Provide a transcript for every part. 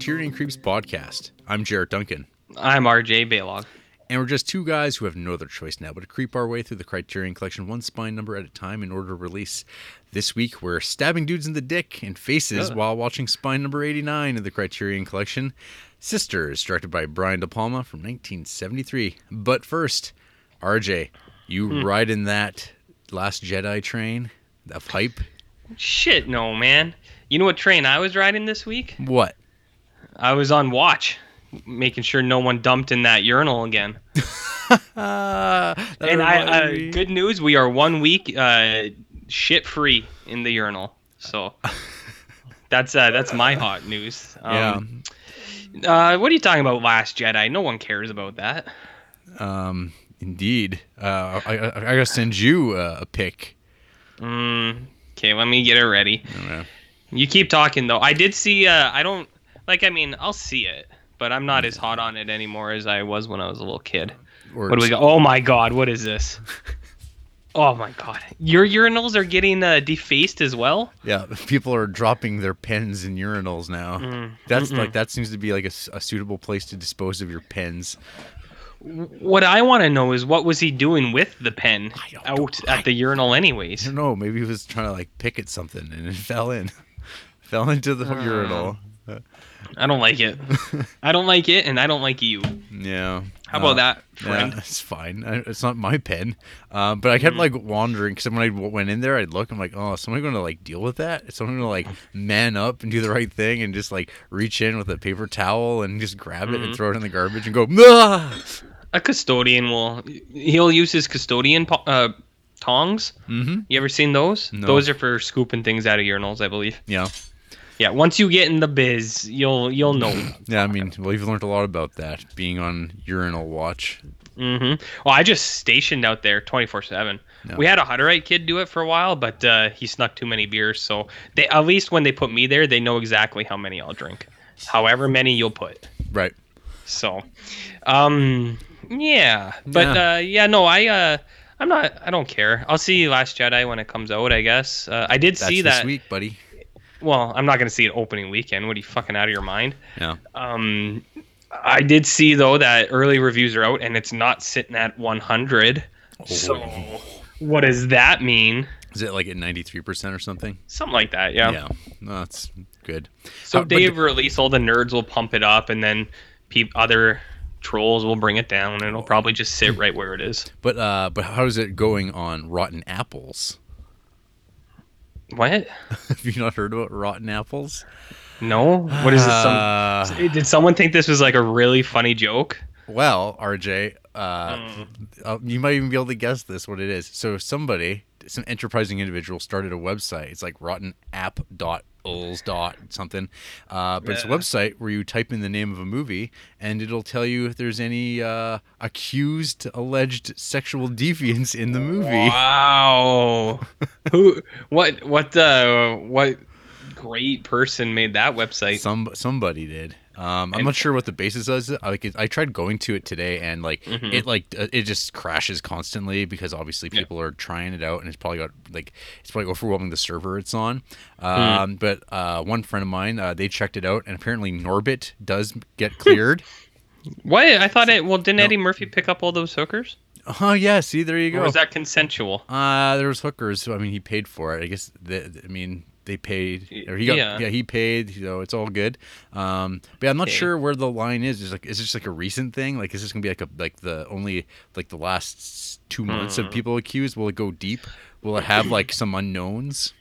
Criterion Creeps podcast. I'm Jarrett Duncan, I'm RJ Baylog. and we're just two guys who have no other choice now but to creep our way through the Criterion Collection one spine number at a time in order to release. This week, we're stabbing dudes in the dick and faces while watching spine number 89 of the Criterion Collection, Sisters, directed by Brian De Palma from 1973. But first, RJ, you hmm. ride in that Last Jedi train of hype? Shit, no, man. You know what train I was riding this week? What? I was on watch, making sure no one dumped in that urinal again. And I, uh, good news, we are one week uh, shit free in the urinal. So that's uh, that's my hot news. Um, Uh, what are you talking about, Last Jedi? No one cares about that. Um, indeed. Uh, I, I, I gotta send you uh, a pic. Mm, okay, let me get it ready. Uh, You keep talking though. I did see. Uh, I don't like. I mean, I'll see it, but I'm not as hot on it anymore as I was when I was a little kid. Or What do we got? Oh my god, what is this? Oh my god, your urinals are getting uh, defaced as well. Yeah, people are dropping their pens in urinals now. Mm, That's like that seems to be like a, a suitable place to dispose of your pens. What I want to know is what was he doing with the pen out know. at the urinal, anyways? I don't know. Maybe he was trying to like pick at something and it fell in, fell into the Uh. urinal. I don't like it. I don't like it, and I don't like you. Yeah. How about Uh, that, Yeah, friend? it's fine. I, it's not my pen. Um, but I kept like wandering because when I w- went in there, I'd look. I'm like, oh, is someone going to like deal with that? Is someone going to like man up and do the right thing and just like reach in with a paper towel and just grab it and Mhm. throw it in the garbage and go, ah! A custodian will. He'll use his custodian po- uh, tongs. Mm-hmm. You ever seen those? No. Those are for scooping things out of urinals, I believe. Yeah. Yeah, once you get in the biz, you'll you'll know. Yeah. I mean, well, you've learned a lot about that being on urinal watch. Mm-hmm. Well, I just stationed out there 24 seven. No. We had a Hutterite kid do it for a while, but uh, he snuck too many beers. So they at least when they put me there, they know exactly how many I'll drink, however many you'll put. Right. So, um, yeah, but Yeah. uh, yeah, no, I uh, I'm not. I don't care. I'll see Last Jedi when it comes out. I guess uh, I did That's see this that. week, buddy. Well, I'm not gonna see it opening weekend. What are you fucking out of your mind? Yeah. Um, I did see though that early reviews are out and it's not sitting at 100. So what does that mean? Is it like at 93% or something? Something like that, yeah. Yeah. No, that's good. So Uh, but Dave release all the nerds will pump it up and then peop other trolls will bring it down and it'll probably just sit right where it is. But uh, but how is it going on Rotten Apples? What? Have you not heard about Rotten Apples? No. What is this? Some, Uh, did someone think this was like a really funny joke? well, RJ, uh, Mm. uh, you might even be able to guess this what it is. So somebody, some enterprising individual, started a website. It's like RottenApples dot something, uh, but it's a website where you type in the name of a movie and it'll tell you if there's any uh, accused, alleged sexual deviance in the movie. Wow. Who? What? What? Uh, what? Great person made that website. Some somebody did. Um, I'm not sure what the basis is. I, like, I tried going to it today, and like Mhm. it like uh, it just crashes constantly because obviously Yeah. people are trying it out, and it's probably got like it's probably overwhelming the server it's on. Hmm. Um, But uh, one friend of mine, uh, they checked it out, and apparently Norbit does get cleared. What? I thought it. Well, didn't No. Eddie Murphy pick up all those hookers? oh yeah, see there you Or go. was that consensual? Uh, there was hookers. So I mean, he paid for it. I guess. The, I mean, they paid, or he got. Yeah. Yeah. he paid. You know, it's all good. Um, but yeah, I'm not Okay. sure where the line is. Is like, is this like a recent thing? Like, is this gonna be like a like the only like the last two months of Hmm. people accused? Will it go deep? Will it have like some unknowns?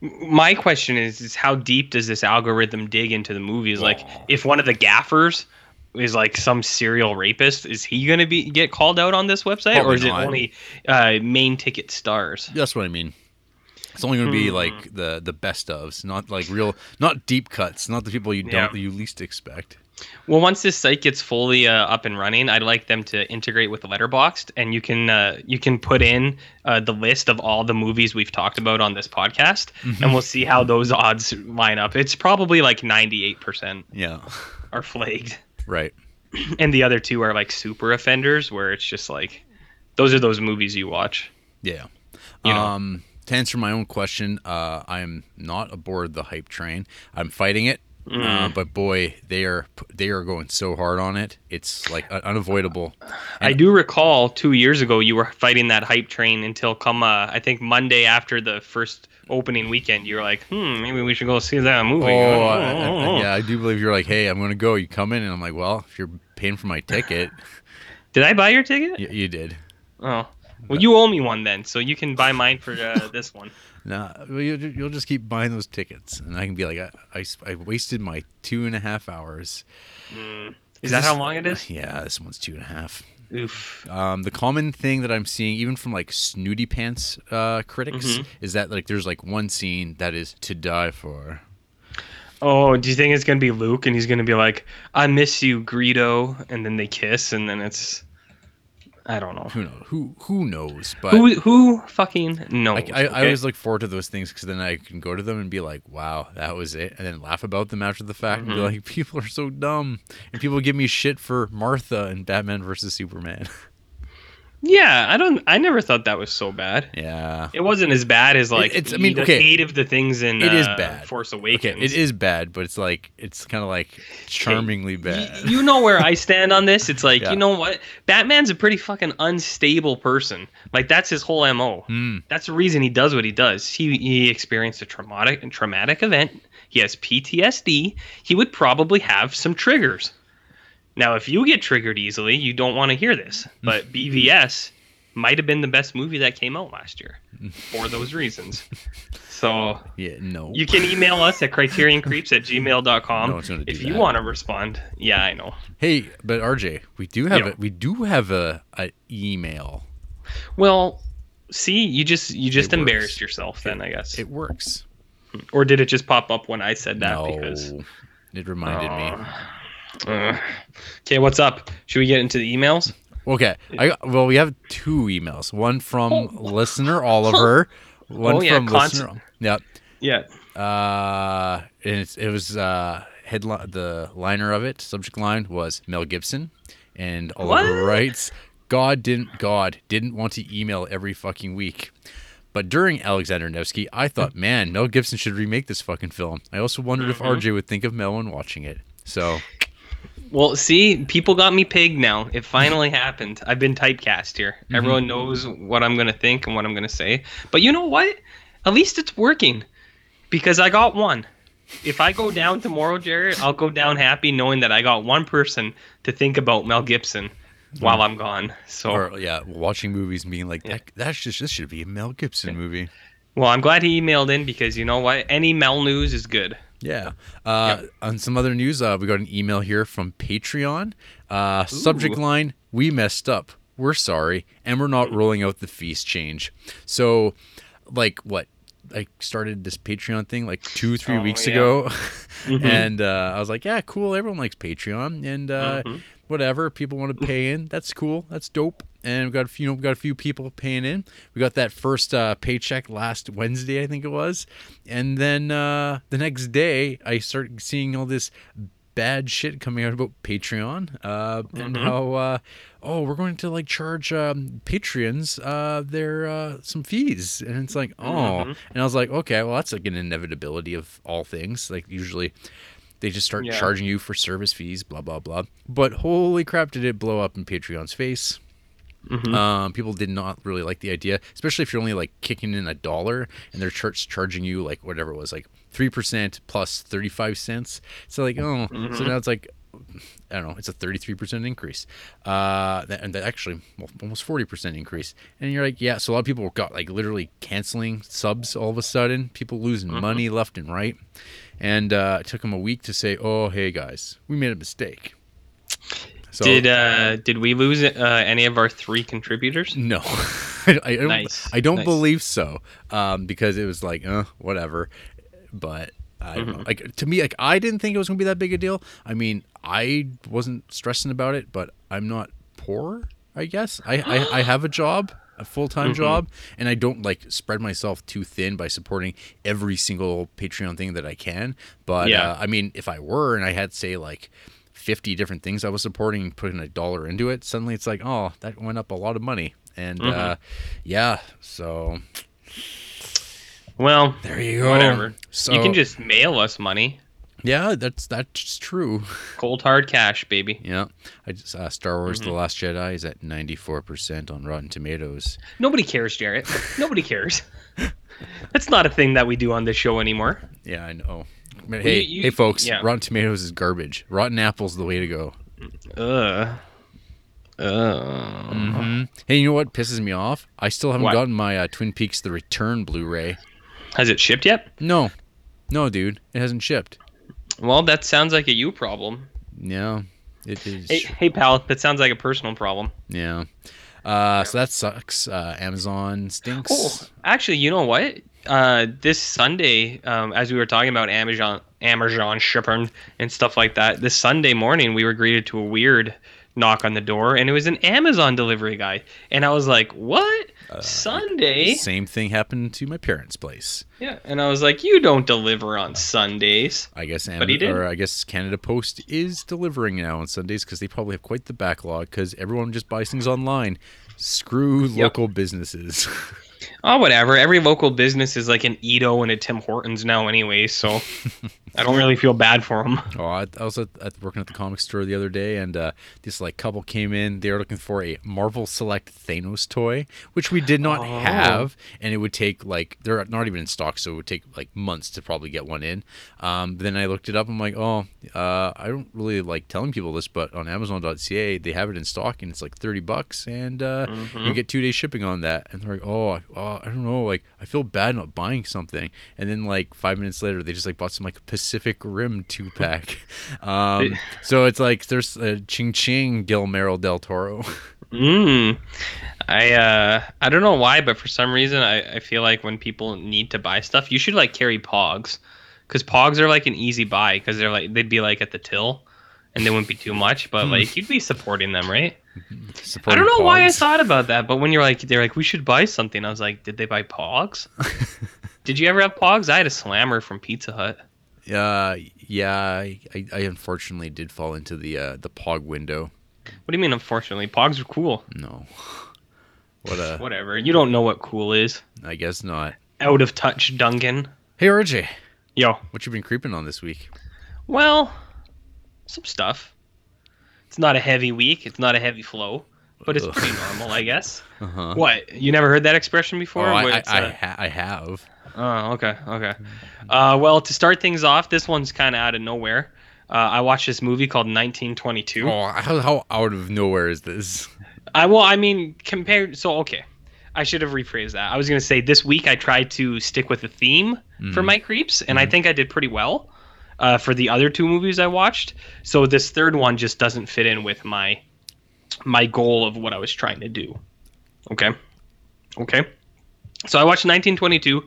My question is: Is how deep does this algorithm dig into the movies? Like, if one of the gaffers is like some serial rapist, is he gonna be get called out on this website, Probably or is not. it only uh, main ticket stars? That's what I mean. It's only gonna be Hmm. like the the best ofs, not like real, not deep cuts, not the people you don't Yeah. you least expect. Well, once this site gets fully uh, up and running, I'd like them to integrate with Letterboxd, and you can uh, you can put in uh, the list of all the movies we've talked about on this podcast, and we'll see how those odds line up. It's probably like ninety eight percent Yeah, are flagged, right. and the other two are like super offenders, where it's just like those are those movies you watch. Yeah. You know. Um, to answer my own question, uh, I'm not aboard the hype train. I'm fighting it. Uh, but boy, they are they are going so hard on it. It's like un- unavoidable. I do recall two years ago you were fighting that hype train until come uh, I think Monday after the first opening weekend. You were like, hmm, maybe we should go see that movie. Oh, I, I- yeah, I do believe you're like, hey, I'm gonna go. You come in, and I'm like, well, if you're paying for my ticket, Did I buy your ticket? you, you did. Oh, well, you owe me one then, so you can buy mine for uh, this one. Nah, well, you, you'll just keep buying those tickets, and I can be like, I, I wasted my two and a half hours. Is that how long it is? Yeah, this one's two and a half. Oof. Um, the common thing that I'm seeing, even from like snooty pants uh, critics, Mm-hmm. is that like there's like one scene that is to die for. Oh, do you think it's gonna be Luke and he's gonna be like, "I miss you, Greedo," and then they kiss, and then it's, I don't know. Who knows? Who who knows? But Who who fucking knows? I, I, I always look forward to those things because then I can go to them and be like, "Wow, that was it," and then laugh about them after the fact and be Mm-hmm. like, "People are so dumb," and people give me shit for Martha and Batman versus Superman. yeah, I don't. I never thought that was so bad. yeah, It wasn't as bad as like it's- I mean, the okay. hate of the things in It is uh, bad. Force okay, Awakens. it is bad, but it's like it's kind of like charmingly bad. You know where I stand on this. It's like Yeah. you know what, Batman's a pretty fucking unstable person. Like that's his whole mo. Mm. That's the reason he does what he does. He he experienced a traumatic and traumatic event. He has PTSD. He would probably have some triggers. Now, if you get triggered easily, you don't want to hear this. But BVS might have been the best movie that came out last year for those reasons. So Yeah, no. you can email us at criterioncreeps at gmail.com No one's gonna do if you want to respond. Yeah, I know. Hey, but RJ, we do have Yeah. a we do have a, a email. Well, see, you just you just It works. embarrassed yourself then, I guess. It works. or did it just pop up when I said that no, because it reminded me. Okay, what's up? Should we get into the emails? Okay, I well, we have two emails. One from listener Oliver. One Oh, yeah, from constant- listener. Yep. Yeah. Uh, and it's, it was uh headline. The liner of it, subject line was Mel Gibson, and Oliver What? writes, "God didn't God didn't want to email every fucking week." But during Alexander Nevsky, I thought, man, Mel Gibson should remake this fucking film. I also wondered if RJ would think of Mel when watching it. So, Well, see, people got me pegged now. It finally happened. I've been typecast here. Mm-hmm. Everyone knows what I'm going to think and what I'm going to say. But you know what? At least it's working because I got one. If I go down tomorrow, Jarrett, I'll go down happy knowing that I got one person to think about Mel Gibson while I'm gone. So, or yeah, watching movies and being like, that, that's just this should be a Mel Gibson movie. well, I'm glad he emailed in because you know what? Any Mel news is good. Yeah. Uh, On some other news, uh, we got an email here from Patreon. Uh, subject line: We messed up. We're sorry, and we're not rolling out the feast change. So, like, what? I started this Patreon thing like two, three Oh, weeks yeah. ago, and uh, I was like, "Yeah, cool. Everyone likes Patreon, and uh, Mhm. whatever people want to pay in, that's cool. That's dope." And we've got a few, you know, we've got a few people paying in. We got that first uh, paycheck last Wednesday, I think it was, and then uh, the next day, I started seeing all this bad shit coming out about Patreon uh, and how uh, oh we're going to like charge um, Patreons uh, their uh, some fees. And it's like oh. And I was like okay well that's like an inevitability of all things. Like usually they just start Yeah. charging you for service fees blah blah blah. But holy crap did it blow up in Patreon's face um, people did not really like the idea, especially if you're only like kicking in a dollar and they're char- charging you like whatever it was, like three percent plus thirty five cents. So like, oh, so now it's like, I don't know, it's a thirty three percent increase, uh, that, and that actually well, almost forty percent increase. And you're like, yeah, so a lot of people got like literally canceling subs all of a sudden, people losing money left and right, and uh, it took them a week to say, oh, hey guys, we made a mistake. So, Did uh did we lose uh, any of our three contributors? No, I, I don't. Nice, I don't nice. believe so. Um, because it was like, uh, whatever. But I don't Mm-hmm. know. Like to me, like I didn't think it was gonna be that big a deal. I mean, I wasn't stressing about it, but I'm not poor. I guess I I, I have a job, a full time Mm-hmm. job, and I don't like spread myself too thin by supporting every single Patreon thing that I can. But Yeah. uh, I mean, if I were and I had say like. 50 different things I was supporting putting a dollar into it, suddenly it's like, oh, that went up a lot of money. And Mm-hmm. uh, yeah, so Well, there you go. whatever. So you can just mail us money. Yeah, that's that's true. Cold hard cash, baby. Yeah, I just uh, Star Wars: Mm-hmm. The Last Jedi is at ninety four percent on Rotten Tomatoes. Nobody cares, Jarrett. Nobody cares. That's not a thing that we do on this show anymore. Yeah, I know. Hey, you- hey, folks! yeah. Rotten Tomatoes is garbage. Rotten Apple's the way to go. Ugh. Ugh. hmm Hey, you know what pisses me off? I still haven't What? gotten my uh, Twin Peaks: The Return Blu-ray. Has it shipped yet? No, no, dude, it hasn't shipped. Well, that sounds like a you problem. Yeah, it is. Hey, hey, pal, that sounds like a personal problem. Yeah. Uh, so that sucks. Uh, Amazon stinks. Oh, actually, you know what? Uh, this Sunday, um, as we were talking about Amazon, Amazon shipping and stuff like that, this Sunday morning we were greeted to a weird knock on the door, and it was an Amazon delivery guy, and I was like, "What? Sunday?" Same thing happened to my parents' place. Yeah, and I was like, "You don't deliver on Sundays." I guess But he did. or I guess Canada Post is delivering now on Sundays because they probably have quite the backlog because everyone just buys things online. Screw local businesses. Oh, whatever. Every local business is like an Edo and a Tim Hortons now, anyway. So I don't really feel bad for them. oh, I, I was at, at working at the comic store the other day, and uh, this like couple came in. They were looking for a Marvel Select Thanos toy, which we did not Oh. have, and it would take like they're not even in stock, so it would take like months to probably get one in. Um, then I looked it up. I'm like, oh, uh, I don't really like telling people this, but on Amazon.ca they have it in stock, and it's like thirty bucks, and uh, Mm-hmm. you get two days shipping on that. And they're like, oh, oh, I don't know, like I feel bad not buying something, and then like five minutes later they just like bought some like Pacific Rim two pack. um, so it's like there's a ching ching Guillermo del Toro. Mm. I uh I don't know why, but for some reason I, I feel like when people need to buy stuff, you should like carry Pogs, because Pogs are like an easy buy because they're like they'd be like at the till, and they wouldn't be too much, but like you'd be supporting them, right? I don't know why I thought about that, but when you're like they're like we should buy something, I was like, did they buy Pogs? did you ever have Pogs? I had a Slammer from Pizza Hut. Uh, yeah, I, I, I unfortunately did fall into the uh, the Pog window. What do you mean? Unfortunately, Pogs are cool. No, what a Whatever. You don't know what cool is. I guess not. Out of touch, Duncan. Hey RJ, Yo. what you been creeping on this week? Well, some stuff. It's not a heavy week. It's not a heavy flow, but it's Ugh. pretty normal, I guess. Uh-huh. What? You never heard that expression Oh, before? I, I, I, uh, ha- I have. Oh, okay, okay. Uh, well, to start things off, this one's kind of out of nowhere. Uh, I watched this movie called 1922. Oh, how, how out of nowhere is this? I well, I mean, compared. So okay, I should have rephrased that. I was gonna say this week I tried to stick with the theme for my creeps, and I think I did pretty well. Uh, for the other two movies I watched, so this third one just doesn't fit in with my my goal of what I was trying to do. Okay, okay. So I watched 1922.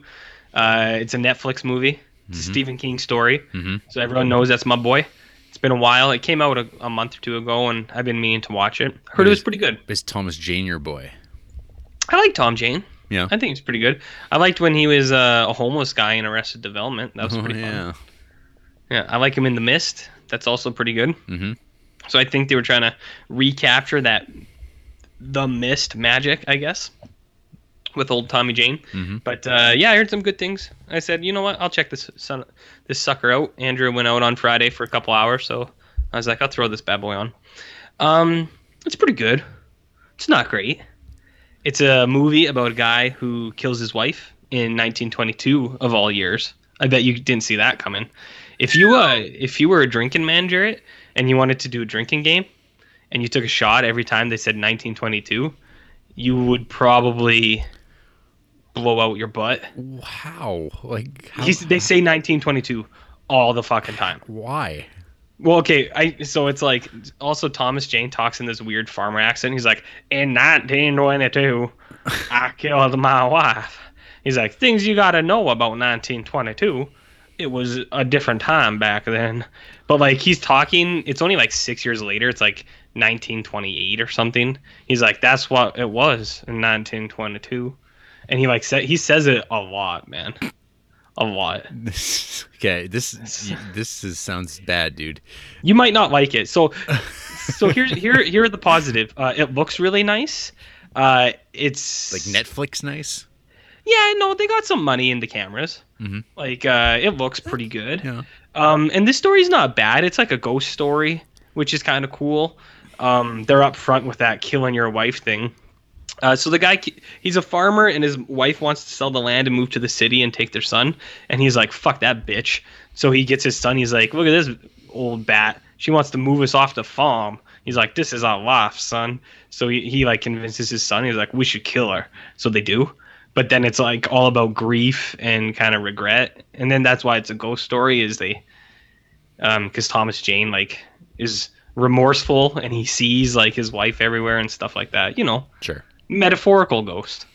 Uh, it's a Netflix movie. It's a Stephen King story. Mhm. So everyone knows that's my boy. It's been a while. It came out a, a month or two ago, and I've been meaning to watch it. Heard it was pretty good. Is Thomas Jane your boy? I like Tom Jane. Yeah. I think he's pretty good. I liked when he was uh, a homeless guy in Arrested Development. That was Oh, pretty fun. yeah. Yeah, I like him in The Mist. That's also pretty good. Mm-hmm. So I think they were trying to recapture that The Mist magic, I guess, with old Tommy Jane. Mhm. But uh, yeah, I heard some good things. I said, you know what? I'll check this son, this sucker out. Andrea went out on Friday for a couple hours, so I was like, I'll throw this bad boy on. Um, it's pretty good. It's not great. It's a movie about a guy who kills his wife in 1922 of all years. I bet you didn't see that coming. If you uh, if you were a drinking man, Jarrett, and you wanted to do a drinking game, and you took a shot every time they said 1922, you would probably blow out your butt. Wow. Like, how, He's, they say 1922 all the fucking time. why? Well, okay, I so it's like also Thomas Jane talks in this weird farmer accent. He's like, in 1922, I killed my wife. He's like, things you got to know about 1922. It was a different time back then. But like he's talking, it's only like six years later. It's like 1928 or something. He's like, that's what it was in 1922, and he like said he says it a lot, man, a lot. Okay, this this is, sounds bad, dude. You might not like it. So, so here's here here are the positive. Uh, it looks really nice. Uh, it's Like Netflix, nice. Yeah, no, they got some money in the cameras. Mhm. Like, uh, it looks pretty good. Yeah. Um, and this story's not bad. It's like a ghost story, which is kind of cool. Um, they're up front with that killing your wife thing. Uh, so the guy, he's a farmer, and his wife wants to sell the land and move to the city and take their son. And he's like, "Fuck that bitch." So he gets his son. He's like, "Look at this old bat. She wants to move us off the farm." He's like, "This is our life, son." So he, he like convinces his son. He's like, "We should kill her." So they do. But then it's like all about grief and kind of regret, and then that's why it's a ghost story. Is they, um, because Thomas Jane like is remorseful and he sees like his wife everywhere and stuff like that. You know, Sure. Metaphorical ghost.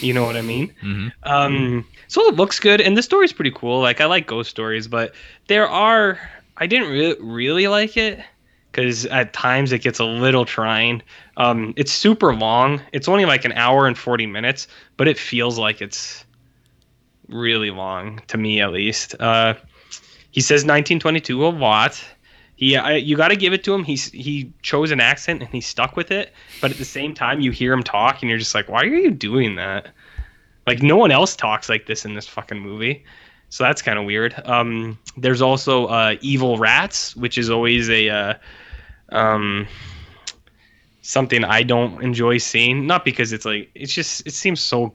You know what I mean? Mhm. Um, so it looks good, and the story's pretty cool. Like I like ghost stories, but there are I didn't re- really like it because at times it gets a little trying. Um, it's super long. It's only like an hour and forty minutes, but it feels like it's really long to me at least. Uh, he says 1922 a lot. He, I, you got to give it to him. He's he chose an accent and he stuck with it. But at the same time, you hear him talk and you're just like, why are you doing that? Like no one else talks like this in this fucking movie. So that's kind of weird. Um, there's also uh, evil rats, which is always a uh, um, something I don't enjoy seeing. Not because it's like it's just it seems so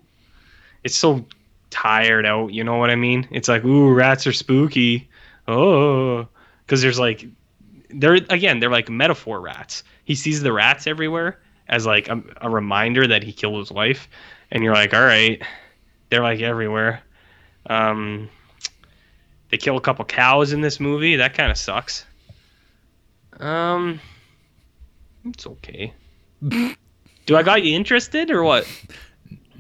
it's so tired out. You know what I mean? It's like ooh, rats are spooky. Oh, because there's like they're again they're like metaphor rats. He sees the rats everywhere as like a, a reminder that he killed his wife, and you're like, all right, they're like everywhere. Um, they kill a couple cows in this movie. That kind of sucks. Um, it's okay. Do I got you interested or what?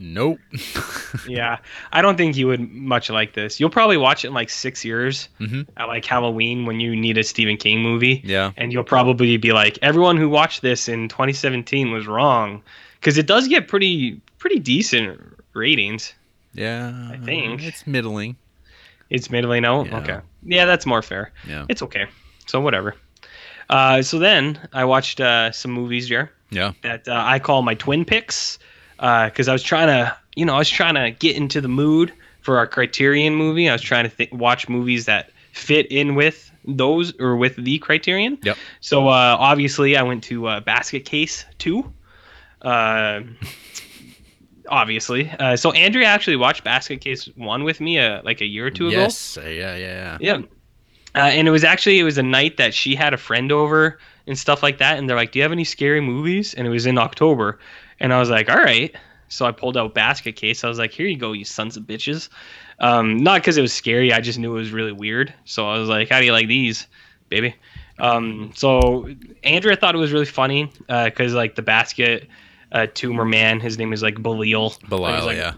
Nope. yeah, I don't think you would much like this. You'll probably watch it in like six years Mhm. at like Halloween when you need a Stephen King movie. Yeah. And you'll probably be like, everyone who watched this in 2017 was wrong, because it does get pretty pretty decent ratings. Yeah. I think. it's middling. It's middling out. Yeah. Okay, yeah, that's more fair. Yeah. It's okay. So whatever. Uh, so then I watched uh, some movies, Jer, Yeah. that uh, I call my twin picks, because I was trying to, you know, I was trying to get into the mood for our Criterion movie. I was trying to th- watch movies that fit in with those or with the Criterion. Yep. So uh, obviously, I went to uh, Basket Case Two. Uh, obviously, uh, so Andrea actually watched Basket Case One with me uh, like a year or two ago. Yes. Uh, yeah. Yeah. Yeah. Yeah. Uh, and it was actually it was a night that she had a friend over and stuff like that, and they're like, "Do you have any scary movies?" And it was in October, and I was like, "All right." So I pulled out basket case. I was like, "Here you go, you sons of bitches." Um, not because it was scary. I just knew it was really weird. So I was like, "How do you like these, baby?" Um, so Andrea thought it was really funny because like the basket uh, tumor man, his name is like Belial. Belial. like- yeah.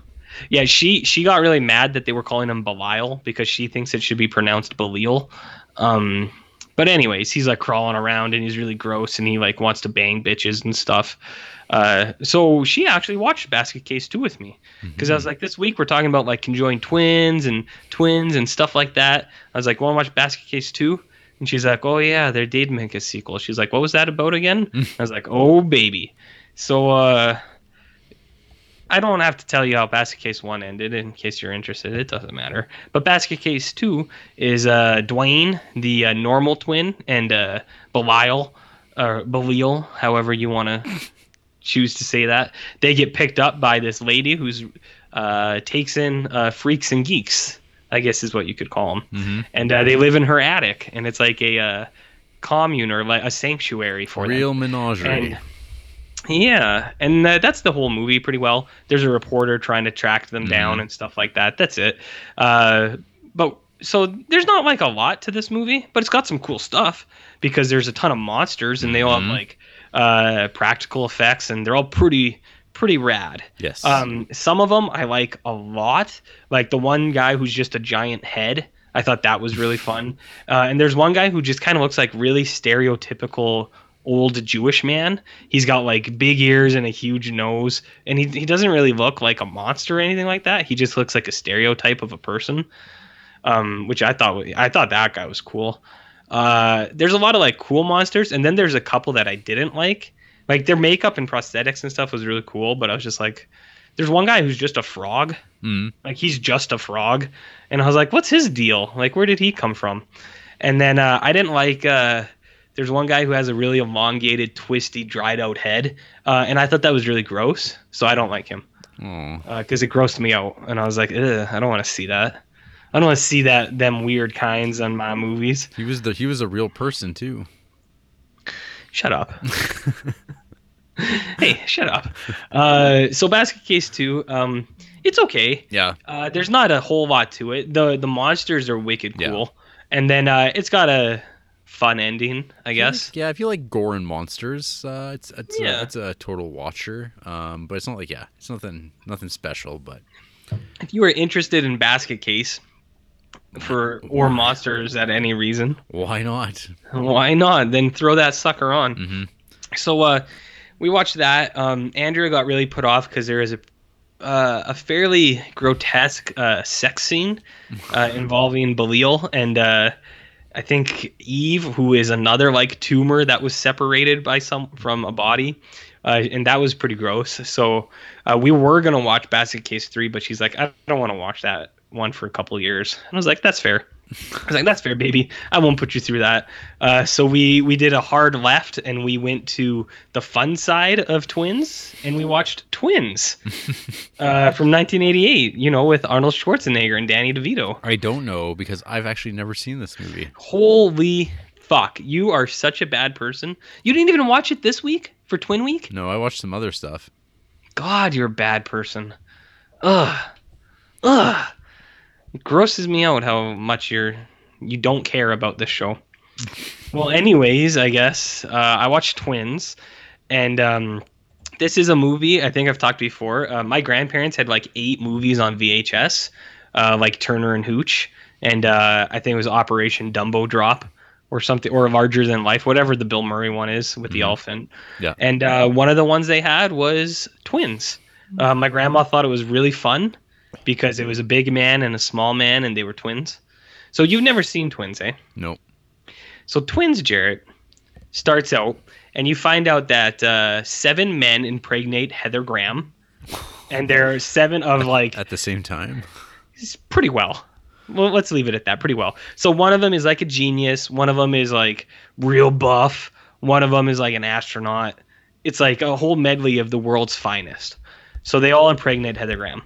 yeah, she she got really mad that they were calling him Belial because she thinks it should be pronounced Belial. Um, but anyways, he's like crawling around and he's really gross and he like wants to bang bitches and stuff. Uh, so she actually watched Basket Case 2 with me because I was like, this week we're talking about like conjoined twins and twins and stuff like that. I was like, want to watch Basket Case 2? And she's like, oh yeah, they did make a sequel. She's like, what was that about again? I was like, oh baby. So uh, I don't have to tell you how Basket Case 1 ended in case you're interested. It doesn't matter. But Basket Case 2 is uh, Duane, the uh, normal twin, and uh, Belial, or Belial, however you want to choose to say that. They get picked up by this lady who's uh, takes in uh, freaks and geeks, I guess is what you could call them. hmm And uh, they live in her attic, and it's like a uh, commune or like a sanctuary for them. Real menagerie. And yeah, and uh, that's the whole movie pretty well. There's a reporter trying to track them down and stuff like that. That's it. Uh, but so there's not like a lot to this movie, but it's got some cool stuff because there's a ton of monsters and they all have Mhm. like uh, practical effects and they're all pretty pretty rad. yes. Um, some of them I like a lot. Like the one guy who's just a giant head. I thought that was really fun. Uh, and there's one guy who just kind of looks like really stereotypical old Jewish man. He's got like big ears and a huge nose, and he he doesn't really look like a monster or anything like that. He just looks like a stereotype of a person. Um, which I thought I thought that guy was cool. Uh, there's a lot of like cool monsters, and then there's a couple that I didn't like. Like their makeup and prosthetics and stuff was really cool, but I was just like, there's one guy who's just a frog. Mm. Like he's just a frog, and I was like, what's his deal? Like where did he come from? And then uh, I didn't like. Uh, there's one guy who has a really elongated, twisty, dried out head, uh, and I thought that was really gross. So I don't like him because it grossed me out, and I was like, I don't want to see that. I don't want to see that them weird kinds on my movies. he was the he was a real person too. Shut up. hey, shut up. Uh, so Basket Case Two, um, it's okay. Yeah. Uh, there's not a whole lot to it. the The monsters are wicked Yeah. cool, and then uh, it's got a fun ending, I guess. Yeah, if you like gore and monsters, uh, it's it's Yeah. a, it's a total watcher. Um, but it's not like yeah, it's nothing nothing special. But If you are interested in Basket Case for or monsters at any reason, why not? why not? Then throw that sucker on. Mhm. So uh, we watched that. Um, Andrea got really put off because there is a uh, a fairly grotesque uh, sex scene uh, involving Belial and uh, I think Eve, who is another like tumor that was separated by some from a body, uh, and that was pretty gross. So uh, we were gonna watch Basket Case three, but she's like, I don't want to watch that one for a couple years. And I was like, that's fair. I was like, that's fair, baby. I won't put you through that. Uh, so we we did a hard left and we went to the fun side of Twins and we watched Twins uh, from 1988. You know, with Arnold Schwarzenegger and Danny DeVito. I don't know because I've actually never seen this movie. Holy fuck! You are such a bad person. You didn't even watch it this week for Twin Week. No, I watched some other stuff. God, you're a bad person. Ugh, ugh. It grosses me out how much you're you don't care about this show. well, anyways, I guess uh, I watched Twins, and um, this is a movie. I think I've talked before. Uh, my grandparents had like eight movies on VHS, uh, like Turner and Hooch, and uh, I think it was Operation Dumbo Drop or something, or Larger Than Life, whatever the Bill Murray one is with the Mhm. elephant. Yeah. And uh, one of the ones they had was Twins. Uh, my grandma thought it was really fun because it was a big man and a small man, and they were twins. So you've never seen Twins, eh? Nope. So Twins, Jarrett, starts out, and you find out that uh, seven men impregnate Heather Graham, and there are seven of like At the same time. pretty well. Well, let's leave it at that. Pretty well. So one of them is like a genius. One of them is like real buff. One of them is like an astronaut. It's like a whole medley of the world's finest. So they all impregnate Heather Graham.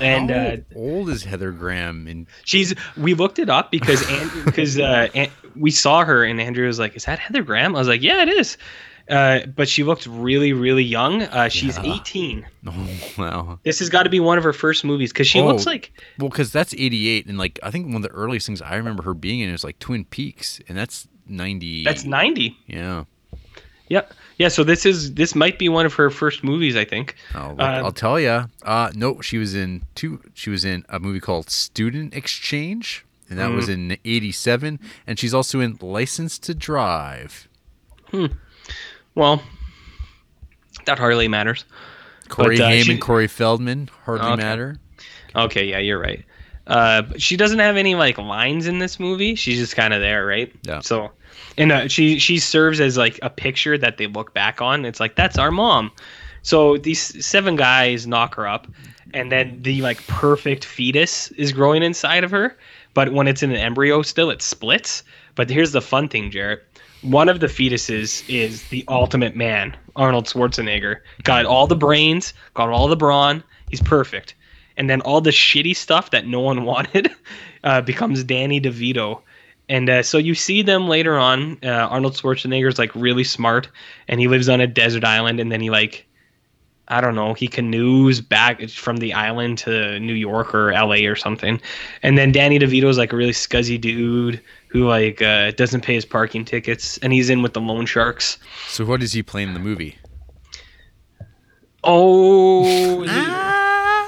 And How uh, old is Heather Graham? And She's. We looked it up because And because uh, An- we saw her and Andrea was like, "Is that Heather Graham?" I was like, "Yeah, it is." Uh, but she looked really, really young. Uh, she's Yeah. 18. oh wow. This has got to be one of her first movies because she Oh. looks like Well, because that's '88, and like I think one of the earliest things I remember her being in is like Twin Peaks, and that's '90. that's 90. yeah. Yep. Yeah. Yeah, so this is this might be one of her first movies. I think. I'll, Uh, I'll tell you. Uh, no, she was in two. She was in a movie called Student Exchange, and that Mm-hmm. was in '87. And she's also in License to Drive. Hmm. Well, that hardly matters. Corey But, uh, Haim she- and Corey Feldman hardly Okay. matter. Okay. Yeah, you're right. Uh, she doesn't have any like lines in this movie. She's just kind of there, right? Yeah. So, and uh, she she serves as like a picture that they look back on. It's like that's our mom. So these seven guys knock her up, and then the like perfect fetus is growing inside of her. But when it's in an embryo, still it splits. But here's the fun thing, Jarrett. One of the fetuses is the ultimate man, Arnold Schwarzenegger. Got all the brains, got all the brawn. He's perfect. And then all the shitty stuff that no one wanted uh, becomes Danny DeVito. And uh, so you see them later on. Uh, Arnold Schwarzenegger's like really smart, and he lives on a desert island. And then he like, I don't know, he canoes back from the island to New York or L.A. or something. And then Danny DeVito's like a really scuzzy dude who like uh, doesn't pay his parking tickets, and he's in with the loan sharks. So what does he play in the movie? Oh,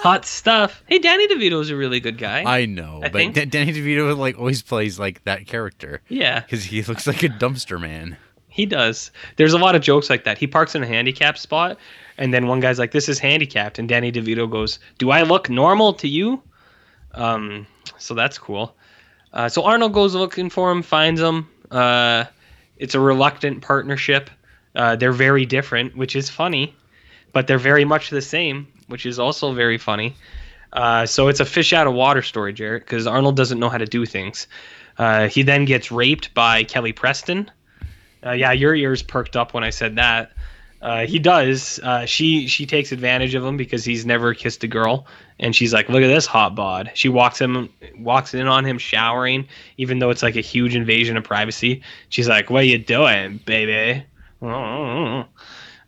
hot stuff. Hey, Danny DeVito's a really good guy. I know, I but Da- Danny DeVito like always plays like that character yeah. because he looks like a dumpster man. He does. There's a lot of jokes like that. He parks in a handicapped spot, and then one guy's like, "This is handicapped," and Danny DeVito goes, "Do I look normal to you?" Um, so that's cool. Uh, so Arnold goes looking for him, finds him. Uh, it's a reluctant partnership. Uh, they're very different, which is funny, but they're very much the same, which is also very funny. Uh, so it's a fish out of water story, Jarrett, because Arnold doesn't know how to do things. Uh, he then gets raped by Kelly Preston. Uh, yeah, your ears perked up when I said that. Uh, he does. Uh, she she takes advantage of him because he's never kissed a girl, and she's like, "Look at this hot bod." She walks him, walks in on him showering, even though it's like a huge invasion of privacy. She's like, "What are you doing, baby?"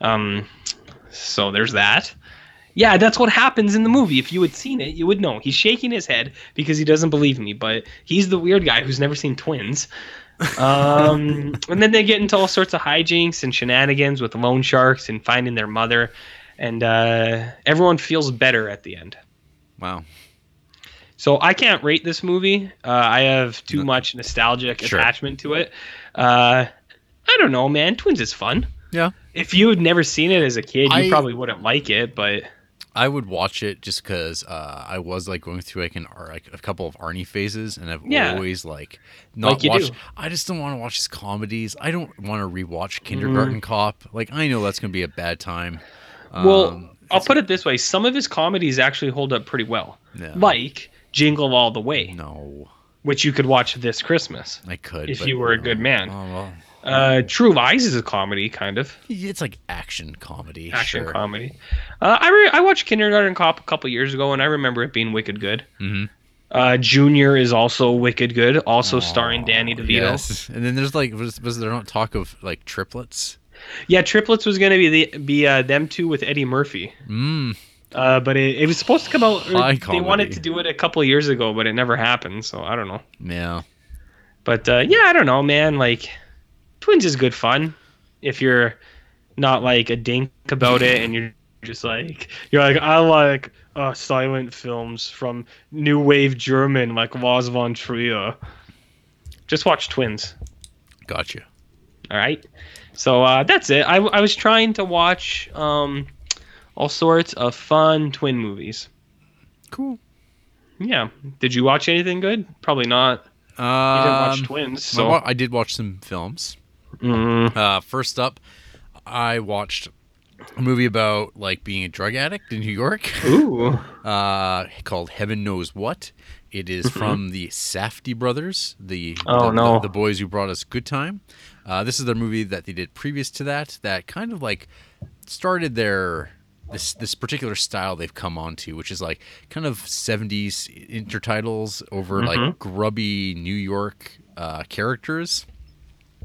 Um, so there's that. Yeah, that's what happens in the movie. If you had seen it, you would know. He's shaking his head because he doesn't believe me, but he's the weird guy who's never seen twins. um, and then they get into all sorts of hijinks and shenanigans with loan sharks and finding their mother, and uh, everyone feels better at the end. Wow. So I can't rate this movie. Uh, I have too much nostalgic Sure. attachment to it. Uh, I don't know, man. Twins is fun. Yeah. If you had never seen it as a kid, you I- probably wouldn't like it. But I would watch it just because uh, I was like going through like an Ar- like a couple of Arnie phases, and I've Yeah. always like not Like watched. do. I just don't want to watch his comedies. I don't want to rewatch Kindergarten Cop. Like I know that's gonna be a bad time. well, Um, I'll put it this way: some of his comedies actually hold up pretty well. Yeah. Like Jingle All the Way, no, which you could watch this Christmas. I could If you were a good man. Oh well, Uh, True Lies is a comedy, kind of it's like action comedy. action sure. comedy. Uh, I re- I watched Kindergarten Cop a couple years ago, and I remember it being wicked good. Mhm. Uh, Junior is also wicked good, also starring Danny DeVito. Yes, and then there's like was, was there not talk of like triplets? Yeah, Triplets was gonna be the be uh, them two with Eddie Murphy. Mm, Uh, but it, it was supposed to come out. High they wanted to do it a couple years ago, but it never happened. So I don't know. yeah. But uh, yeah, I don't know, man. Like, Twins is good fun if you're not like a dink about it and you're just like you're like I like uh, silent films from new wave German like Lars von Trier. Just watch Twins. Gotcha. All right. So uh, that's it. I, I was trying to watch um, all sorts of fun twin movies. Cool. Yeah. Did you watch anything good? Probably not. You didn't watch Um, Twins. I So wa- I did watch some films. Mm, Uh, first up, I watched a movie about like being a drug addict in New York, ooh. uh, called Heaven Knows What. It is from the Safdie brothers, the Mm-hmm. Oh, the, no. the, the boys who brought us Good Time. Uh, this is their movie that they did previous to that. That kind of like started their this this particular style they've come onto, which is like kind of '70s intertitles over like Mhm. grubby New York uh, characters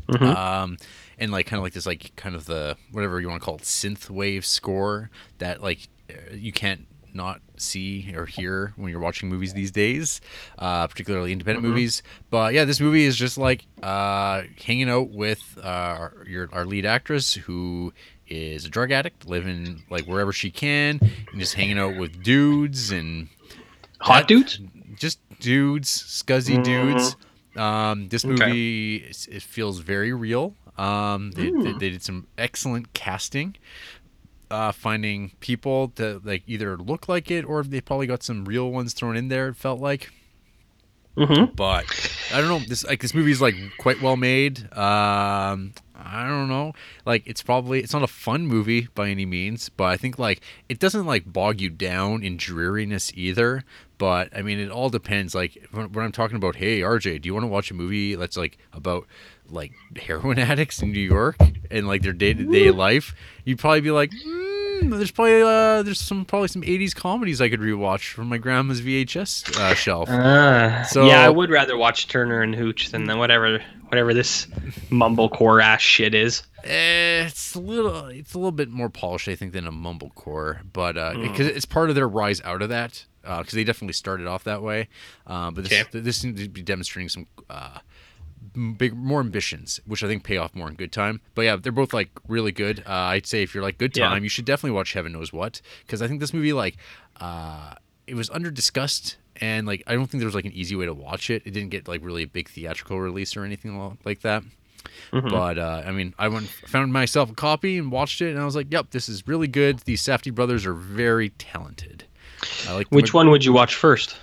Mhm. um, and like kind of like this like kind of the whatever you want to call it synth wave score that like uh, you can't not see or hear when you're watching movies these days, uh, particularly independent movies. But yeah, this movie is just like uh, hanging out with uh, our, your our lead actress who is a drug addict, living like wherever she can, and just hanging out with dudes and Hot that- dudes? just dudes, scuzzy dudes. Um, this Okay. movie is- it feels very real. Um, they, they, they did some excellent casting, uh, finding people that like either look like it or they probably got some real ones thrown in there. It felt like, Mm-hmm. but I don't know. This like this movie is like quite well made. Um, I don't know. Like it's probably it's not a fun movie by any means, but I think like it doesn't like bog you down in dreariness either. But I mean, it all depends. Like when, when I'm talking about, hey RJ, do you want to watch a movie that's like about like heroin addicts in New York and like their day to day life? You'd probably be like. "Hmm, there's probably uh, there's some probably some 80s comedies I could rewatch from my grandma's VHS uh, shelf. Uh, So- yeah, I would rather watch Turner and Hooch than the whatever whatever this mumblecore ass shit is. Eh, it's a little it's a little bit more polished I think than a mumblecore, but uh, Hmm. because it's part of their rise out of that because they definitely started off that way. Um, but this Okay. this seems to be demonstrating some uh, m- big more ambitions, which I think pay off more in Good Time. But yeah, they're both like really good. Uh, I'd say if you're like Good Yeah. Time, you should definitely watch Heaven Knows What because I think this movie like uh, it was under discussed. And like, I don't think there was like an easy way to watch it. It didn't get like really a big theatrical release or anything like that. Mhm. But uh, I mean, I went found myself a copy and watched it, and I was like, "Yep, this is really good." These Safdie brothers are very talented. I like Which one would you watch first?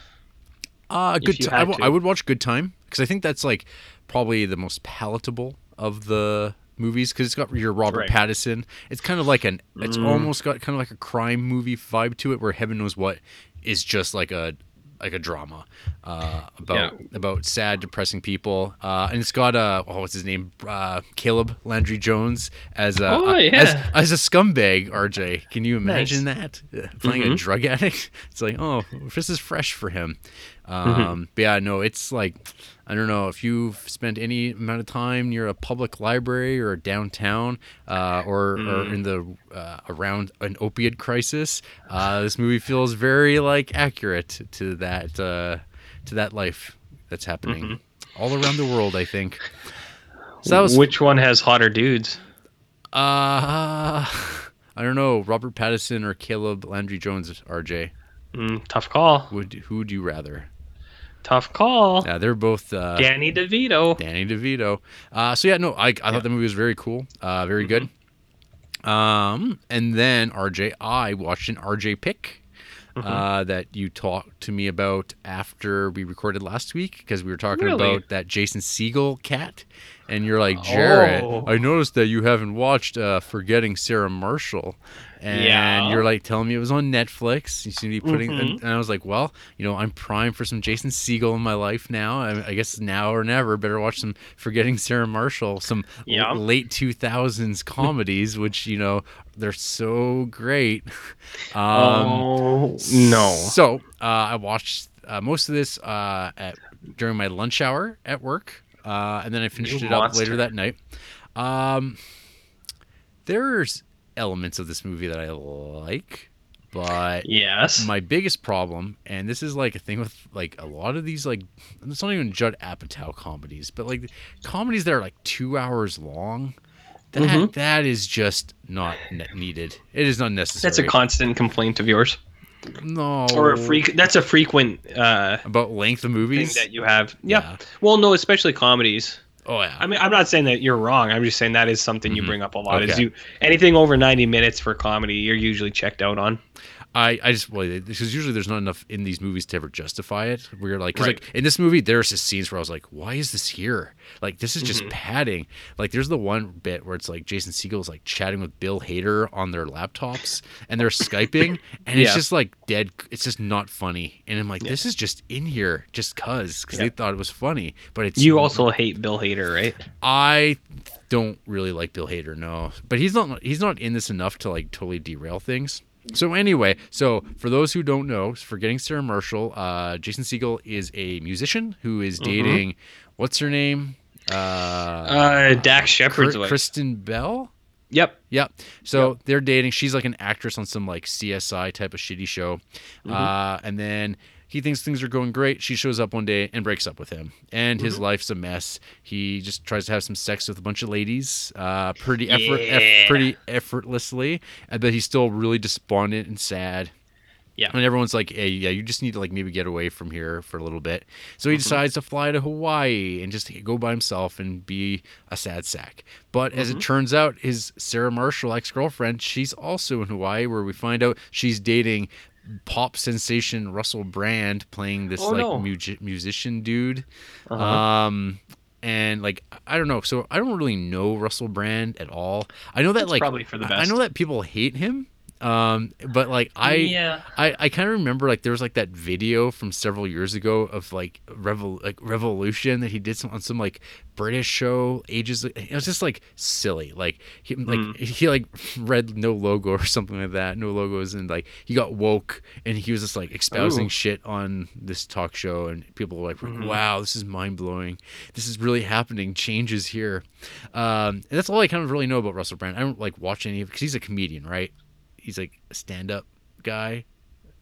Uh, good. Ti- I, w-? I would watch Good Time because I think that's like probably the most palatable of the movies because it's got your Robert Right. Mm. Pattinson. It's kind of like an. It's almost got kind of like a crime movie vibe to it, where Heaven knows what is just like a like a drama uh, about Yeah. about sad, depressing people, uh, and it's got uh, oh, what's his name, uh, Caleb Landry Jones as a Oh, yeah. as, as a scumbag. RJ, can you imagine that Uh, playing a Mhm. drug addict? It's like oh, this is fresh for him. Um, Mm-hmm. But yeah, no, it's like I don't know if you've spent any amount of time near a public library or downtown uh, or, or Mm. in the uh, around an opiate crisis. Uh, this movie feels very like accurate to that uh, to that life that's happening Mm-hmm. all around the world. I think. So was Which one has hotter dudes? uh, I don't know Robert Pattinson or Caleb Landry Jones. RJ, Mm, tough call. would who would you rather? Tough call. Yeah, they're both. Uh, Danny DeVito. Danny DeVito. Uh, so yeah, no, I, I thought the movie was very cool, uh, very good. Um, and then RJ, I watched an RJ pick. Uh, that you talked to me about after we recorded last week because we were talking Really? about that Jason Segel cat, and you're like, Jarrett, Oh. I noticed that you haven't watched uh, Forgetting Sarah Marshall, and Yeah. you're like telling me it was on Netflix. You seem to be putting, Mhm. and, I was like, well, you know, I'm primed for some Jason Segel in my life now. I, I guess now or never. Better watch some Forgetting Sarah Marshall, some l- late 2000s comedies, which you know they're so great. Um, oh no. So uh, I watched uh, most of this uh, at during my lunch hour at work, uh, and then I finished You it up later that night. Um, there's elements of this movie that I like, but Yes. my biggest problem, and this is like a thing with like a lot of these like it's not even Judd Apatow comedies, but like comedies that are like two hours long. That Mhm. that is just not ne- needed. It is not necessary. That's a constant complaint of yours, no or a freak. That's a frequent uh, about length of thing movies. that you have. Yeah. Yeah. Well, no, especially comedies. Oh yeah. I mean, I'm not saying that you're wrong. I'm just saying that is something you Mhm. bring up a lot. Is you anything over 90 minutes for comedy, you're usually checked out on. I, I just well because usually there's not enough in these movies to ever justify it. You're like, 'cause, Right. like in this movie, there's just scenes where I was like, why is this here? Like this is Mm-hmm. just padding. Like there's the one bit where it's like Jason Segel's like chatting with Bill Hader on their laptops and they're skyping and it's just like dead. It's just not funny. And I'm like, this is just in here just cause because Yeah. they thought it was funny, but it's You also hate Bill Hader, right? I don't really like Bill Hader, no. But he's not he's not in this enough to like totally derail things. So anyway, so for those who don't know, forgetting Sarah Marshall, uh, Jason Segel is a musician who is dating what's her name? Uh, Uh, Dax Shepard's wife. Kristen Bell. Yep. Yep. So they're dating. She's like an actress on some like CSI type of shitty show. Mm-hmm. Uh, and then he thinks things are going great. She shows up one day and breaks up with him. And his Mm-hmm. life's a mess. He just tries to have some sex with a bunch of ladies, uh, pretty effort, eff- pretty effortlessly. And but he's still really despondent and sad. Yeah. And everyone's like, hey, yeah, you just need to like maybe get away from here for a little bit. So Mm-hmm. he decides to fly to Hawaii and just go by himself and be a sad sack. But as Mm-hmm. it turns out, his Sarah Marshall ex girlfriend, she's also in Hawaii, where we find out she's dating pop sensation Russell Brand, playing this Oh, like no. mu- musician dude. Uh-huh. Um, and like I don't know, so I don't really know Russell Brand at all. I know that It's like probably for the best. I know that people hate him. Um, but like I yeah. I, I kind of remember like there was like that video from several years ago of like revol like revolution that he did some on some like British show ages it was just like silly like he like Mm. he like read no logo or something like that no logos and like he got woke and he was just like espousing Ooh. shit on this talk show and people were like Mhm. wow this is mind blowing this is really happening Changes here um and that's all I kind of really know about Russell Brand I don't like watch any of because he's a comedian right he's like a stand-up guy.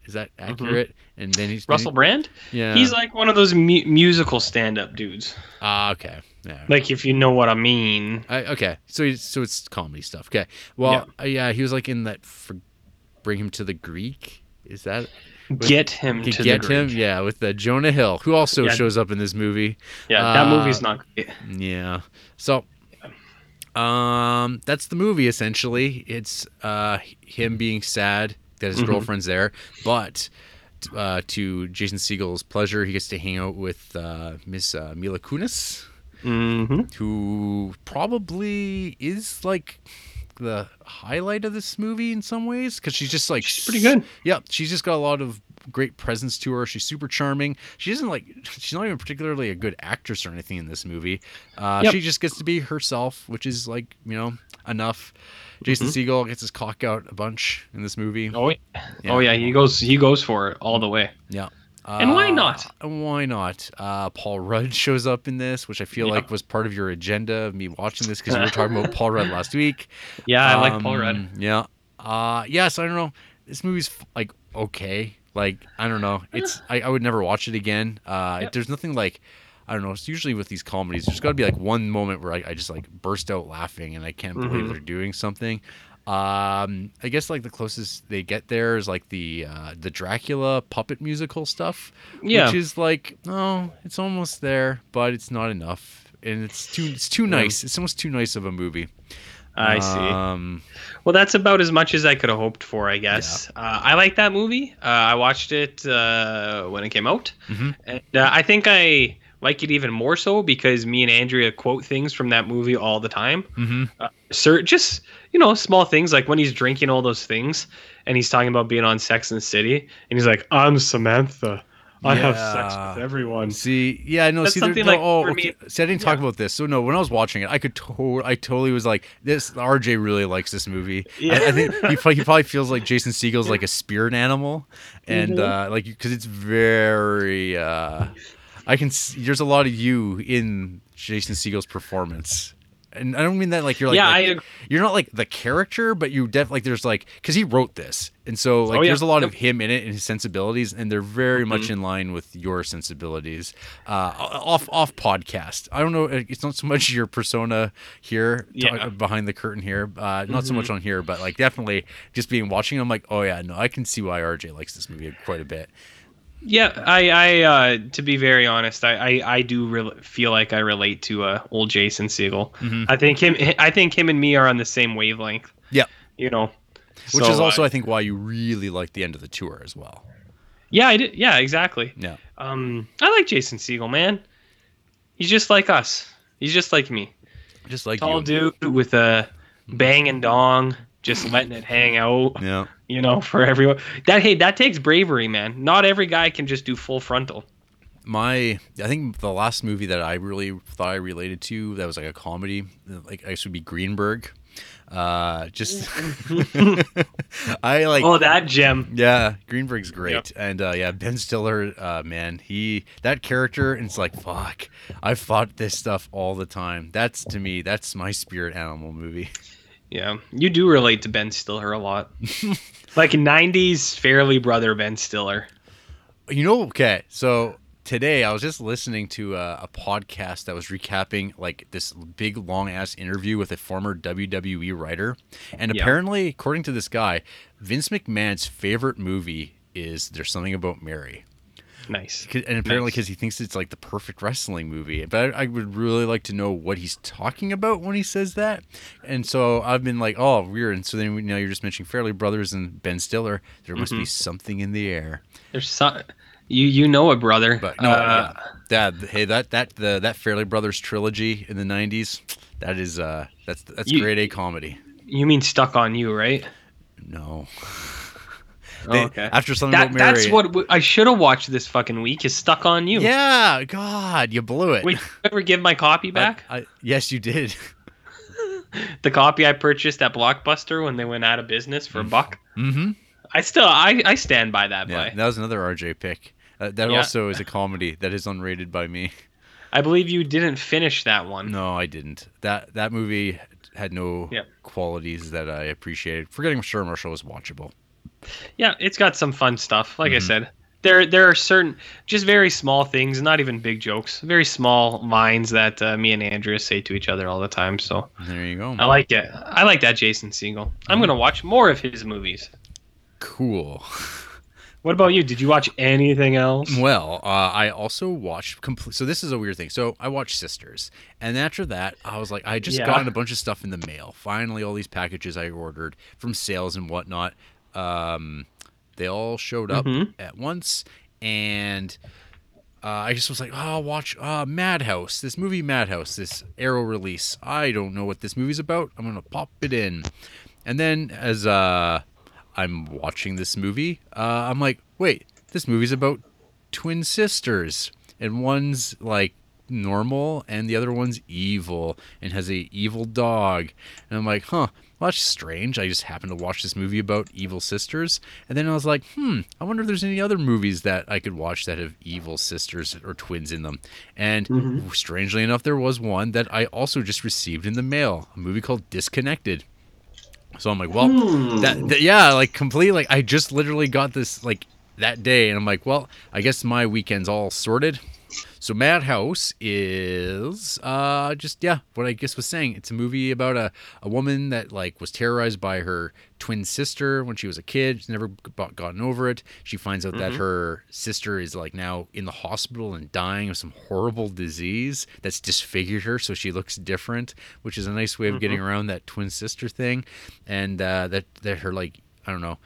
Is that accurate? And then he's Mm-hmm. Russell Brand? Yeah. He's like one of those mu- musical stand-up dudes. ah okay. Yeah. Like if you know what I mean. I, okay. So he's, so it's comedy stuff. Okay. Well, uh, yeah, he was like in that for bring him to the Greek. Is that Get him to get him? Yeah, with the Jonah Hill, who also Yeah. shows up in this movie. Yeah, that Uh, movie's not great. Yeah. So um that's the movie essentially. It's uh him being sad that his Mhm. girlfriend's there, but uh, to Jason Segel's pleasure, he gets to hang out with uh, Miss uh, Mila Kunis, Mm-hmm. who probably is like the highlight of this movie in some ways because she's just like She's pretty good. yeah, she's just got a lot of great presence to her. She's super charming. She isn't like she's not even particularly a good actress or anything in this movie. Uh, Yep. She just gets to be herself, which is like you know enough. Jason Mhm. Segel gets his cock out a bunch in this movie. Oh, yeah. Yeah. oh yeah, he goes he goes for it all the way. Yeah. And why not? And Why not? Uh, Paul Rudd shows up in this, which I feel Yeah. like was part of your agenda of me watching this because we were talking about Paul Rudd last week. Yeah, I like Paul Um, Rudd. Yeah. Uh, yes, I don't know. This movie's like okay. Like I don't know. It's I, I would never watch it again. Uh, Yep. there's nothing like I don't know. It's usually with these comedies. There's got to be like one moment where I, I just like burst out laughing and I can't believe Mhm. they're doing something. Um, I guess like the closest they get there is like the uh, the Dracula puppet musical stuff, Yeah. which is like oh, it's almost there, but it's not enough, and it's too it's too nice. It's almost too nice of a movie. I see. Um, Well, that's about as much as I could have hoped for, I guess. Uh, I like that movie. Uh, I watched it uh, when it came out, Mhm. and uh, I think I like it even more so because me and Andrea quote things from that movie all the time. mhm. Sir, just you know, small things like when he's drinking all those things, and he's talking about being on Sex and the City, and he's like, "I'm Samantha. I have sex with everyone." See, yeah, no, That's see, there- something no, like oh, for okay. me- See, I didn't talk Yeah. about this. So no, when I was watching it, I could, totally, I totally was like, this. RJ really likes this movie. Yeah. I, I think he probably, he probably feels like Jason Segel's like a spirit animal, and Mhm. uh, like because it's very. Uh, I can. s- There's a lot of you in Jason Segel's performance. And I don't mean that like you're like, yeah, like- I agree. you're not like the character, but you def like there's like because he wrote this, and so like Oh, yeah. there's a lot of him in it and his sensibilities, and they're very much Mhm. in line with your sensibilities. Uh, off off podcast, I don't know. It's not so much your persona here, Yeah. behind the curtain here, uh, not so Mhm. much on here, but like definitely just being watching. I'm like, oh yeah, no, I can see why RJ likes this movie quite a bit. Yeah, I, I, uh, to be very honest, I, I, I do re- feel like I relate to uh, old Jason Segel. Mhm. I think him, I think him and me are on the same wavelength. Yeah. you know, Which So, is also, uh, I think, why you really like the end of the tour as well. yeah, I did, yeah, exactly. Yeah. Um, I like Jason Segel, man. He's just like us. He's just like me. Just like Tall you. dude with a bang and dong, just letting it hang out. Yeah. You know, for everyone. That hey, that takes bravery, man. Not every guy can just do full frontal. my I think the last movie that I really thought I related to that was like a comedy, like I should be Greenberg. Uh, just I like. Oh, that gem. Yeah, Greenberg's great, and uh, yeah, Ben Stiller, uh, man, he that character, and it's like fuck. I've fought this stuff all the time. That's to me, that's my spirit animal movie. Yeah, you do relate to Ben Stiller a lot. like '90s Farrelly Brother Ben Stiller. You know, okay, so today I was just listening to a, a podcast that was recapping like this big long ass interview with a former WWE writer, and Yeah. apparently, according to this guy, Vince McMahon's favorite movie is "There's Something About Mary," Nice. and apparently Nice. because he thinks it's like the perfect wrestling movie. But I, I would really like to know what he's talking about when he says that. And so I've been like, oh, weird. And so then you know you're just mentioning Farrelly Brothers and Ben Stiller. There must be Mhm. something in the air. There's some. You you know it, brother. But no, Uh, yeah. Dad, hey, that that the that Farrelly Brothers trilogy in the '90s, that is uh, that's that's You- grade A comedy. You mean Stuck on You, right? No, Oh, okay. After something That about Mary. that's what w- I should have watched this fucking week. Is Stuck on You. Yeah, God, you blew it. Wait, did you ever give my copy I- back? I, yes, you did. the copy I purchased at Blockbuster when they went out of business for a buck. mm-hmm. I still I, I stand by that Yeah, play. that was another RJ pick. Uh, that Yeah. also is a comedy that is unrated by me. I believe you didn't finish that one. No, I didn't. That that movie had no Yep. qualities that I appreciated. Forgetting Sarah Marshall was watchable. Yeah, it's got some fun stuff. Like I Mhm. said, there there are certain just very small things, not even big jokes, very small lines that uh, me and Andrea say to each other all the time. So There you go. I like it. I like that Jason Segel. I'm Mhm. gonna watch more of his movies. Cool. What about you? Did you watch anything else? Well, uh, I also watched. Complete, so this is a weird thing. So I watched Sisters, and after that, I was like, I just Yeah. gotten a bunch of stuff in the mail. Finally, all these packages I ordered from sales and whatnot, um, they all showed up Mhm. at once, and uh, I just was like, oh, watch uh, Madhouse, this movie Madhouse, this Arrow release. I don't know what this movie's about. I'm gonna pop it in, and then as uh, I'm watching this movie, uh, I'm like, wait, this movie's about twin sisters, and one's like normal and the other one's evil and has a evil dog. And I'm like, huh, well, that's strange. I just happened to watch this movie about evil sisters. And then I was like, hmm, I wonder if there's any other movies that I could watch that have evil sisters or twins in them. And Mm-hmm. strangely enough, there was one that I also just received in the mail a movie called Disconnected. So I'm like, well, Hmm. that, that yeah, like completely. Like I just literally got this like that day, and I'm like, well, I guess my weekend's all sorted. So Madhouse is uh just yeah, what I guess was saying. It's a movie about a, a woman that like was terrorized by her twin sister when she was a kid. She's never got- gotten over it. She finds out that her sister is like now in the hospital and dying of some horrible disease that's disfigured her so she looks different, which is a nice way of getting around that twin sister thing. And uh that that her like I don't know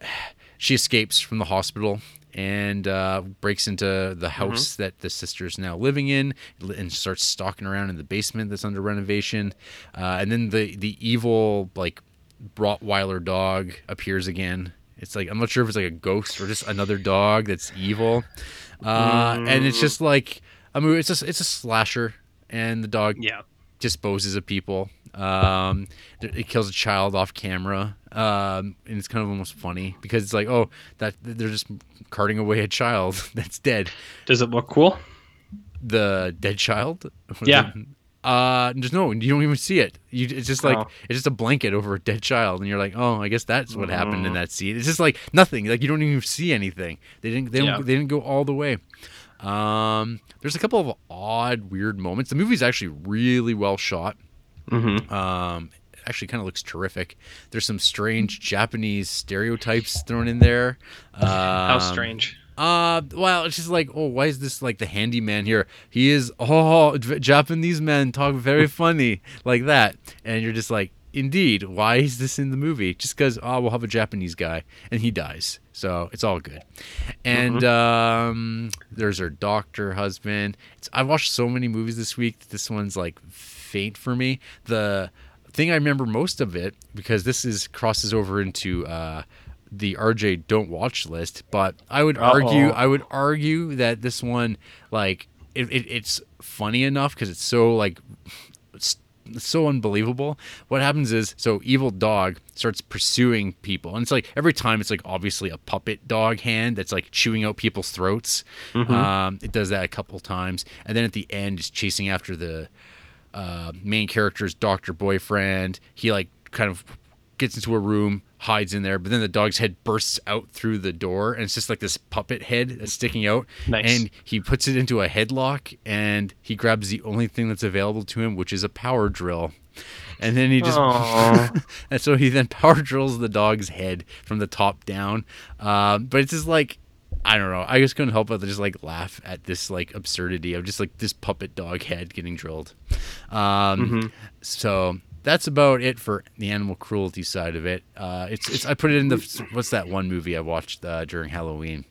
she escapes from the hospital and uh, breaks into the house that the sister's now living in and starts stalking around in the basement that's under renovation. Uh, and then the the evil like rottweiler dog appears again. It's like i'm not sure if it's like a ghost or just another dog that's evil. Uh, and it's just like I mean, it's just it's a slasher and the dog Yeah. disposes of people. Um, it kills a child off camera, um, and it's kind of almost funny because it's like, oh, that they're just carting away a child that's dead. Does it look cool? The dead child. Yeah. Uh, just no, you don't even see it. You, it's just like Oh. it's just a blanket over a dead child, and you're like, oh, I guess that's what happened Mm. in that scene. It's just like nothing. Like you don't even see anything. They didn't. They, don't, Yeah. they didn't go all the way. Um, there's a couple of odd, weird moments. The movie's actually really well shot. Mm-hmm. Um, actually, kind of looks terrific. There's some strange Japanese stereotypes thrown in there. Um, How strange. Uh, well, it's just like, oh, why is this like the handyman here? He is, oh, Japanese men talk very funny like that, and you're just like, indeed, why is this in the movie? Just because, oh, we'll have a Japanese guy and he dies, so it's all good. And um, there's her doctor husband. It's, I watched so many movies this week. that This one's like faint for me. The thing I remember most of it because this is crosses over into uh, the RJ don't watch list, but I would argue Uh-oh. I would argue that this one like it, it, it's funny enough because it's so like so unbelievable. What happens is, so evil dog starts pursuing people, and it's like every time it's like obviously a puppet dog hand that's like chewing out people's throats. Um, it does that a couple times, and then at the end, it's chasing after the uh, main character's doctor boyfriend. He like kind of gets into a room, hides in there, but then the dog's head bursts out through the door, and it's just like this puppet head that's sticking out. Nice. And he puts it into a headlock, and he grabs the only thing that's available to him, which is a power drill. And then he just, and so he then power drills the dog's head from the top down. Um, but it's just like, I don't know. I just couldn't help but just like laugh at this like absurdity of just like this puppet dog head getting drilled. Um, So that's about it for the animal cruelty side of it. Uh, it's it's I put it in the what's that one movie I watched uh, during Halloween.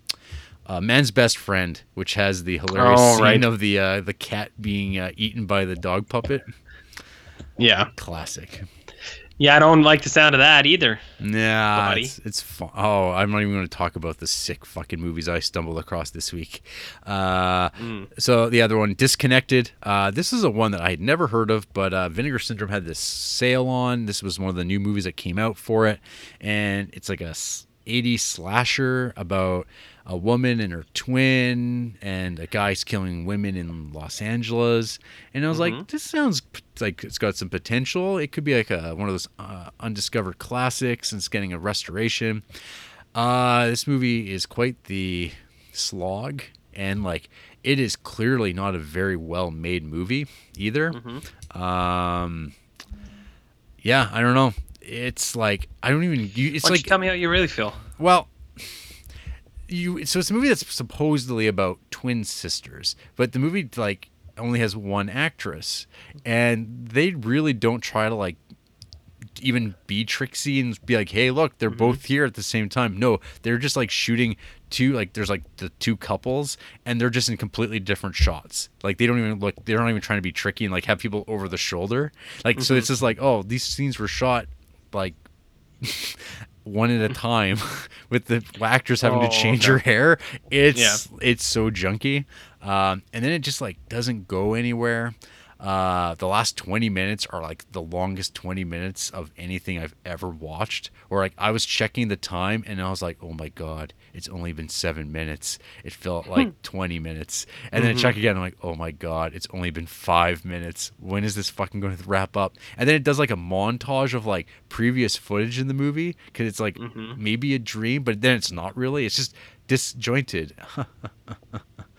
Uh, Man's Best Friend, which has the hilarious Oh, scene right. of the uh, the cat being uh, eaten by the dog puppet. Yeah. Classic. Yeah, I don't like the sound of that either. Nah, Buddy. it's, it's fun. Oh, I'm not even going to talk about the sick fucking movies I stumbled across this week. Uh, So the other one, Disconnected. Uh, this is a one that I had never heard of, but uh, Vinegar Syndrome had this sale on. This was one of the new movies that came out for it, and it's like a 80s slasher about a woman and her twin, and a guy's killing women in Los Angeles. And I was like, this sounds p- like it's got some potential. It could be like a, one of those uh, undiscovered classics, and it's getting a restoration. Uh, this movie is quite the slog, and like it is clearly not a very well made movie either. Um, yeah, I don't know. It's like I don't even. It's like you tell me how you really feel? well, you. So it's a movie that's supposedly about twin sisters, but the movie like only has one actress, and they really don't try to like even be tricksy and be like, hey, look, they're mm-hmm. both here at the same time. No, they're just like shooting two, like there's like the two couples and they're just in completely different shots. Like they don't even look, they're not even trying to be tricky and like have people over the shoulder. Like, so it's mm-hmm. just like, oh, these scenes were shot like one at a time with the actors having Oh, to change okay. her hair. It's it's so junky, um, and then it just like doesn't go anywhere. Uh, the last 20 minutes are like the longest 20 minutes of anything I've ever watched. Or like I was checking the time and I was like, oh my god, it's only been seven minutes. It felt hmm. like 20 minutes. And then I check mm-hmm. again, I'm like, oh my god, it's only been five minutes. When is this fucking going to wrap up? And then it does like a montage of like previous footage in the movie because it's like mm-hmm. maybe a dream, but then it's not really. It's just disjointed.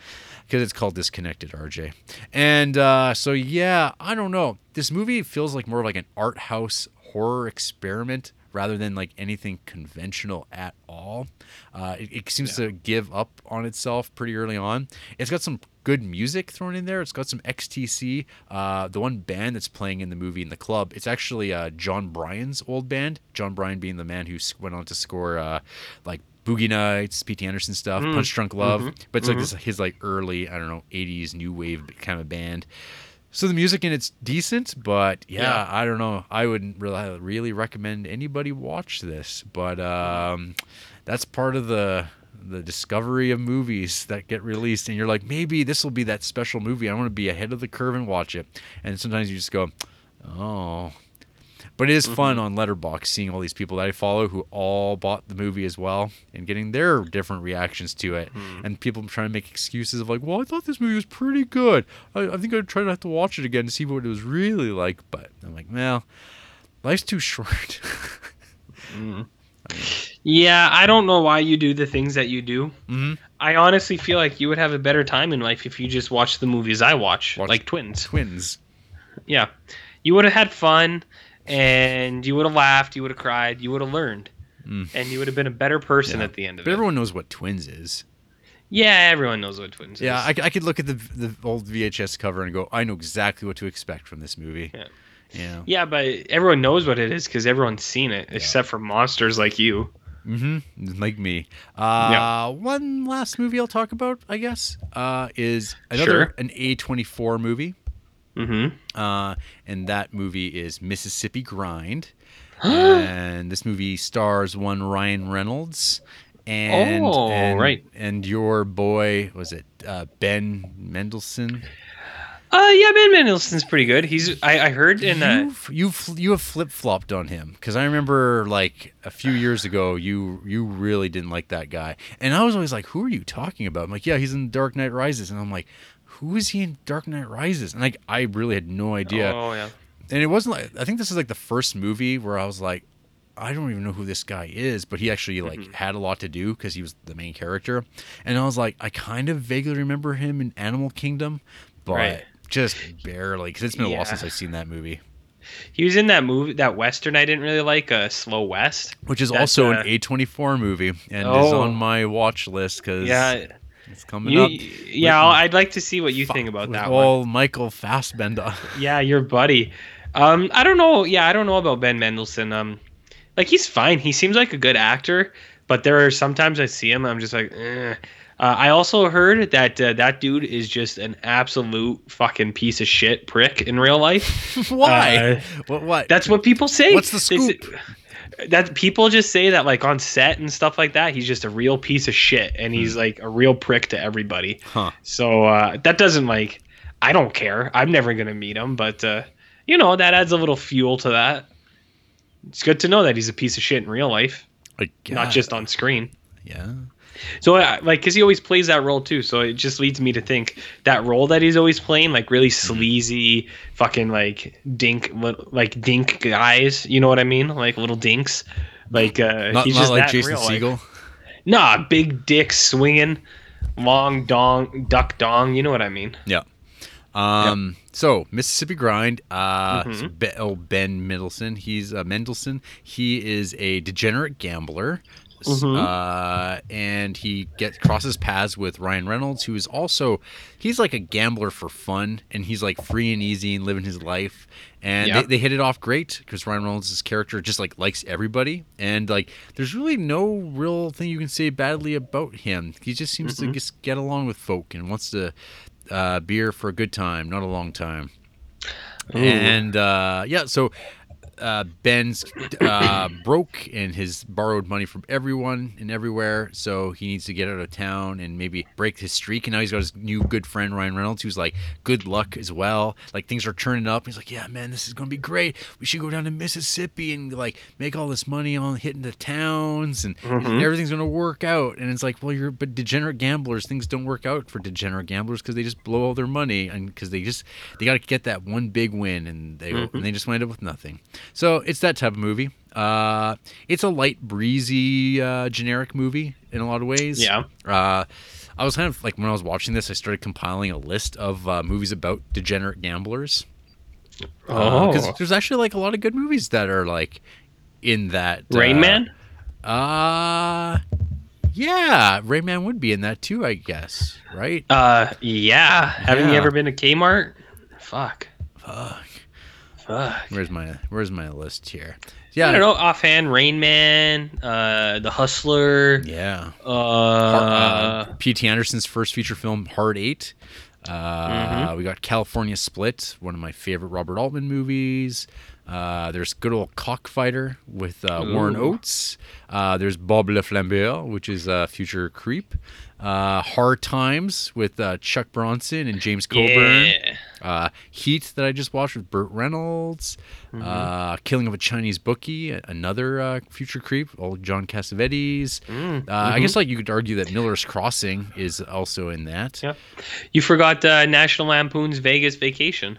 because it's called Disconnected, RJ. And uh, so, yeah, I don't know. This movie feels like more of like an art house horror experiment rather than like anything conventional at all. Uh, it, it seems to give up on itself pretty early on. It's got some good music thrown in there. It's got some XTC. Uh, the one band that's playing in the movie in the club, it's actually uh, Jon Brion's old band. Jon Brion being the man who went on to score uh, like Boogie Nights, P.T. Anderson stuff, Mm. Punch Drunk Love. Mhm. But it's like this his like early, I don't know, 80s new wave kind of band. So the music in it's decent, but yeah, Yeah. I don't know. I wouldn't really, really recommend anybody watch this, but um, that's part of the the discovery of movies that get released, and you're like, maybe this will be that special movie. I want to be ahead of the curve and watch it. And sometimes you just go, oh. But it is fun mm-hmm. on Letterboxd seeing all these people that I follow who all bought the movie as well and getting their different reactions to it. Mm-hmm. And people trying to make excuses of like, well, I thought this movie was pretty good. I, I think I'd try to have to watch it again to see what it was really like. But I'm like, well, life's too short. Mm-hmm. Yeah, I don't know why you do the things that you do. Mhm. I honestly feel like you would have a better time in life if you just watched the movies I watch, Watch- like Twins. Twins. Yeah, you would have had fun, and you would have laughed, you would have cried, you would have learned, Mm. and you would have been a better person Yeah. at the end of But it. everyone knows what Twins is. yeah, everyone knows what Twins is. Yeah, is. I, I could look at the the old VHS cover and go, I know exactly what to expect from this movie. Yeah. Yeah. yeah, but everyone knows what it is because everyone's seen it, except for monsters like you. Mm-hmm. Like me. Uh, One last movie I'll talk about, I guess, uh, is another Sure. an A24 movie. Mm-hmm. Uh, and that movie is Mississippi Grind. and this movie stars one Ryan Reynolds. And, Oh, and right. and your boy was it uh, Ben Mendelsohn? Uh, yeah, Ben Mendelsohn's pretty good. He's I, I heard in uh, you've, you've you have flip flopped on him because I remember like a few years ago you you really didn't like that guy and I was always like who are you talking about I'm like yeah he's in Dark Knight Rises and I'm like who is he in Dark Knight Rises and like I really had no idea Oh yeah. and it wasn't like I think this is like the first movie where I was like I don't even know who this guy is, but he actually like Mm-hmm. had a lot to do because he was the main character, and I was like, I kind of vaguely remember him in Animal Kingdom, but Right. just barely because it's been a while since I've seen that movie, He was in that movie, that western I didn't really like, uh, Slow West. which is That's, also uh, an A24 movie and is Oh. on my watch list because Yeah, it's coming you, up. yeah. I'll- I'd like to see what you think about that one. all Michael Fassbender. Yeah, your buddy. Um, I don't know. Yeah, I don't know about Ben Mendelsohn. Um, like he's fine. He seems like a good actor, but there are sometimes I see him, I'm just like, eh. Uh, I also heard that uh, that dude is just an absolute fucking piece of shit prick in real life. Why? Uh, what? What? That's what people say. What's the They say- scoop? That people just say that like on set and stuff like that, he's just a real piece of shit, and he's like a real prick to everybody. Huh. So uh, that doesn't like I don't care. I'm never gonna meet him, but uh, you know that adds a little fuel to that. It's good to know that he's a piece of shit in real life, Like, not just on screen. yeah. So like, because he always plays that role too. So it just leads me to think that role that he's always playing, like really sleazy, fucking like dink, li- like dink guys. You know what I mean? Like little dinks. Like uh, Not, he's not just like that Jason real life. Segel. Nah, big dick swinging, long dong, duck dong. You know what I mean? Yeah. Um. So Mississippi Grind. Uh. Mhm. Be- oh, Ben Mendelsohn. He's uh, Mendelsohn. He is a degenerate gambler. Mhm. Uh, and he gets crosses paths with Ryan Reynolds, who is also he's like a gambler for fun, and he's like free and easy and living his life. And Yeah. they, they hit it off great because Ryan Reynolds' character just like likes everybody, and like there's really no real thing you can say badly about him. He just seems to just get along with folk and wants to uh, be here for a good time, not a long time. Ooh. And uh, yeah, so uh, Ben's uh, broke and has borrowed money from everyone and everywhere, so he needs to get out of town and maybe break his streak. And now he's got his new good friend Ryan Reynolds, who's like good luck as well. Like things are turning up. He's like, yeah, man, this is gonna be great. We should go down to Mississippi and like make all this money on hitting the towns, and everything's gonna work out. And it's like, well, you're but degenerate gamblers. Things don't work out for degenerate gamblers because they just blow all their money and because they just they got to get that one big win and they and they just wind up with nothing. So it's that type of movie. Uh, it's a light, breezy, uh, generic movie in a lot of ways. Yeah. Uh, I was kind of like when I was watching this, I started compiling a list of uh, movies about degenerate gamblers. Oh, because Oh. there's actually like a lot of good movies that are like in that. Rain uh, Man. Uh, yeah, Rain Man would be in that too, I guess. Right? Uh, yeah. Haven't you ever been to Kmart? Fuck. Fuck. Fuck. Where's my Where's my list here? Yeah, I don't know. Offhand, Rain Man, uh, The Hustler, Yeah. uh, uh, P.T. Anderson's first feature film, Hard Eight. Uh, Mm-hmm. We got California Split, one of my favorite Robert Altman movies. Uh, there's good old Cockfighter with uh, Warren Oates. Uh, there's Bob Le Flambeur, which is a future creep. Uh, Hard Times with uh, Chuck Bronson and James Coburn. yeah. Uh, Heat that I just watched with Burt Reynolds. Mm-hmm. Uh, Killing of a Chinese Bookie, another uh, future creep, old John Cassavetes. Mm, Uh, I guess like you could argue that Miller's Crossing is also in that. Yeah. You forgot uh, National Lampoon's Vegas Vacation.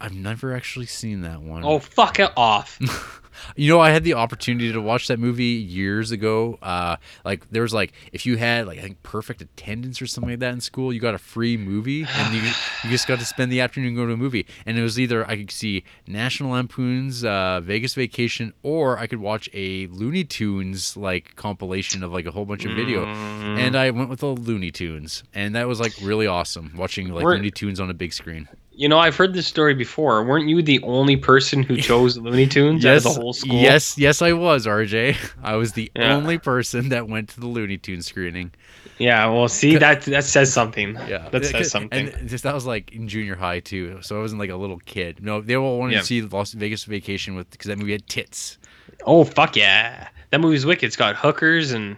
I've never actually seen that one. Oh, fuck it off. You know, I had the opportunity to watch that movie years ago. Uh, like there was like if you had like I think perfect attendance or something like that in school, you got a free movie, and you you just got to spend the afternoon going to a movie. And it was either I could see National Lampoon's uh, Vegas Vacation, or I could watch a Looney Tunes like compilation of like a whole bunch of video. Mm. And I went with the Looney Tunes, and that was like really awesome watching like We're- Looney Tunes on a big screen. You know, I've heard this story before. Weren't you the only person who chose Looney Tunes out of Yes, the whole school? yes, yes, I was RJ. I was the Yeah. only person that went to the Looney Tunes screening. Yeah. Well, see, that that says something. Yeah, That says something. And just that was like in junior high too, so I wasn't like a little kid. No, they all wanted Yeah. to see Las Vegas Vacation with because that movie had tits. Oh fuck yeah! That movie's wicked. It's got hookers and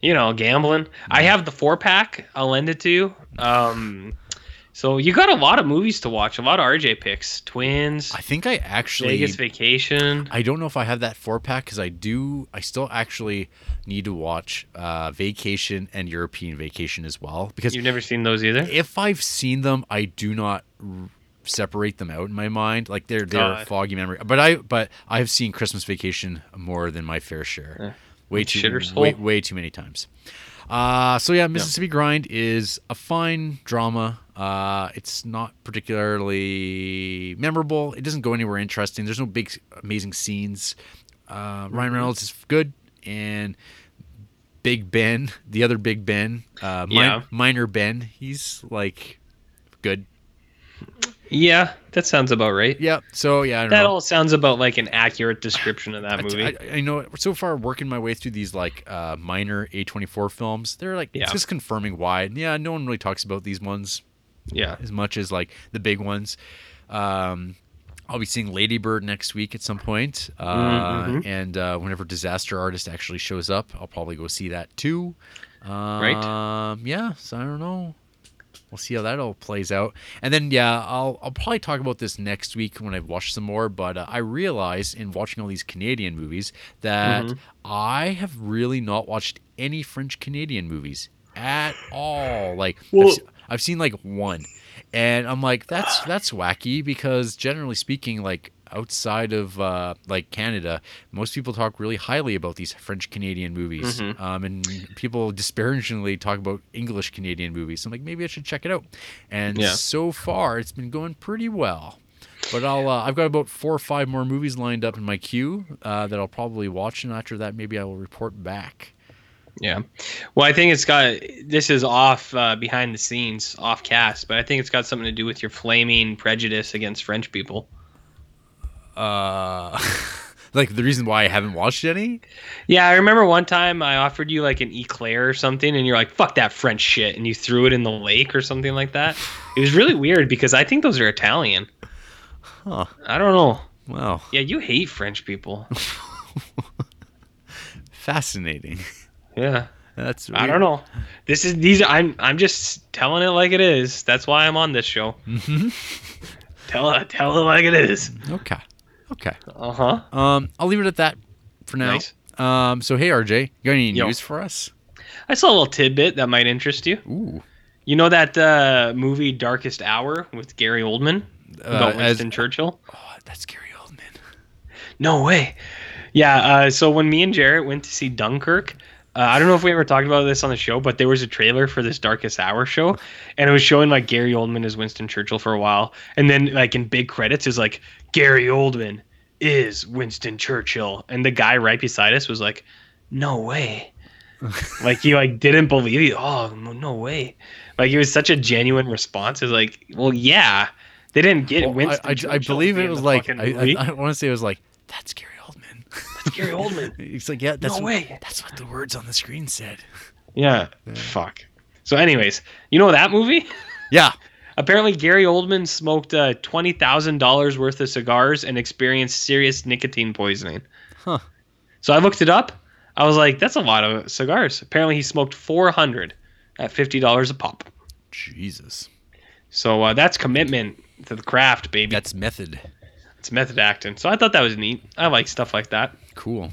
you know gambling. I have the four pack. I'll lend it to you. Um, so you got a lot of movies to watch. A lot of RJ picks. Twins. I think I actually. Vegas Vacation. I don't know if I have that four pack because I do. I still actually need to watch uh, Vacation and European Vacation as well because You've never seen those either. if I've seen them, I do not r- separate them out in my mind. Like they're they're God. foggy memory. But I but I have seen Christmas Vacation more than my fair share. way too way, way too many times. Uh, so yeah, Mississippi Grind is a fine drama. Uh, it's not particularly memorable. It doesn't go anywhere interesting. There's no big amazing scenes. Uh, Ryan Reynolds is good and Big Ben, the other Big Ben, uh, Mi- Yeah. minor Ben, he's like good. Yeah, that sounds about right. Yeah. So yeah, I don't That know. all sounds about like an accurate description of that movie. I, I know so far working my way through these like uh, minor A24 films, they're like it's Yeah. just confirming why. Yeah, no one really talks about these ones yeah. as much as like the big ones. Um, I'll be seeing Ladybird next week at some point, uh, Mhm. and uh, whenever Disaster Artist actually shows up, I'll probably go see that too. Um, Yeah, so I don't know. We'll see how that all plays out, and then yeah, I'll I'll probably talk about this next week when I've watched some more. But uh, I realized in watching all these Canadian movies that Mhm. I have really not watched any French Canadian movies at all. Like Well- I've, I've seen like one, and I'm like, that's that's wacky because generally speaking, like outside of uh, like Canada, most people talk really highly about these French Canadian movies, Mhm. um, and people disparagingly talk about English Canadian movies. So I'm like, maybe I should check it out. And Yeah. so far, it's been going pretty well. But I'll uh, I've got about four or five more movies lined up in my queue uh, that I'll probably watch, and after that, maybe I will report back. Yeah. Well, I think it's got this is off uh, behind the scenes, off cast, but I think it's got something to do with your flaming prejudice against French people. Uh, like the reason why I haven't watched any. Yeah, I remember one time I offered you like an eclair or something, and you're like, "Fuck that French shit," and you threw it in the lake or something like that. It was really weird because I think those are Italian. Huh. I don't know. Wow, Yeah, you hate French people. fascinating. Yeah. That's I don't know. This is these. I'm I'm just telling it like it is. That's why I'm on this show. hmm Tell it tell it like it is. Okay, okay. Uh huh. Um, I'll leave it at that for now. Nice. Um, so hey RJ, you got any Yo. news for us? I saw a little tidbit that might interest you. Ooh, You know that uh, movie Darkest Hour with Gary Oldman about uh, as, Winston Churchill? oh, that's Gary Oldman. No way. Yeah. Uh, so when me and Jarrett went to see Dunkirk, uh, I don't know if we ever talked about this on the show, but there was a trailer for this Darkest Hour show, and it was showing like Gary Oldman as Winston Churchill for a while, and then like in big credits is like Gary Oldman is Winston Churchill, and the guy right beside us was like, "No way." like he like didn't believe it. Oh no, no way! Like it was such a genuine response. It's like, well, yeah, they didn't get Well, Winston. I, I Churchill believe it was like I. I, I want to say it was like that's Gary. That's Gary Oldman. It's like yeah, that's No what, way. That's what the words on the screen said. Yeah. Fuck. So, anyways, you know that movie? Yeah. Apparently, Gary Oldman smoked uh, twenty thousand dollars worth of cigars and experienced serious nicotine poisoning. Huh. So I looked it up. I was like, "That's a lot of cigars." Apparently, he smoked four hundred at fifty dollars a pop. Jesus. So uh, that's commitment to the craft, baby. That's method. It's method acting. So I thought that was neat. I like stuff like that. Cool.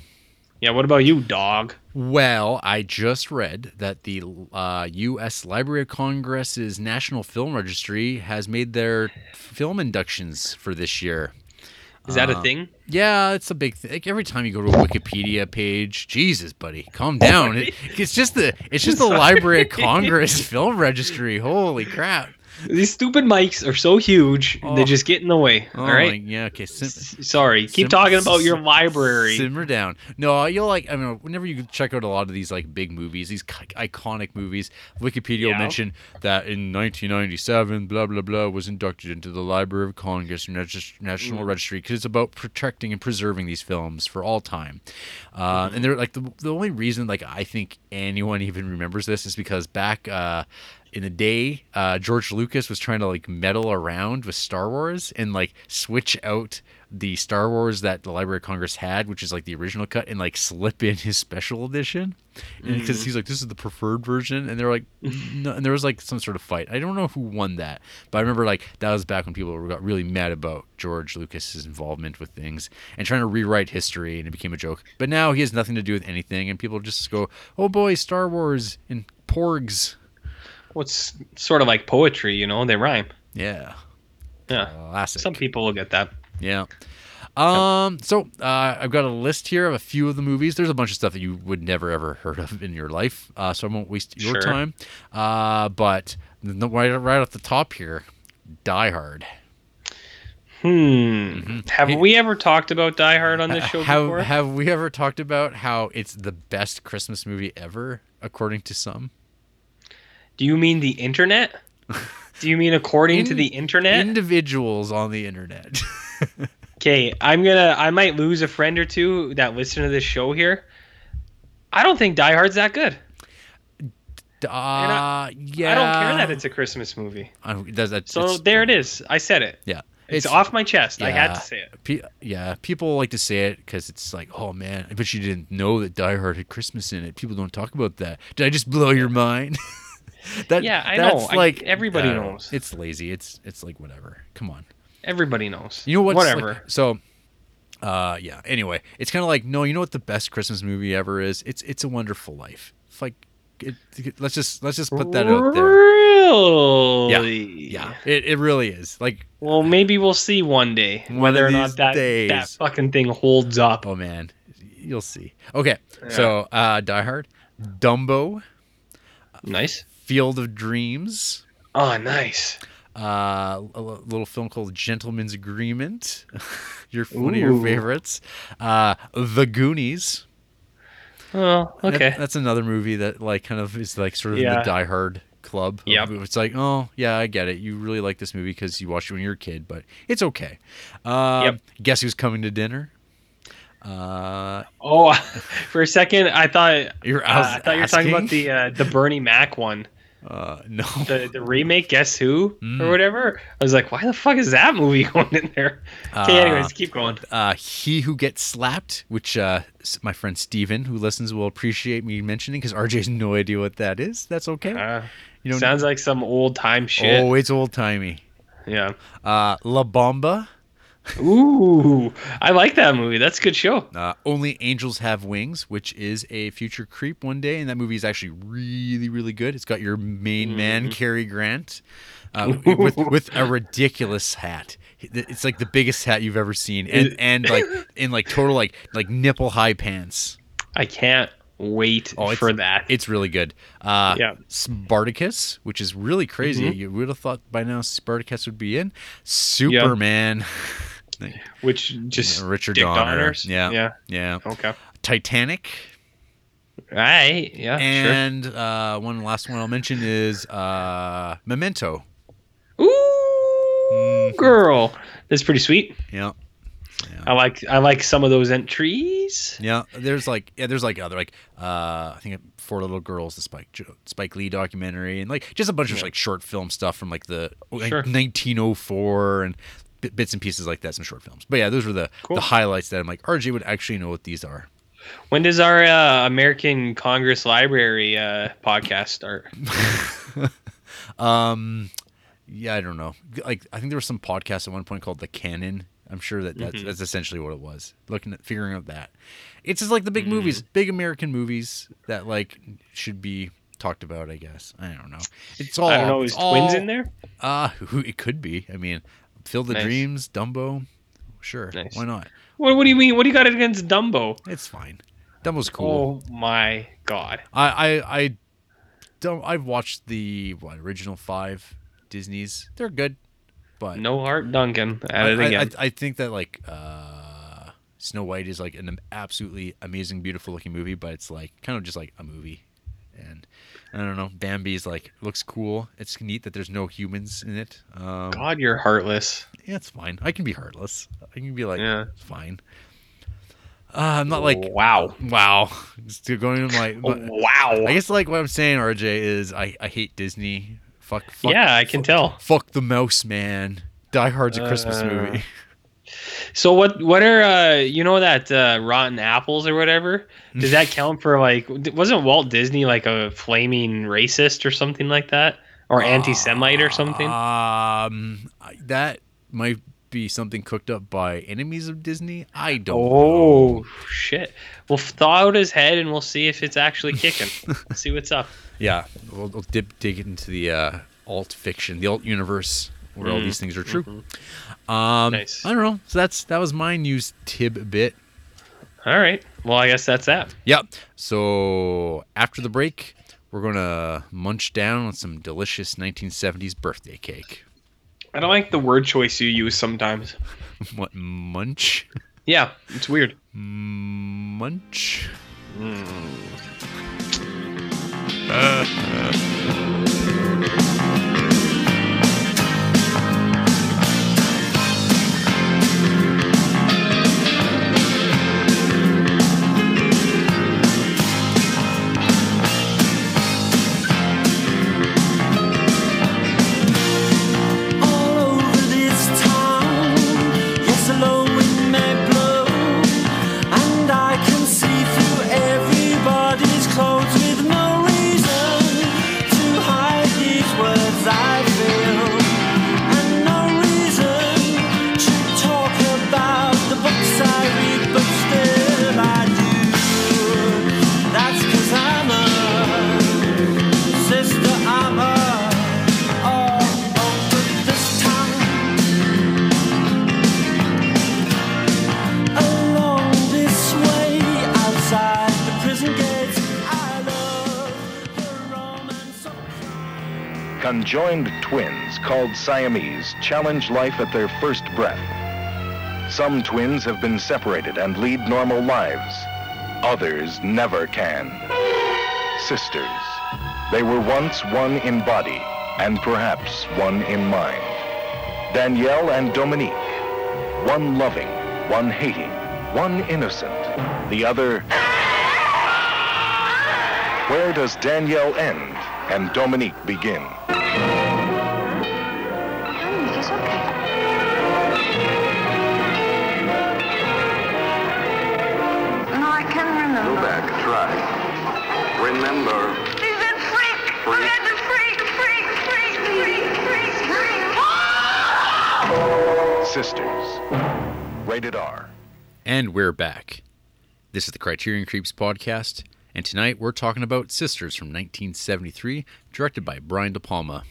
Yeah. What about you, dog? Well, I just read that the uh, U.S. Library of Congress's National Film Registry has made their film inductions for this year. Is that a Uh, thing? Yeah, it's a big thing. Like every time you go to a Wikipedia page, Jesus, buddy, calm down. It, it's just the it's just the Library of Congress Film Registry. Holy crap! These stupid mics are so huge, Oh. they just get in the way. Oh all right. yeah. Okay. Sim- S- Sorry. Keep Sim- talking about your library. Simmer down. No, you'll like. I mean, whenever you check out a lot of these like big movies, these iconic movies, Wikipedia will mention that in 1997, blah blah blah, was inducted into the Library of Congress National Mm. Registry because it's about protecting and preserving these films for all time. Uh, Mm-hmm. And they're like the the only reason like I think anyone even remembers this is because back. Uh, in the day, uh, George Lucas was trying to like meddle around with Star Wars and like switch out the Star Wars that the Library of Congress had, which is like the original cut, and like slip in his special edition. Because he's like, this is the preferred version, and they're like, no, and there was like some sort of fight. I don't know who won that, but I remember like that was back when people got really mad about George Lucas's involvement with things and trying to rewrite history, and it became a joke. But now he has nothing to do with anything, and people just go, oh boy, Star Wars and porgs. What's sort of like poetry, you know? They rhyme. Yeah, Yeah. classic. Some people will get that. Yeah. Um. So uh, I've got a list here of a few of the movies. There's a bunch of stuff that you would never ever heard of in your life. Uh, so I won't waste your Sure. time. Uh, but right right off the top here, Die Hard. Hmm. Have Hey- we ever talked about Die Hard on this show have before? have we ever talked about how it's the best Christmas movie ever, according to some? Do you mean the internet? Do you mean according to the internet? Individuals on the internet. Okay, I'm gonna. I might lose a friend or two that listen to this show here. I don't think Die Hard's that good. uh, yeah. I don't care that it's a Christmas movie. I, does that, So there it is. I said it. Yeah. It's, off my chest. I had to say it. Pe- yeah, people like to say it because it's like, oh man, I bet you didn't know that Die Hard had Christmas in it. People don't talk about that. Did I just blow your mind? that, Yeah, I that's know. Like everybody I don't know. knows. It's lazy. It's it's like whatever. Come on. Everybody knows. You know like- Whatever. so, uh, yeah. Anyway, it's kind of like no. You know what the best Christmas movie ever is? It's It's a Wonderful Life. It's like, it, it- let's just let's just put that out there. Really? Yeah, yeah it, it really is. Like, Well, maybe we'll see one day One whether or not that days. that fucking thing holds up. oh man, you'll see. Okay, so uh, Die Hard, Dumbo, Nice. Field of Dreams, Oh, nice. uh, a little film called Gentleman's Agreement, your one of your favorites, uh, The Goonies. Oh, That- okay. that's another movie that like kind of is like sort of Yeah. the Die Hard club. Yeah. It's like, oh yeah, I get it. You really like this movie because you watched it when you were a kid, but it's okay. Um, Yep. Guess who's coming to dinner? Uh, Oh, for a second, I thought uh, you're. I, was I thought you were talking about the uh, the Bernie Mac one. Uh, no. The, the remake, Guess Who Mm. or whatever. I was like, why the fuck is that movie going in there? Okay, Uh, anyways, keep going. uh, he who gets slapped, which uh, my friend Steven, who listens, will appreciate me mentioning because RJ has no idea what that is. That's okay. Uh, you know, sounds like some old time shit. oh, it's old timey. Yeah. Uh, La Bamba. Ooh, I like that movie. That's a good show. Uh, Only Angels Have Wings, which is a future creep one day, and that movie is actually really, really good. It's got your main Mm-hmm. man Cary Grant uh, with with a ridiculous hat. It's like the biggest hat you've ever seen, and and like in like total like like nipple high pants. I can't wait Oh, for that. It's really good. Uh, Yeah. Spartacus, which is really crazy. Mhm. You would have thought by now Spartacus would be in. Superman. Which just Richard Donner. Donners? Yeah. Yeah. Yeah. Okay. Titanic. Right. Yeah. and uh, one last one I'll mention is uh, Memento. sure. Ooh, Mhm. girl. That's pretty sweet. Yeah. I like I like some of those entries. Yeah, there's like yeah, there's like other like uh I think Four Little Girls, the Spike Spike Lee documentary, and like just a bunch of like short film stuff from like the like, Sure. 1904 and bit- bits and pieces like that, some short films. But yeah, those were the Cool. the highlights that I'm like RJ would actually know what these are. When does our uh, American Congress Library uh, podcast start? Um, yeah, I don't know. Like I think there was some podcast at one point called The Canon. I'm sure that that's, Mhm. that's essentially what it was. Looking at figuring out that it's just like the big Mm-hmm. movies, big American movies that like should be talked about. I guess I don't know. It's all I don't know. Is twins all- in there? Uh who it could be. I mean, Field of Nice. Dreams, Dumbo. Sure, Nice. why not? What, what do you mean? What do you got against Dumbo? It's fine. Dumbo's cool. Oh my god! I I I don't. I've watched the what original five Disney's. They're good, but No heart, Duncan. At I, it I- I, I think that like uh, Snow White is like an absolutely amazing, beautiful looking movie, but it's like kind of just like a movie. And I don't know. Bambi's like looks cool. It's neat that there's no humans in it. Um, God, you're heartless. yeah, it's fine. I can be heartless. I can be like, Yeah. it's fine. Uh, I'm not like wow, wow. Still going to my. my- wow. I guess like what I'm saying, RJ, is I, I hate Disney. Fuck, fuck. yeah, I can fuck, tell. Fuck the mouse, man. Die Hard's a Christmas Uh, movie. So what? What are uh, you know that uh, RottenApples or whatever? Does that count for like? Wasn't Walt Disney like a flaming racist or something like that, or anti-Semite or something? Um, that might be something cooked up by enemies of Disney. I don't. Oh know. shit! We'll thaw out his head and we'll see if it's actually kicking. see what's up. Yeah, we'll, we'll dip dig into the uh, alt fiction, the alt universe, where all Mm, these things are true. mhm. Um, Nice. I don't know. So that's that was my news tidbit. All right. Well, I guess that's that. Yep. So after the break, we're gonna munch down on some delicious 1970s birthday cake. I don't like the word choice you use sometimes. what munch? Yeah, it's weird. Munch. all Conjoined twins called Siamese challenge life at their first breath. Some twins have been separated and lead normal lives. Others never can. Sisters. They were once one in body and perhaps one in mind. Danielle and Dominique. One loving, one hating, one innocent, the other. Where does Danielle end and Dominique begin. Sisters. Rated R. And we're back. This is the Criterion Creeps podcast, and tonight we're talking about Sisters from 1973, directed by Brian De Palma.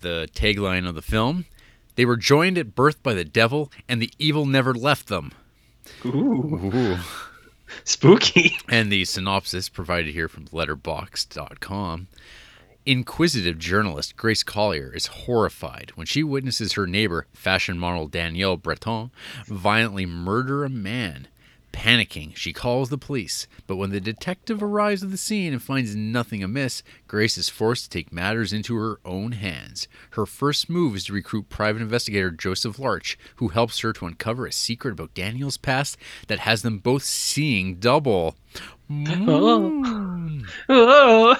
The tagline of the film They were joined at birth by the devil, and the evil never left them. Ooh, Ooh. spooky. And the synopsis provided here from letterboxd.com. Inquisitive journalist Grace Collier is horrified when she witnesses her neighbor, fashion model Danielle Breton, violently murder a man. Panicking, she calls the police, but when the detective arrives at the scene and finds nothing amiss, Grace is forced to take matters into her own hands. Her first move is to recruit private investigator Joseph Larch, who helps her to uncover a secret about Danielle's past that has them both seeing double. Oh. Oh.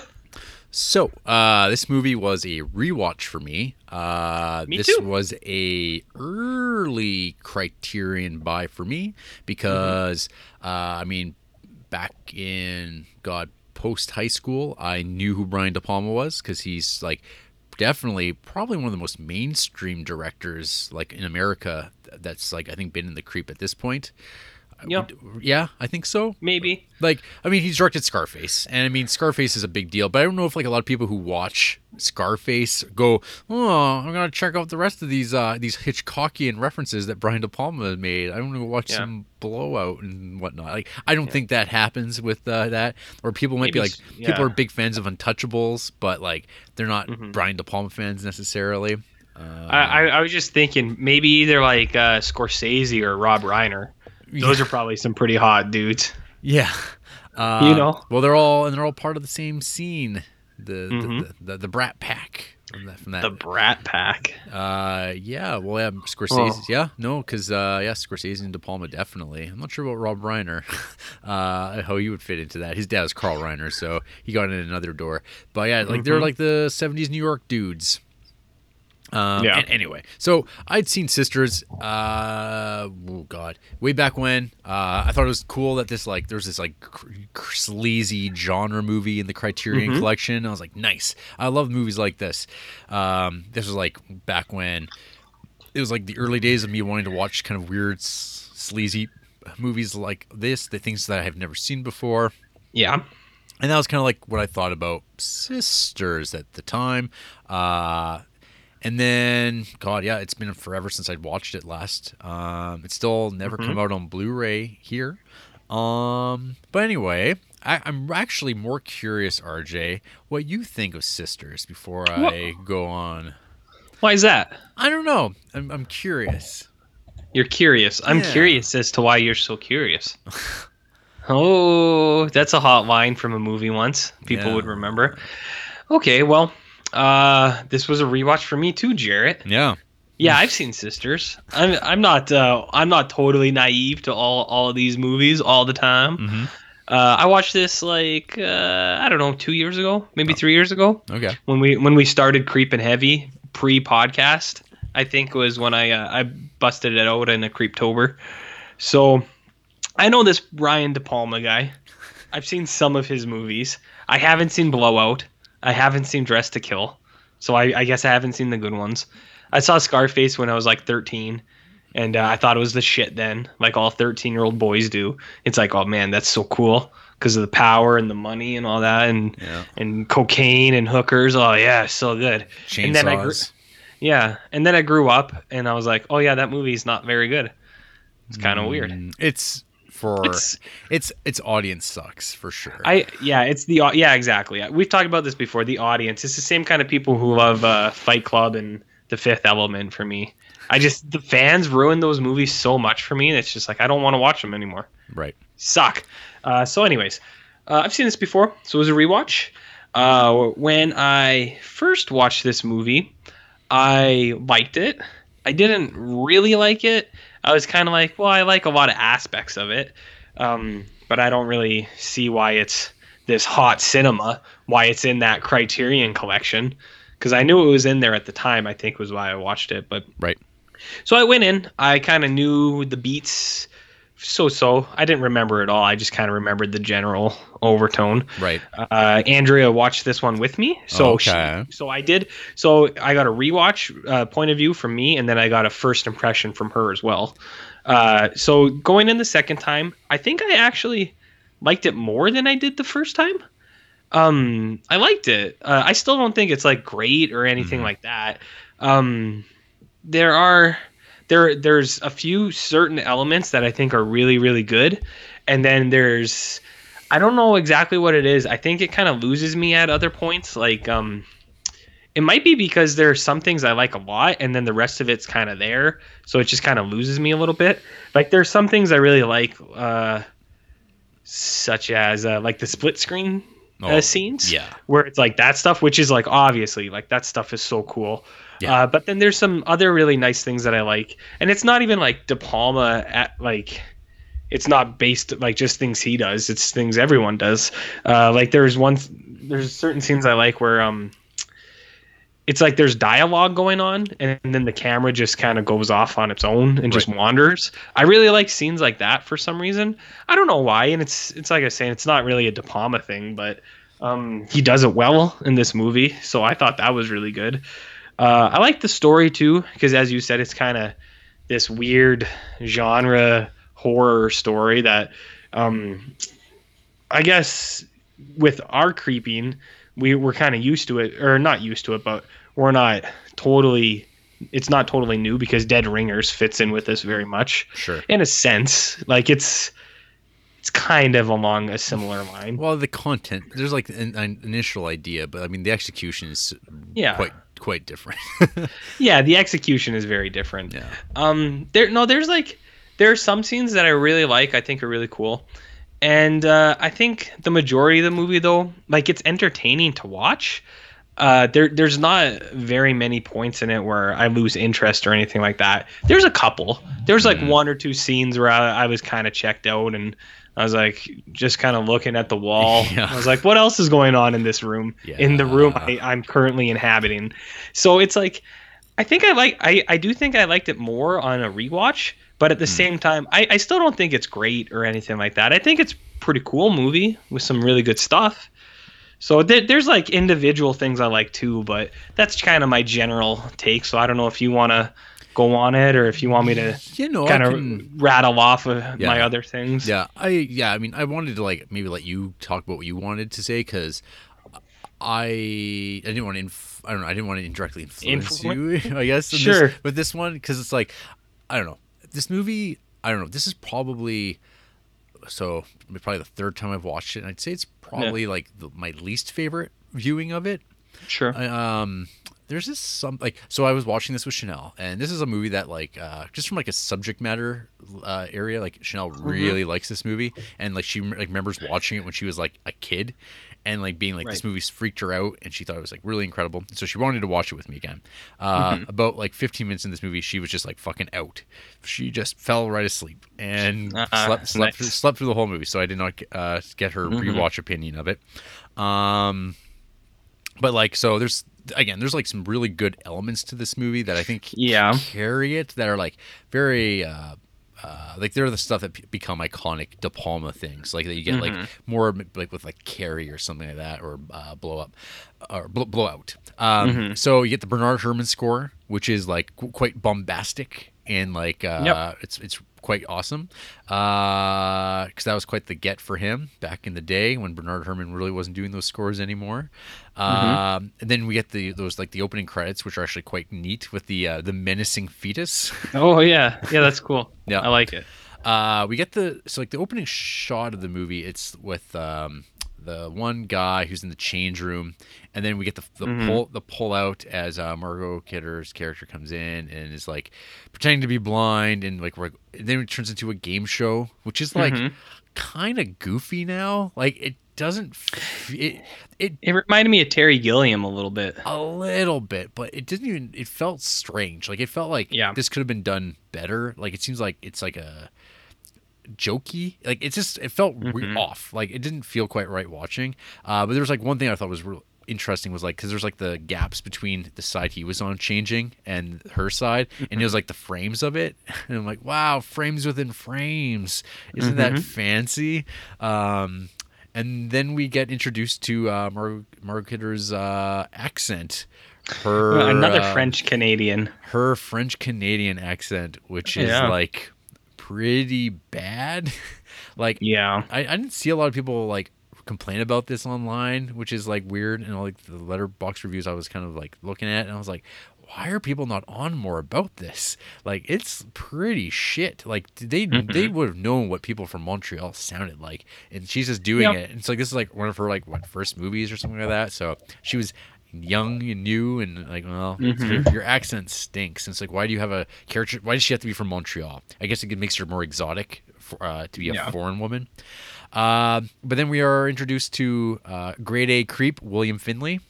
So, uh, this movie was a rewatch for me. Uh, Me this too. was a early Criterion buy for me because, uh, I mean, back in God post high school, I knew who Brian De Palma was because he's like definitely probably one of the most mainstream directors like in America that's like I think been in the creep at this point. Yeah, Yeah, I think so. maybe. Like, I mean, he's directed Scarface, and I mean, Scarface is a big deal. But I don't know if like a lot of people who watch Scarface go, "Oh, I'm gonna check out the rest of these uh these Hitchcockian references that Brian De Palma made. I don't want to watch Yeah. some blowout and whatnot." Like, I don't think that happens with uh, that. Or people might be like, s- people. Mm-hmm. are big fans of Untouchables, but like they're not Brian De Palma fans necessarily. Uh, I, I, I was just thinking maybe either like uh, Scorsese or Rob Reiner. Those are probably some pretty hot dudes. Yeah. Uh, You know. Well, they're all and they're all part of the same scene. The Mhm. the, the, the Brat Pack from that. From that. The Brat Pack. uh, yeah. Well, yeah. Scorsese. Yeah. No, because uh, yeah, Scorsese and De Palma definitely. I'm not sure about Rob Reiner. uh, how he would fit into that. His dad was Carl Reiner, so he got in another door. But yeah, like they're like the '70s New York dudes. Um, Yeah. and anyway, so I'd seen Sisters. Uh, oh God, way back when. Uh, I thought it was cool that this like there's this like cr- cr- sleazy genre movie in the Criterion Collection. I was like, nice. I love movies like this. Um, this was like back when it was like the early days of me wanting to watch kind of weird, s- sleazy movies like this. The things that I have never seen before. Yeah. And that was kind of like what I thought about Sisters at the time. Uh, and then, God, yeah, it's been forever since I'd watched it last. Um, it's still never come out on Blu-ray here. Um, but anyway, I, I'm actually more curious, RJ, what you think of Sisters before I go on. Why is that? I don't know. I'm, I'm curious. You're curious. I'm Yeah. curious as to why you're so curious. oh, that's a hot line from a movie once. People Yeah. would remember. Okay, well, uh, this was a rewatch for me too, Jarrett. Yeah. Yeah, I've seen Sisters. I'm I'm not uh, I'm not totally naive to all all of these movies all the time. Mhm. Uh, I watched this like uh, I don't know two years ago, maybe three years ago Okay. when we when we started creeping heavy pre podcast. I think was when I uh, I busted it out in a creeptober. So I know this Brian De Palma guy. I've seen some of his movies. I haven't seen Blowout. I haven't seen Dress to Kill. So I, I guess I haven't seen the good ones. I saw Scarface when I was like 13, and uh, I thought it was the shit then, like all 13 year old boys do. It's like, oh man, that's so cool because of the power and the money and all that, and Yeah. and cocaine and hookers. Oh yeah, so good. And then I grew, Chainsaws. yeah, and then I grew up and I was like, oh yeah, that movie's not very good. It's kind of weird. Mm, It's for It's- it's its audience sucks for sure. I yeah, it's the yeah exactly. We've talked about this before. The audience. It's the same kind of people who love uh, Fight Club and The Fifth Element. For me, I just the fans ruin those movies so much for me. It's just like I don't want to watch them anymore. right. Suck. Uh, so, anyways, uh, I've seen this before, so it was a rewatch. Uh, when I first watched this movie, I liked it. I didn't really like it. I was kind of like, well, I like a lot of aspects of it, um, but I don't really see why it's this hot cinema, why it's in that Criterion collection. Because I knew it was in there at the time. I think was why I watched it. But Right. so I went in. I kind of knew the beats, so so. I didn't remember it all. I just kind of remembered the general overtone. Right. Uh, Andrea watched this one with me, so Okay. she, so I did. So I got a rewatch uh, point of view from me, and then I got a first impression from her as well. Uh, so going in the second time, I think I actually liked it more than I did the first time. Um, I liked it. Uh, I still don't think it's like great or anything like that. Um, there are there there's a few certain elements that I think are really really good, and then there's I don't know exactly what it is. I think it kind of loses me at other points. Like um, it might be because there are some things I like a lot, and then the rest of it's kind of there, so it just kind of loses me a little bit. Like there's some things I really like, uh, such as uh, like the split screen Oh, uh, scenes yeah. where it's like that stuff which is like obviously like that stuff is so cool Yeah. uh, but then there's some other really nice things that i like. And it's not even like de palma at like it's not based like just things he does. It's things everyone does. Uh, like there's one there's certain scenes i like where um it's like there's dialogue going on and then the camera just kind of goes off on its own and just wanders. I really like scenes like that for some reason. I don't know why and it's it's like i was saying it's not really a de palma thing but um, he does it well in this movie so i thought that was really good uh, i like the story too because as you said it's kind of this weird genre horror story that um, i guess with our creeping we we're kind of used to it or not used to it but we're not totally it's not totally new because dead ringers fits in with this very much Sure. in a sense like it's it's kind of along a similar line Well, the content there's like an, an initial idea, but I mean the execution is Yeah. quite quite different. yeah the execution is very different yeah. um there no there's like there are some scenes that i really like i think are really cool and uh, i think the majority of the movie though like it's entertaining to watch uh, there, there's not very many points in it where I lose interest or anything like that. There's a couple. There's like one or two scenes where I, I was kind of checked out and I was like just kind of looking at the wall. Yeah. I was like, what else is going on in this room? In the room I, I'm currently inhabiting. So it's like, I think I like, I, I do think I liked it more on a rewatch, but at the hmm. same time, I, I still don't think it's great or anything like that. I think it's pretty cool movie with some really good stuff. So there, there's like individual things I like too, but that's kind of my general take. So I don't know if you want to go on it or if you want me to You know, kind of can- rattle off of Yeah. my other things. Yeah, I yeah, I mean, I wanted to like maybe let you talk about what you wanted to say because I I didn't want to inf- I don't know I didn't want to indirectly influence Influ- you I guess Sure. this, with this one because it's like I don't know this movie I don't know this is probably so probably the third time I've watched it and I'd say it's probably like the, my least favorite viewing of it Sure. I, um there's this some like so i was watching this with chanel and this is a movie that like uh just from like a subject matter uh area like chanel Mm-hmm. really likes this movie and like she like remembers watching it when she was like a kid and like being like this Right. movie's freaked her out and she thought it was like really incredible so she wanted to watch it with me again uh Mm-hmm. about like 15 minutes in this movie she was just like fucking out she just fell right asleep and Uh-uh, slept slept, nice. through, slept through the whole movie so i did not uh get her Mm-hmm. rewatch opinion of it um but like so there's again there's like some really good elements to this movie that i think Yeah. carry it that are like very uh uh, like they're the stuff that p- become iconic De Palma things, like that you get Mm-hmm. like more like with like Carrie or something like that, or uh, Blow Up, or blow, Blowout. Um, Mm-hmm. So you get the Bernard Herrmann score, which is like qu- quite bombastic and like uh, Yep. it's it's quite awesome because that was quite the get for him back in the day when Bernard Herrmann really wasn't doing those scores anymore. Mm-hmm. Um, and then we get the those like the opening credits, which are actually quite neat with the uh, the menacing fetus. Oh yeah, yeah, that's cool. Yeah. I like it. Uh, we get the so like the opening shot of the movie. It's with um, the one guy who's in the change room, and then we get the the pull the pull out as uh, Margot Kidder's character comes in and is like pretending to be blind, and like we're, and then it turns into a game show, which is like kind of goofy now. Like it doesn't f- it it It reminded me of Terry Gilliam a little bit. a little bit, but it didn't even. It felt strange. Like it felt like Yeah. this could have been done better. Like it seems like it's like a jokey. Like it just it felt we- Mhm. off. Like it didn't feel quite right watching. Uh, but there was like one thing I thought was real interesting was like because there's like the gaps between the side he was on changing and her side, and it was like the frames of it. And I'm like, wow, frames within frames. Isn't that Mhm. fancy? Um, and then we get introduced to uh, Mar- Margot Kidder's uh, accent. Her Another uh, French Canadian. her French Canadian accent, which is Yeah. like pretty bad. like Yeah. I, I didn't see a lot of people like complain about this online, which is like weird. And all like the Letterboxd reviews I was kind of like looking at, and I was like, why are people not on more about this? Like it's pretty shit. Like they mm-hmm. they would have known what people from Montreal sounded like, and she's just doing Yep. it. And it's like this is like one of her like what first movies or something like that. So she was young and new and like well your, your accent stinks and it's like why do you have a character why does she have to be from montreal i guess it makes her more exotic for, uh, to be a Yeah. foreign woman uh, but then we are introduced to uh, grade a creep william finley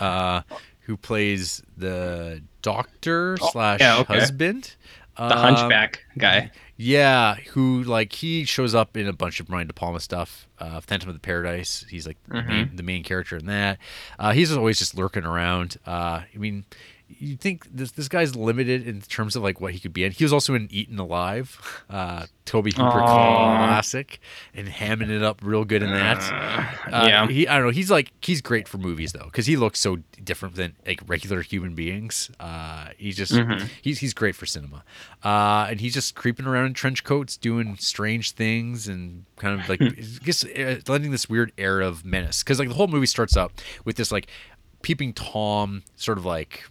uh, who plays the doctor slash Oh, yeah, okay. husband The Um, hunchback guy. Yeah, who like he shows up in a bunch of Brian De Palma stuff. Uh, Phantom of the Paradise. He's like the, main, the main character in that. Uh, he's always just lurking around. Uh, I mean, you think this this guy's limited in terms of like what he could be in. He was also in Eaten Alive, uh, Tobe Hooper classic, and hamming it up real good in that. Uh, yeah. he I don't know. He's like he's great for movies though because he looks so different than like regular human beings. Uh, he's just he's he's great for cinema, uh, and he's just creeping around in trench coats, doing strange things, and kind of like just lending this weird air of menace. Because like the whole movie starts out with this like peeping tom sort of like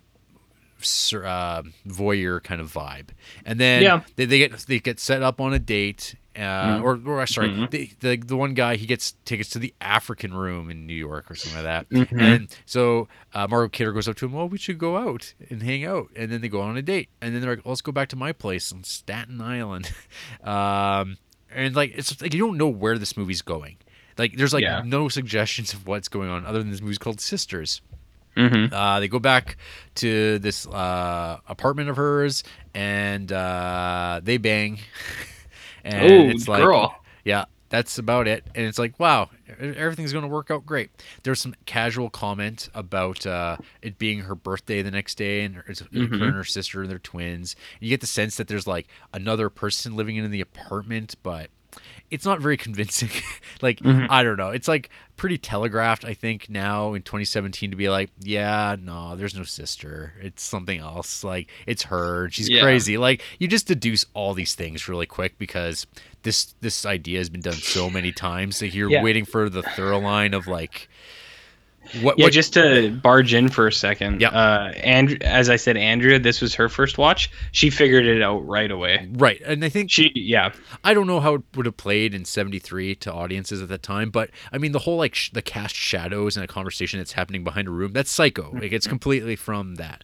uh, voyeur kind of vibe, and then Yeah. they, they get they get set up on a date. Uh, or, or sorry, Mm-hmm. the, the the one guy he gets tickets to the African room in New York or something like that, Mm-hmm. and so uh, Margot Kidder goes up to him. Well, we should go out and hang out, and then they go on a date, and then they're like, "Let's go back to my place on Staten Island," um, and like it's like you don't know where this movie's going. Like there's like Yeah. no suggestions of what's going on other than this movie's called Sisters. Mm-hmm. Uh, they go back to this uh, apartment of hers, and uh, they bang. and Ooh, it's like, girl. yeah, that's about it. And it's like, wow, everything's going to work out great. There's some casual comment about uh, it being her birthday the next day, and it's her and her sister and they're twins. You get the sense that there's like another person living in the apartment, but it's not very convincing. like mm-hmm. I don't know. It's like pretty telegraphed. I think now in 2017 to be like, yeah, no, there's no sister. It's something else. Like it's her. She's Yeah. crazy. Like you just deduce all these things really quick because this this idea has been done so many times that you're Yeah. waiting for the thorough line of like what Yeah, what just to barge in for a second. Yeah. Uh, and as I said, Andrea, this was her first watch. She figured it out right away. right. And I think She, yeah, I don't know how it would have played in 73 to audiences at that time, but I mean, the whole like sh- the cast shadows and a conversation that's happening behind a room, that's psycho. Like it's completely from that.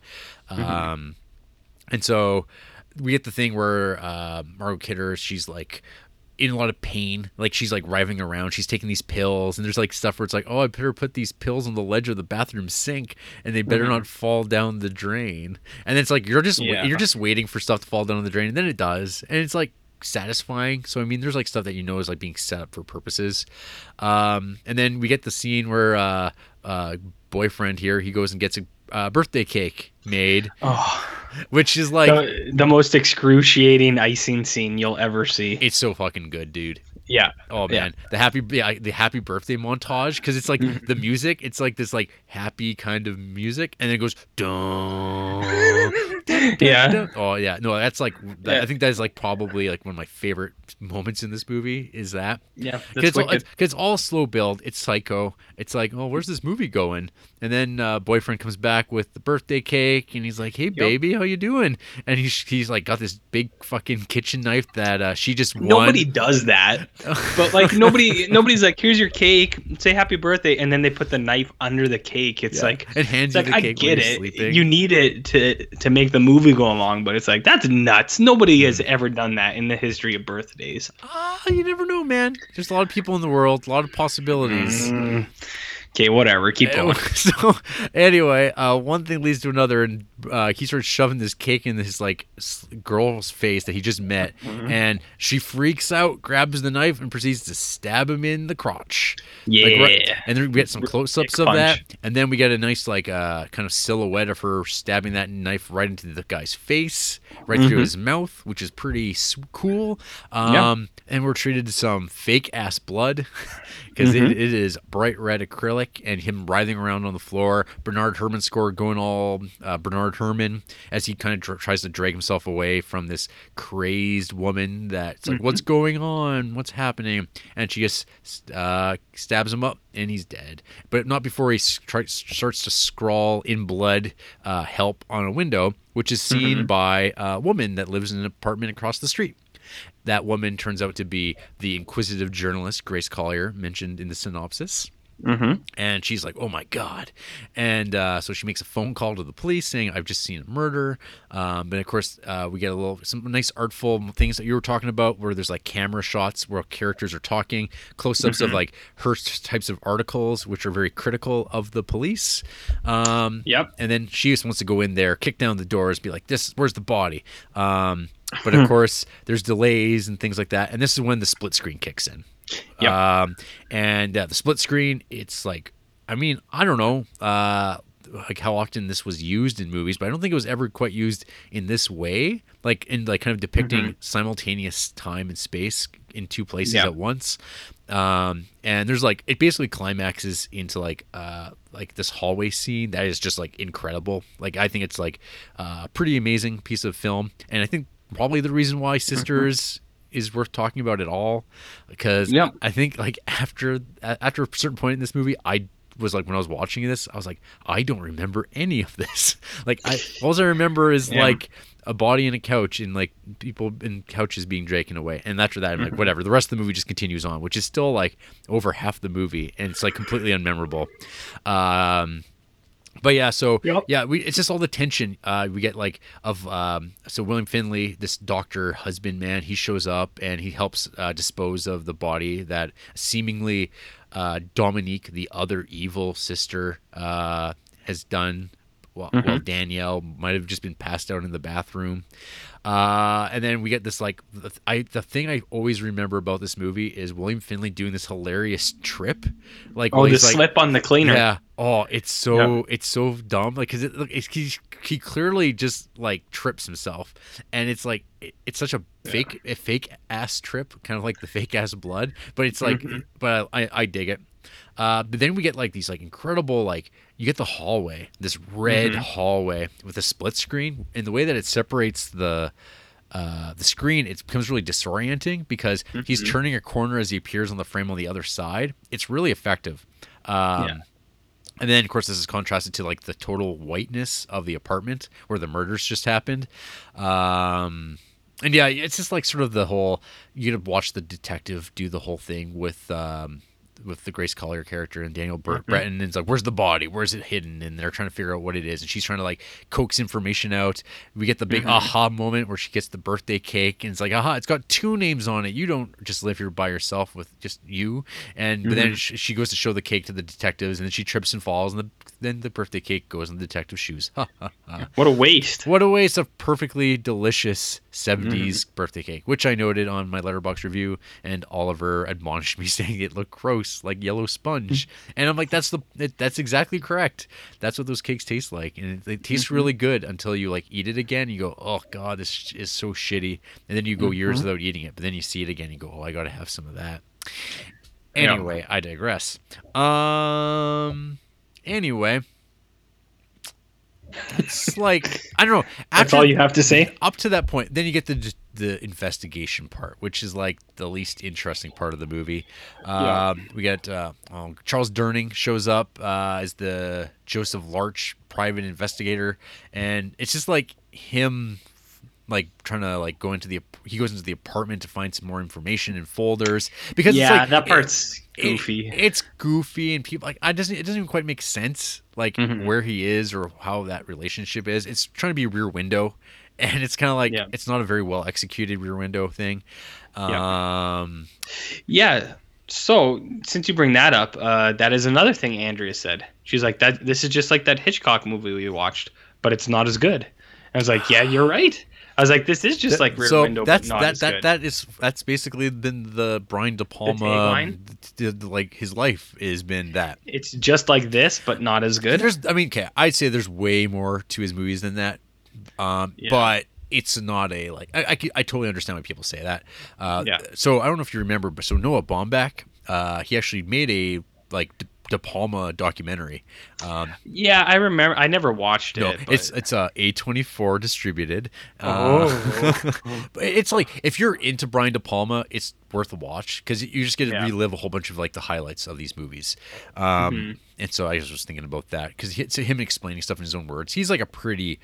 Um, and so we get the thing where uh, Margot Kidder, she's like in a lot of pain. Like she's like writhing around. She's taking these pills, and there's like stuff where it's like, oh, I better put these pills on the ledge of the bathroom sink, and they better not fall down the drain. And it's like you're just Yeah. you're just waiting for stuff to fall down the drain, and then it does, and it's like satisfying. So I mean, there's like stuff that you know is like being set up for purposes. Um, and then we get the scene where uh, uh, boyfriend here he goes and gets a uh, birthday cake made, Oh, which is like the, the most excruciating icing scene you'll ever see. it's so fucking good, dude. Yeah. Oh Yeah. man, the happy yeah, the happy birthday montage because it's like Mm-hmm. the music. It's like this like happy kind of music, and then it goes dun, Yeah. Oh yeah, no, that's like that, Yeah. I think that is like probably like one of my favorite moments in this movie is that Yeah. because it's, all- wicked. it's all slow build. It's psycho. It's like, oh, where's this movie going? And then uh, boyfriend comes back with the birthday cake, and he's like, hey baby, how you doing? And he's he's like got this big fucking kitchen knife that uh, she just won. Nobody does that, but like nobody, nobody's like, "Here's your cake, say happy birthday," and then they put the knife under the cake. It's Yeah. like, and hands it's you like the I cake get when you're it. sleeping. You need it to to make the movie go along, but it's like that's nuts. Nobody has Mm. ever done that in the history of birthdays. Ah, you never know, man. There's a lot of people in the world, a lot of possibilities. Mm. Okay, whatever. Keep going. so anyway, uh, one thing leads to another, and uh, he starts shoving this cake in this like girl's face that he just met, Mm-hmm. and she freaks out, grabs the knife, and proceeds to stab him in the crotch. Yeah. Like, right- and then we get some close-ups of that, and then we get a nice like uh, kind of silhouette of her stabbing that knife right into the guy's face, right through his mouth, which is pretty cool. Um, Yeah. And we're treated to some fake ass blood because it, it is bright red acrylic, and him writhing around on the floor. Bernard Herrmann score going all uh, Bernard Herrmann as he kind of dr- tries to drag himself away from this crazed woman. That's like, what's going on? What's happening? And she just uh, stabs him up, and he's dead. But not before he starts to scrawl in blood uh, "help" on a window, which is seen by a woman that lives in an apartment across the street. That woman turns out to be the inquisitive journalist Grace Collier mentioned in the synopsis. Mm-hmm. And she's like, "Oh my god!" And uh, so she makes a phone call to the police saying, "I've just seen a murder." Um, but of course, uh, we get a little some nice artful things that you were talking about, where there's like camera shots where characters are talking, close-ups of like her types of articles, which are very critical of the police. Um, Yep. and then she just wants to go in there, kick down the doors, be like, "This, where's the body?" Um, but of course, there's delays and things like that, and this is when the split screen kicks in. Yep. Um, and uh, the split screen, it's like, I mean, I don't know, uh, like how often this was used in movies, but I don't think it was ever quite used in this way, like in like kind of depicting simultaneous time and space in two places Yeah. at once. Um, and there's like it basically climaxes into like uh like this hallway scene that is just like incredible. Like I think it's like uh, a pretty amazing piece of film, and I think probably the reason why Sisters is worth talking about at all because Yeah. I think like after after a certain point in this movie, I was like when I was watching this, I was like, I don't remember any of this. like I all I remember is Yeah. like a body in a couch and like people in couches being draken away. And after that, I'm like, whatever. The rest of the movie just continues on, which is still like over half the movie, and it's like completely unmemorable. Um, but yeah, so Yep. yeah, we it's just all the tension uh, we get like of um, so William Finley, this doctor husband man, he shows up and he helps uh, dispose of the body that seemingly uh, Dominique, the other evil sister, uh, has done. Well, well, Danielle might have just been passed out in the bathroom. Uh, and then we get this like the, I the thing I always remember about this movie is William Finley doing this hilarious trip, like Oh, the like, slip on the cleaner. yeah. Oh, it's so it's so dumb. Like, cause it look, it's, he he clearly just like trips himself, and it's like it, it's such a fake a fake ass trip, kind of like the fake ass blood. But it's like, but I I dig it. Uh, but then we get like these like incredible like you get the hallway, this red hallway with a split screen, and the way that it separates the uh, the screen, it becomes really disorienting because he's turning a corner as he appears on the frame on the other side. It's really effective. Um, Yeah. And then, of course, this is contrasted to like the total whiteness of the apartment where the murders just happened. Um, and yeah, it's just like sort of the whole you get to watch the detective do the whole thing with um, with the Grace Collier character and Danielle Bur- mm-hmm. Breton, and it's like, where's the body? Where's it hidden? And they're trying to figure out what it is, and she's trying to like coax information out. We get the big mm-hmm. aha moment where she gets the birthday cake, and it's like, aha, it's got two names on it. You don't just live here by yourself with just you. And but then mm-hmm. sh- she goes to show the cake to the detectives, and then she trips and falls, and the, then the birthday cake goes in the detective's shoes. Ha ha ha. What a waste. What a waste of perfectly delicious 70s Mm-hmm. birthday cake, which I noted on my Letterboxd review, and Oliver admonished me saying it looked gross, like yellow sponge. and I'm like, that's the that's exactly correct. That's what those cakes taste like, and it, it tastes Mm-hmm. really good until you like eat it again. You go, oh god, this is so shitty, and then you go years Mm-hmm. without eating it, but then you see it again, you go, oh, I gotta have some of that. Yeah. Anyway, I digress. Um. Anyway. It's like I don't know. That's all you have to say. up to that point, then you get the the investigation part, which is like the least interesting part of the movie. Yeah. Um, we got uh, um, Charles Durning shows up uh, as the Joseph Larch private investigator, and it's just like him like trying to like go into the he goes into the apartment to find some more information in folders because Yeah, it's like, that part's it- goofy. it's goofy and people like I doesn't it doesn't even quite make sense like Mhm. where he is or how that relationship is. It's trying to be rear window, and it's kind of like Yeah. it's not a very well executed rear window thing. Yeah. Um, Yeah. So, since you bring that up, uh, that is another thing Andrea said. She's like, "That this is just like that Hitchcock movie we watched, but it's not as good." I was like, "Yeah, you're right." I was like, "This is just like Rear so Window, that's but not that as that good." that is that's basically been the Brian De Palma tagline? th- th- like his life has been that. it's just like this, but not as good. There's I mean, okay, I'd say there's way more to his movies than that. Um Yeah. but it's not a like I I totally understand why people say that. Uh Yeah. so I don't know if you remember but so Noah Baumbach, uh he actually made a like De, De Palma documentary. Um Yeah, I remember. I never watched no, it. but- it's it's uh, A24 distributed. Uh, Oh. But it's like if you're into Brian De Palma, it's worth a watch because you just get to Yeah. relive a whole bunch of like the highlights of these movies. Um, Mm-hmm. And so I was just thinking about that because it's him explaining stuff in his own words. He's like a pretty,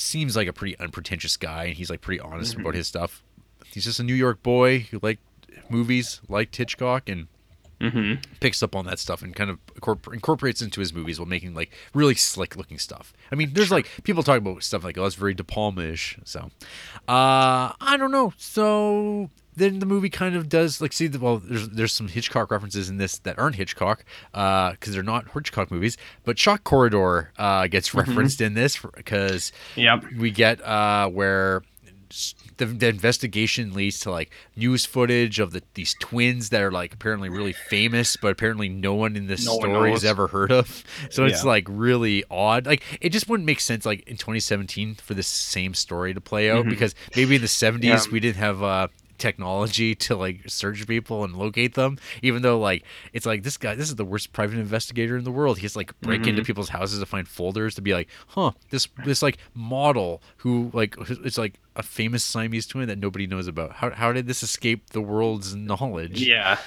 seems like a pretty unpretentious guy, and he's like pretty honest Mm-hmm. about his stuff. He's just a New York boy who liked movies, liked Hitchcock, and Mhm. picks up on that stuff and kind of incorpor- incorporates into his movies while making like really slick looking stuff. I mean, there's like people talk about stuff like, oh, it's very De Palma-ish. So, uh, I don't know. So then the movie kind of does like see the well, there's there's some Hitchcock references in this that aren't Hitchcock because they're not Hitchcock movies. But Shock Corridor uh, gets referenced in this because Yep. we get uh, where the, the investigation leads to like news footage of the these twins that are like apparently really famous, but apparently no one in this No story has ever heard of. So it's like really odd. Like it just wouldn't make sense like in 2017 for this same story to play out because maybe in the 70s Mm-hmm. Yeah. we didn't have uh technology to like search people and locate them even though like it's like this guy this is the worst private investigator in the world he's like break Mm-hmm. into people's houses to find folders to be like huh this this like model who like it's like a famous siamese twin that nobody knows about how, how did this escape the world's knowledge Yeah.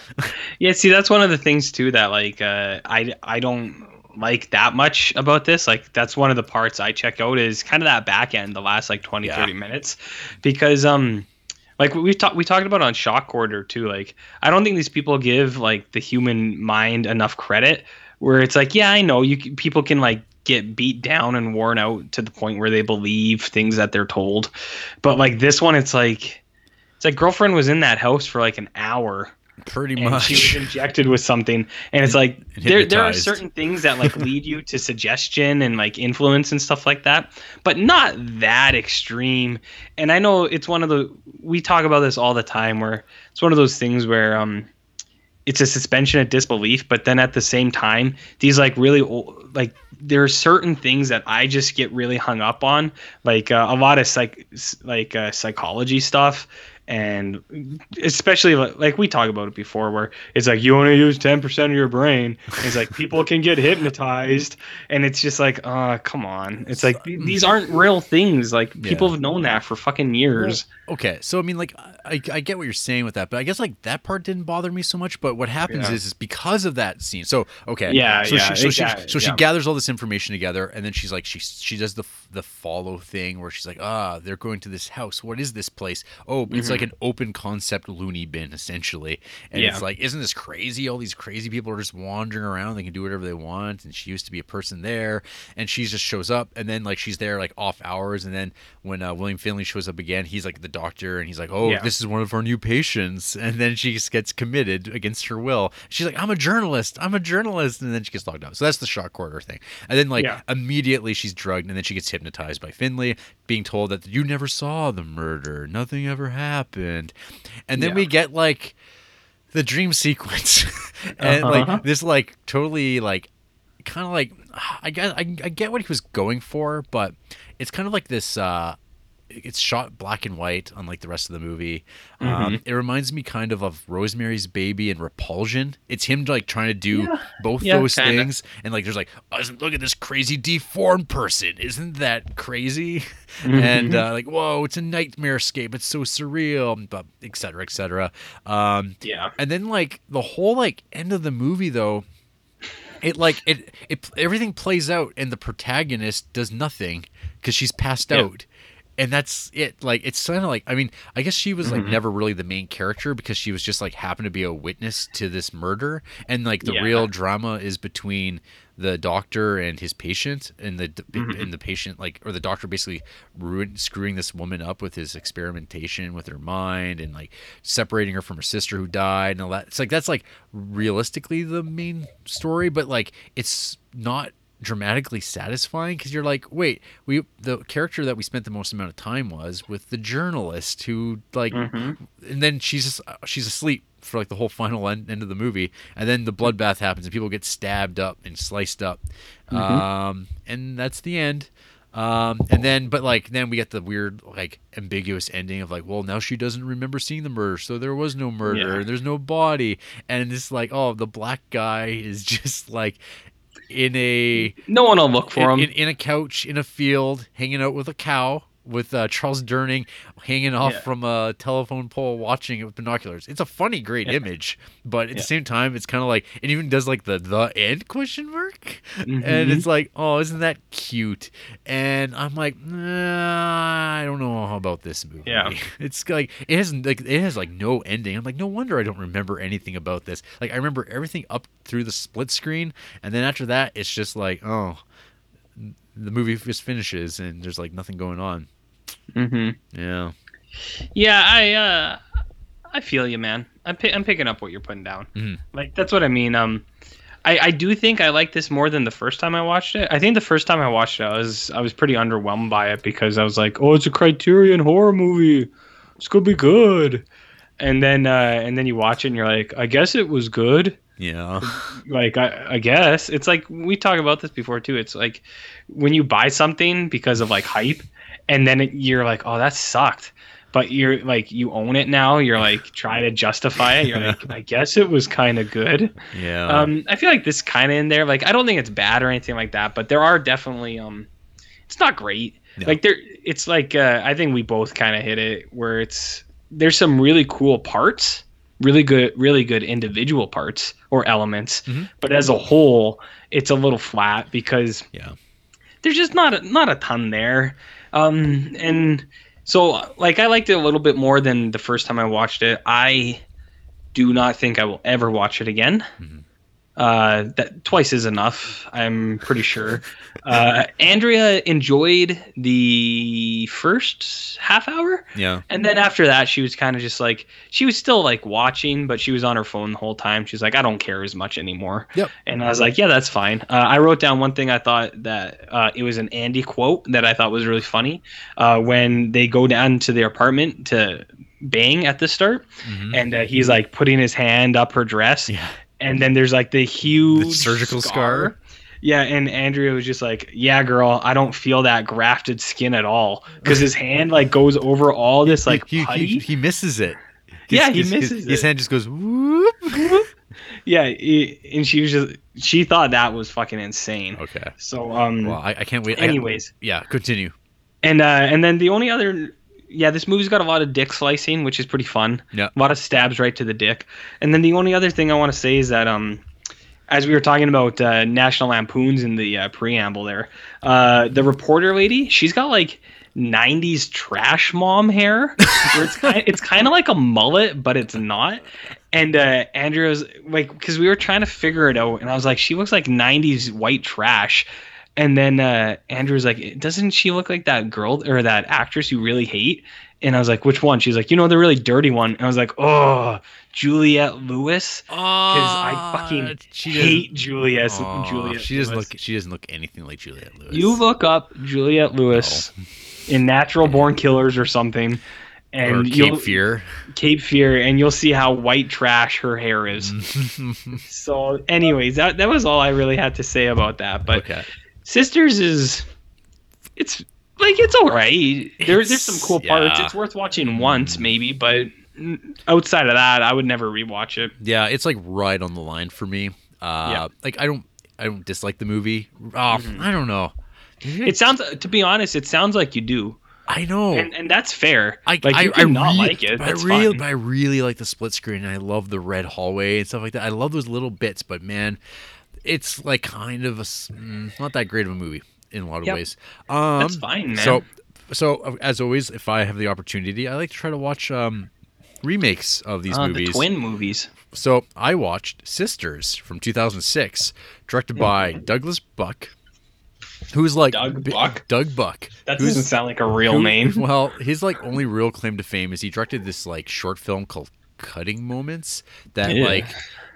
Yeah, see that's one of the things too that like uh I I don't like that much about this. Like that's one of the parts I check out is kind of that back end, the last like 20 Yeah. 30 minutes because um like we talked we talked about on shock corridor too like I don't think these people give like the human mind enough credit where it's like yeah, I know you people can like get beat down and worn out to the point where they believe things that they're told. But like this one it's like it's like girlfriend was in that house for like an hour pretty much she was injected with something. And it's like there there are certain things that like lead you to suggestion and like influence and stuff like that but not that extreme. And i know it's one of the we talk about this all the time where it's one of those things where um it's a suspension of disbelief but then at the same time these like really ol- like there are certain things that i just get really hung up on like uh, a lot of psych like uh, psychology stuff and especially li- like we talk about it before where it's like you only use 10% of your brain. It's like people can get hypnotized. And it's just like uh come on. It's like these aren't real things. Like people Yeah. have known that for fucking years. Okay, so I mean, like, I, I get what you're saying with that, but I guess like that part didn't bother me so much. But what happens Yeah. is, is because of that scene. So okay, Yeah, so yeah, she, so exactly, she, so she yeah. gathers all this information together, and then she's like, she she does the the follow thing where she's like, ah, they're going to this house. What is this place? Oh, it's like an open concept loony bin essentially, and Mm-hmm. Yeah. it's like, isn't this crazy? All these crazy people are just wandering around. They can do whatever they want, and she used to be a person there, and she just shows up, and then like she's there like off hours, and then when uh, William Finley shows up again, he's like the doctor, and he's like, oh, Yeah. This is one of our new patients, and then she just gets committed against her will. She's like, I'm a journalist, I'm a journalist, and then she gets locked up. So that's the shock corridor thing, and then like Yeah. immediately she's drugged, and then she gets hypnotized by Finley, being told that you never saw the murder, nothing ever happened, and then Yeah. we get like the dream sequence and Uh-huh. like this like totally like kind of like I guess I, I get what he was going for but it's kind of like this uh it's shot black and white unlike the rest of the movie. Um, it reminds me kind of of rosemary's baby and repulsion. It's him like trying to do both Yeah, those kinda. things and like there's like oh, look at this crazy deformed person. Isn't that crazy? And uh, like whoa it's a nightmare escape. It's so surreal but et cetera et cetera. Um, yeah. and then like the whole like end of the movie though, it like it it everything plays out and the protagonist does nothing because she's passed Yeah. out. And that's it. Like it's kind of like I mean, I guess she was Mm-hmm. like never really the main character because she was just like happened to be a witness to this murder, and like the Yeah. real drama is between the doctor and his patient, and the Mm-hmm. and the patient like or the doctor basically ruin, screwing this woman up with his experimentation with her mind and like separating her from her sister who died and all that. It's like that's like realistically the main story, but like it's not dramatically satisfying? Because you're like wait we the character that we spent the most amount of time was with the journalist who like and then she's just, she's asleep for like the whole final end, end of the movie and then the bloodbath happens and people get stabbed up and sliced up. Um and that's the end. Um and then but like then we get the weird like ambiguous ending of like well now she doesn't remember seeing the murder so there was no murder Yeah. there's no body. And it's like oh the black guy is just like in a No one will look for in, him. in, in a couch in a field hanging out with a cow with uh, Charles Durning hanging off Yeah. from a telephone pole watching it with binoculars. It's a funny, great image, but at the same time, it's kind of like it even does like the the end question mark, and Mhm. it's like, oh, isn't that cute? And I'm like, nah, I don't know about this movie. Yeah. it's like it has like it has like no ending. I'm like, no wonder I don't remember anything about this. Like I remember everything up through the split screen, and then after that, it's just like, oh, the movie just finishes and there's like nothing going on. Hmm Yeah. Yeah, I uh, I feel you, man. I'm pi- I'm picking up what you're putting down. Mhm. Like that's what I mean. Um, I I do think I like this more than the first time I watched it. I think the first time I watched it, I was I was pretty underwhelmed by it because I was like, oh, it's a Criterion horror movie. It's gonna be good. And then uh, and then you watch it and you're like, I guess it was good. Yeah. like I, I guess it's like we talk about this before too it's like when you buy something because of like hype and then it, you're like oh that sucked but you're like you own it now you're like trying to justify it you're like i guess it was kind of good Yeah. um i feel like this kind of in there like i don't think it's bad or anything like that but there are definitely um it's not great Yeah. like there it's like uh, i think we both kind of hit it where it's there's some really cool parts really good really good individual parts or elements Mhm. but as a whole it's a little flat because yeah. there's just not a, not a ton there um and so like i liked it a little bit more than the first time i watched it. I do not think i will ever watch it again uh that twice is enough i'm pretty sure uh andrea enjoyed the first half hour Yeah. and then after that, she was kind of just like she was still like watching, but she was on her phone the whole time. She's like, I don't care as much anymore. Yep. And I was like, yeah, that's fine. Uh, I wrote down one thing I thought that uh, it was an Andy quote that I thought was really funny. Uh, when they go down to their apartment to bang at the start, Mhm. and uh, he's like putting his hand up her dress, Yeah. And then there's like the huge surgical scar. Yeah, and Andrea was just like, "Yeah, girl, I don't feel that grafted skin at all," because his hand like goes over all this like he, he, he, he misses it. Yeah, he his, his- misses His it. hand just goes whoop. yeah, and she was just she thought that was fucking insane. Okay. So um, Well, I, I can't wait. I- anyways, yeah. Continue. and uh, and then the only other. Yeah, this movie's got a lot of dick slicing, which is pretty fun. Yeah. A lot of stabs right to the dick. And then the only other thing I want to say is that um as we were talking about uh, National Lampoons in the uh, preamble there, uh, the reporter lady, she's got like 90s trash mom hair. Where it's kind it's kind of like a mullet, but it's not. And uh, Andrea's like, because we were trying to figure it out, and I was like, she looks like 90s white trash. And then uh, Andrea's like, doesn't she look like that girl or that actress you really hate? And I was like, which one? She's like, you know, the really dirty one. And I was like, oh, Juliette Lewis. Because I fucking hate Juliette. Juliette. She doesn't Lewis. look. She doesn't look anything like Juliette Lewis. You look up Juliette Lewis in Natural Born Killers or something, and or you'll Cape Fear. Cape Fear, and you'll see how white trash her hair is. so, anyways, that that was all I really had to say about that. But okay. Sisters is, it's like it's all right. There, there's some cool parts. yeah. It's worth watching once, maybe, but outside of that, I would never rewatch it. Yeah, it's like right on the line for me. Uh, Yeah. Like I don't. I don't dislike the movie. Oh, Mm-hmm. I don't know. It sounds, to be honest, it sounds like you do, I know. and and that's fair. I, like I, you I not really, like it. That's I really, I really like the split screen. And I love the red hallway and stuff like that. I love those little bits, but man, it's like kind of a mm, not that great of a movie in a lot of Yep. ways. Um, That's fine, man. So so uh, as always, if I have the opportunity, I like to try to watch um, remakes of these Uh, the movies. twin movies. So I watched Sisters from 2006, directed by Douglas Buck, who's like Doug Buck? Doug Buck. That doesn't sound like a real who- name. Well, his like only real claim to fame is he directed this like short film called Cutting Moments that Yeah. like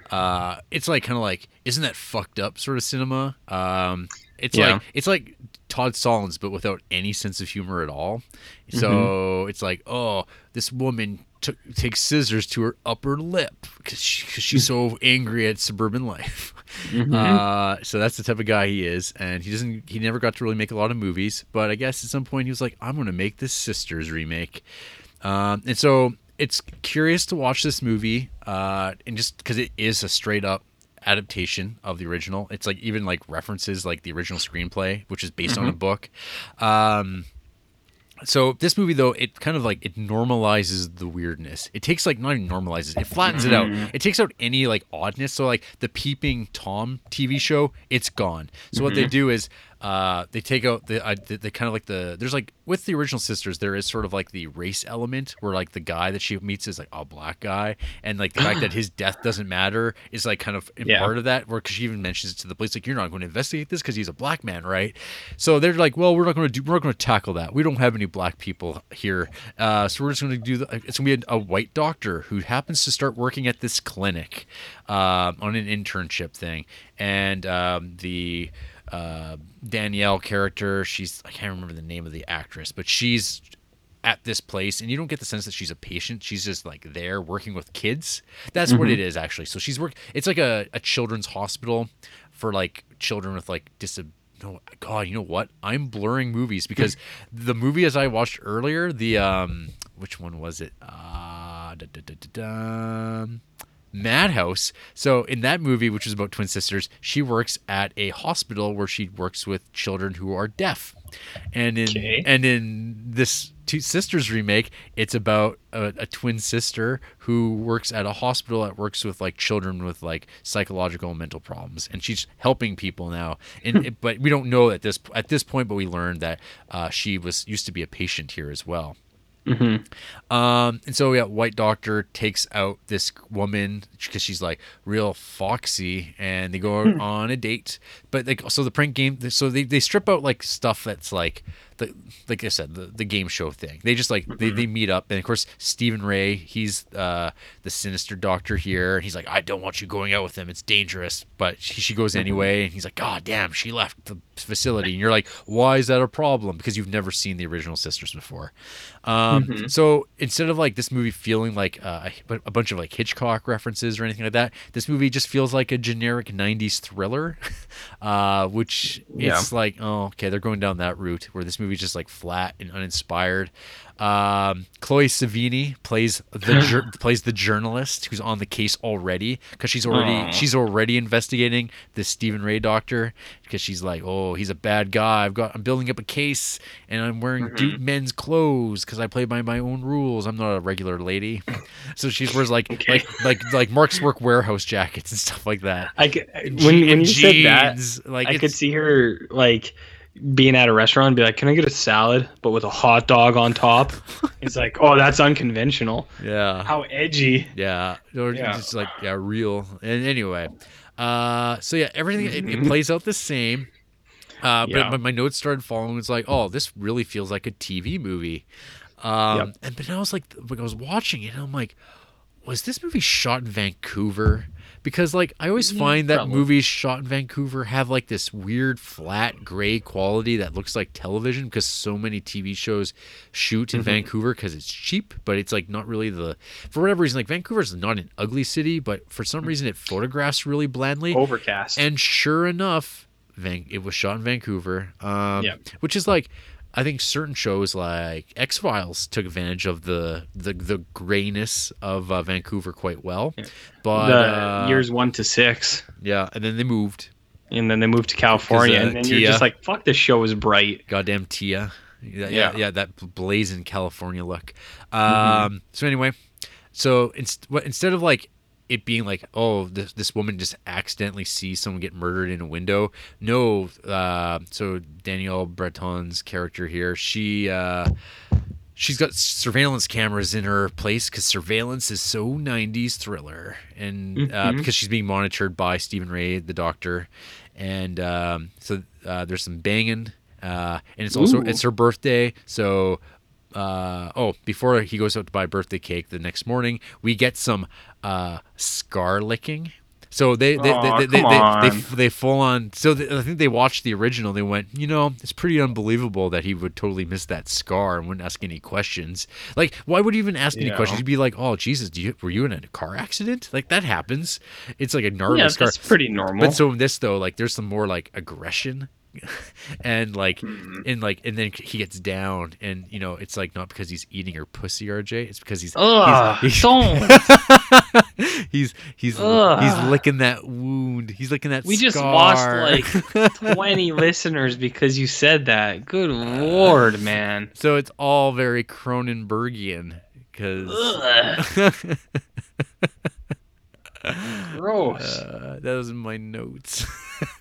uh it's like kind of like isn't that fucked up sort of cinema. Um it's Yeah. like it's like Todd Solondz but without any sense of humor at all. So Mm-hmm. it's like, oh, this woman took takes scissors to her upper lip because she, 'cause she's so angry at suburban life. Mm-hmm. Uh, so that's the type of guy he is, and he doesn't. He never got to really make a lot of movies, but I guess at some point he was like, "I'm going to make this Sisters remake," um, and so it's curious to watch this movie, uh, and just because it is a straight up adaptation of the original. It's like even like references like the original screenplay, which is based on a mm-hmm. book. Um, so this movie though it kind of like it normalizes the weirdness. It takes like not even normalizes it flattens it out. Mm-hmm. It takes out any like oddness. So like the peeping tom tv show it's gone. So what they mm-hmm. do is uh they take out the uh, the, the kind of like the there's like with the original sisters there is sort of like the race element where like the guy that she meets is like a black guy. And like the fact that his death doesn't matter is like kind of in Yeah. part of that where because she even mentions it to the police like you're not going to investigate this because he's a black man right? So they're like well we're not going to do we're not going to tackle that. We don't have any black people here. Uh, so we're just going to do the, it's going to be a, a white doctor who happens to start working at this clinic uh, on an internship thing. And um, the uh, Danielle character she's I can't remember the name of the actress but she's at this place and you don't get the sense that she's a patient. She's just like there working with kids. That's what it is actually. So she's work it's like a, a children's hospital for like children with like disab no god you know what? I'm blurring movies because the movie as i watched earlier the um which one was it? Uh da, da, da, da, da, Madhouse. So in that movie, which is about twin sisters, she works at a hospital where she works with children who are deaf. And in Okay. and in this Two Sisters remake, it's about a, a twin sister who works at a hospital that works with like children with like psychological and mental problems, and she's helping people now. And it, but we don't know at this at this point, but we learned that uh, she was used to be a patient here as well. Um, and so yeah, White Doctor takes out this woman because she's like real foxy, and they go on a date. But like, so the prank game, so they, they strip out like stuff that's like the like I said, the, the game show thing. They just like they, they meet up, and of course Stephen Rea, he's uh, the sinister doctor here, and he's like, I don't want you going out with him. It's dangerous. But she, she goes anyway, and he's like, God damn, she left the facility, and you're like, why is that a problem? Because you've never seen the original sisters before. Um, So instead of like this movie feeling like uh, a bunch of like Hitchcock references or anything like that, this movie just feels like a generic '90s thriller, uh, which Yeah. it's like, oh, okay, they're going down that route where this movie's just like flat and uninspired. Um, Chloe Sevigny plays the jur- plays the journalist who's on the case already because she's already Aw. she's already investigating this Stephen Rea doctor because she's like, oh, he's a bad guy. I've got I'm building up a case and I'm wearing dude men's clothes because I play by my own rules. I'm not a regular lady, so she wears like Okay. like like like Mark's Work Wearhouse jackets and stuff like that. I could, when, Je- when you said that, like I could see her like being at a restaurant and be like, "Can I get a salad but with a hot dog on top?" it's like, "Oh, that's unconventional." yeah. How edgy. Yeah, or Yeah. just like yeah, real. And anyway, uh, so yeah, everything it, it plays out the same. Uh, but, Yeah. but my notes started falling. It's like, oh, this really feels like a TV movie. Um, Yep. and but I was like, like I was watching it, and I'm like, was this movie shot in Vancouver? Because like I always find that probably. movies shot in Vancouver have like this weird flat gray quality that looks like television because so many TV shows shoot Mm-hmm. in Vancouver because it's cheap, but it's like not really the for whatever reason like Vancouver's not an ugly city, but for some reason it photographs really blandly. Overcast. And sure enough, Van- it was shot in Vancouver. Um, Yeah. Which is like, I think certain shows like X Files took advantage of the the, the grayness of uh, Vancouver quite well. But the uh, years one to six, yeah, and then they moved. and then they moved to California, uh, and then you're Tia- just like, "Fuck, this show is bright." Goddamn Tia. Yeah, yeah, Yeah. yeah, that blazing California look. Um, So anyway, so inst- what, instead of like it being like, oh, this this woman just accidentally sees someone get murdered in a window. No, uh, so Danielle Breton's character here, she uh, she's got surveillance cameras in her place because surveillance is so 90s thriller. And uh, because she's being monitored by Stephen Rea the doctor. And um, so uh, there's some banging uh, and it's also it's her birthday. So uh, oh before he goes out to buy birthday cake the next morning we get some uh, scar licking so they they, Aw, they, they, they, they, they full on. So I think they watched the original. They went, you know, it's pretty unbelievable that he would totally miss that scar and wouldn't ask any questions. Like, why would he even ask any Yeah. questions? He'd be like, oh Jesus, do you, were you in a car accident? Like that happens. It's like a gnarly Yeah, scar. that's pretty normal. But so in this though, like there's some more like aggression. and like Mm-hmm. and like and then he gets down and you know it's like not because he's eating her pussy rj it's because he's Ugh, he's, he's, he's he's Ugh. he's licking that wound. He's licking that. We just lost like 20 listeners because you said that. Good lord, man. so it's all very Cronenbergian because gross. uh, that was in my notes.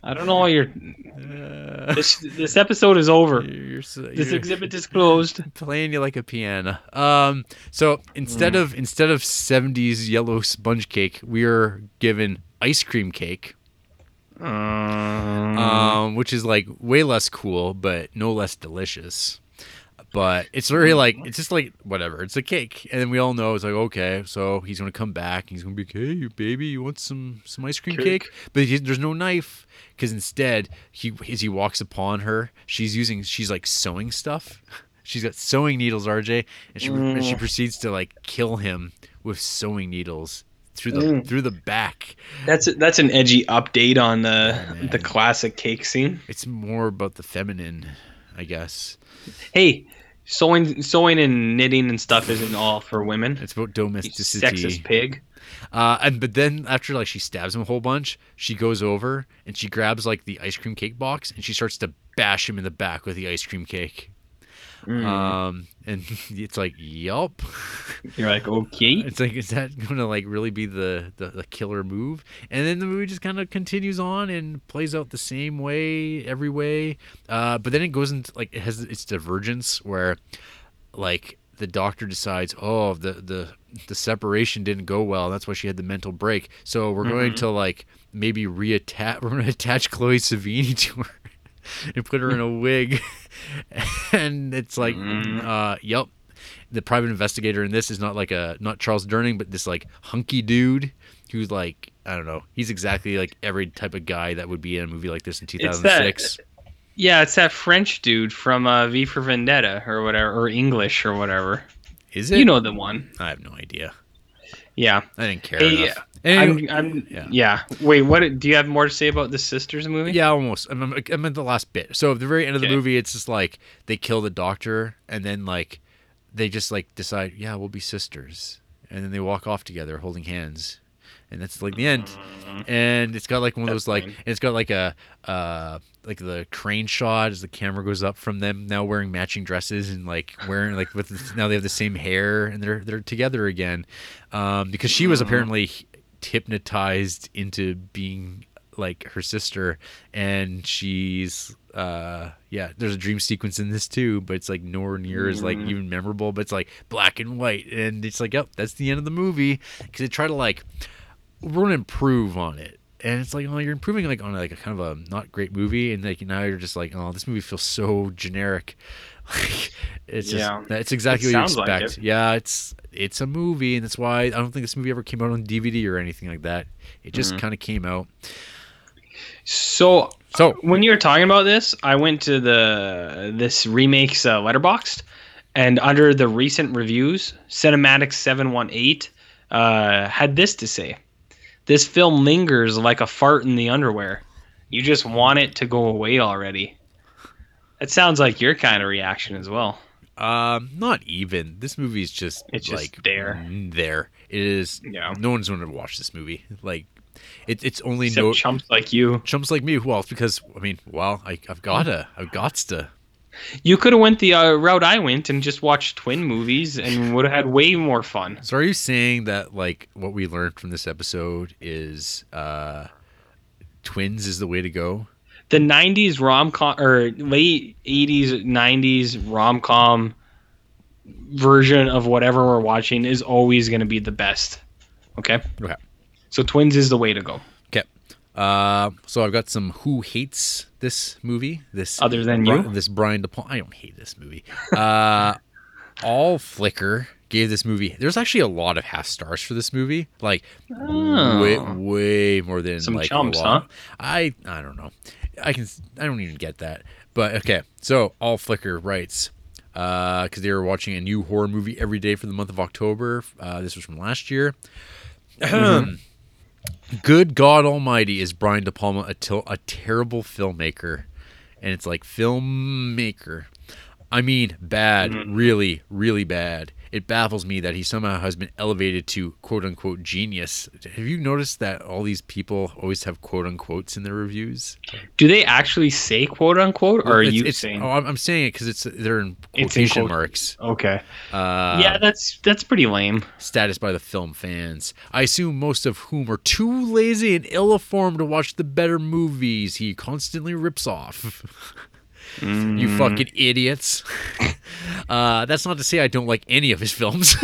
I don't know. Why you're Uh, this. This episode is over. you're, so- This you're exhibit is closed. playing you like a piano. Um, so instead Mm. of instead of '70s yellow sponge cake, we are given ice cream cake. Um, um, which is like way less cool, but no less delicious. But it's very like it's just like whatever. It's a cake, and then we all know it's like okay, so he's gonna come back. He's gonna be like, hey, baby, you want some some ice cream cake? Cake. But he, there's no knife because instead he as he walks upon her, she's using she's like sewing stuff. She's got sewing needles, RJ, and she and she mm. proceeds to like kill him with sewing needles through the mm. through the back. that's that's an edgy update on the oh, the classic cake scene. It's more about the feminine, I guess. Hey, sewing sewing and knitting and stuff isn't all for women. It's about You domesticity. sexist pig. Uh, and but then after like she stabs him a whole bunch, she goes over and she grabs like the ice cream cake box and she starts to bash him in the back with the ice cream cake. Mm. Um, and it's like, yup. You're like, okay. It's like, is that going to like really be the, the, the killer move? And then the movie just kind of continues on and plays out the same way every way. Uh, but then it goes into like it has its divergence where like the doctor decides, oh, the the the separation didn't go well. That's why she had the mental break. So we're going to like maybe reattach. We're going to attach Chloe Sevigny to her and put her in a wig. and it's like, uh, yep. The private investigator in this is not like a not Charles Durning, but this like hunky dude who's like I don't know. He's exactly like every type of guy that would be in a movie like this in It's that- 2006. Yeah, it's that French dude from uh, V for Vendetta or whatever, or English or whatever. Is it? You know the one. I have no idea. Yeah. I didn't care Hey, enough. Anyway- I'm, I'm, yeah. yeah. Wait, what? Do you have more to say about the sisters movie? Yeah, almost. I'm, I'm, at the last bit. So at the very end of the movie, it's just like they kill the doctor, and then like they just like decide, yeah, we'll be sisters, and then they walk off together holding hands, and that's like the end. And it's got like one of those like, and it's got like a uh like the crane shot as the camera goes up from them now wearing matching dresses and like wearing like with now they have the same hair and they're they're together again, um because she was apparently hypnotized into being like her sister. And she's uh yeah there's a dream sequence in this too but it's like nowhere near as like even memorable but it's like black and white. And it's like oh that's the end of the movie. Because they try to like we're to improve on it and it's like oh you're improving like on like a kind of a not great movie and like now you're just like oh this movie feels so generic like it's just Yeah. it's exactly It what you sounds like expect it. yeah it's it's a movie and that's why i don't think this movie ever came out on dvd or anything like that it just Mm-hmm. kind of came out So so when you were talking about this, I went to the this remake's uh, Letterboxd, and under the recent reviews, Cinematic Seven One Eight uh, had this to say: "This film lingers like a fart in the underwear. You just want it to go away already." That sounds like your kind of reaction as well. Um, not even. This movie's just It's just like there. mm, There, it is. Yeah. No one's going to watch this movie. Like, it, it's only Except no chumps like you. chumps like me. Well, it's because I mean, well, I, I've gotta, I've got to. You could have went the uh, route I went and just watched twin movies and would have had way more fun. So are you saying that like what we learned from this episode is uh twins is the way to go? The '90s rom com or late '80s '90s rom com version of whatever we're watching is always going to be the best. Okay. Okay. So twins is the way to go. Uh, so I've got some who hates this movie. This Other than Bri- you? this Brian De Palma. I don't hate this movie. Uh, all Flickr gave this movie. There's actually a lot of half stars for this movie. Like way, way more than Oh. Some like chumps, huh? I I don't know. I can I don't even get that. But okay. So all Flickr writes because they were watching a new horror movie every day for the month of October. Uh, this was from last year. Good God Almighty, is Brian De Palma a, til- a terrible filmmaker? And it's like filmmaker. I mean, bad, mm-hmm. really, really bad. It baffles me that he somehow has been elevated to quote unquote genius. Have you noticed that all these people always have quote unquotes in their reviews? Do they actually say quote unquote, or are It's- you it's- saying? Oh, I'm, I'm saying it because it's they're in It's in quotation quote- marks. okay. Uh, yeah, that's that's pretty lame. status by the film fans. I assume most of whom are too lazy and ill-informed to watch the better movies he constantly rips off. you fucking idiots. uh, that's not to say I don't like any of his films.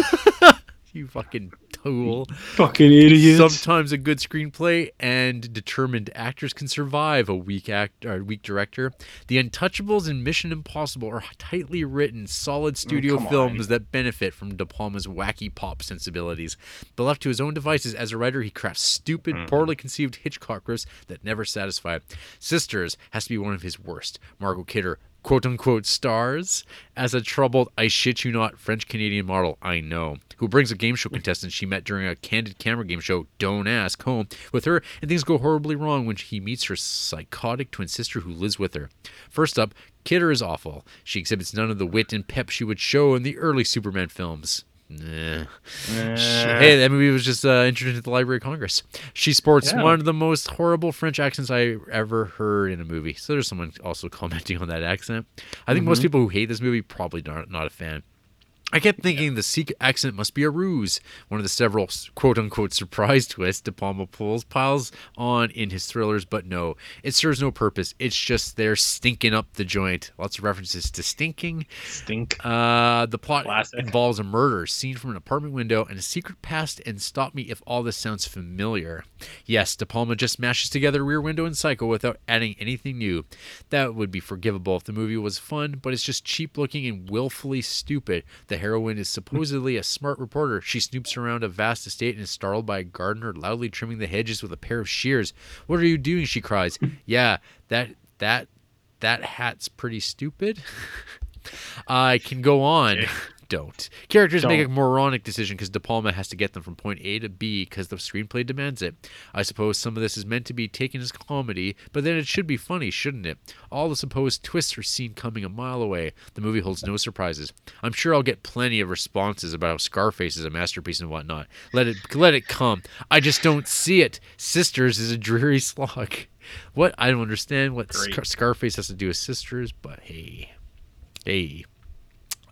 you fucking tool. Fucking idiots. Sometimes a good screenplay and determined actors can survive a weak act or weak director. The Untouchables and Mission Impossible are tightly written, solid mm, studio come films that benefit from De Palma's wacky pop sensibilities. But left to his own devices as a writer, he crafts stupid, mm. poorly conceived Hitchcock riffs that never satisfy. Sisters has to be one of his worst. Margot Kidder quote unquote stars as a troubled, I shit you not, French Canadian model, I know, who brings a game show contestant she met during a candid camera game show, Don't Ask, home with her, and things go horribly wrong when he meets her psychotic twin sister who lives with her. First up, Kidder is awful. She exhibits none of the wit and pep she would show in the early Superman films. Nah. Hey, that movie was just uh, introduced at the Library of Congress. She sports Yeah. one of the most horrible French accents I ever heard in a movie. So there's someone also commenting on that accent. I think most people who hate this movie probably not not a fan. I kept thinking the Sikh accent must be a ruse, one of the several quote unquote surprise twists De Palma pulls piles on in his thrillers, but no, it serves no purpose. It's just there stinking up the joint. Lots of references to stinking. Stink. Uh, the plot Classic. involves a murder seen from an apartment window and a secret past. And stop me if all this sounds familiar. Yes, De Palma just mashes together Rear Window and Psycho without adding anything new. That would be forgivable if the movie was fun, but it's just cheap looking and willfully stupid. The heroine is supposedly a smart reporter. She snoops around a vast estate and is startled by a gardener loudly trimming the hedges with a pair of shears. What are you doing? She cries. yeah, that that that hat's pretty stupid. I can go on. Don't. Characters make a moronic decision because De Palma has to get them from point A to B because the screenplay demands it. I suppose some of this is meant to be taken as comedy, but then it should be funny, shouldn't it? All the supposed twists are seen coming a mile away. The movie holds no surprises. I'm sure I'll get plenty of responses about how Scarface is a masterpiece and whatnot. Let it let it come. I just don't see it. Sisters is a dreary slog. What? I don't understand what Scar- Scarface has to do with sisters, but hey. Hey.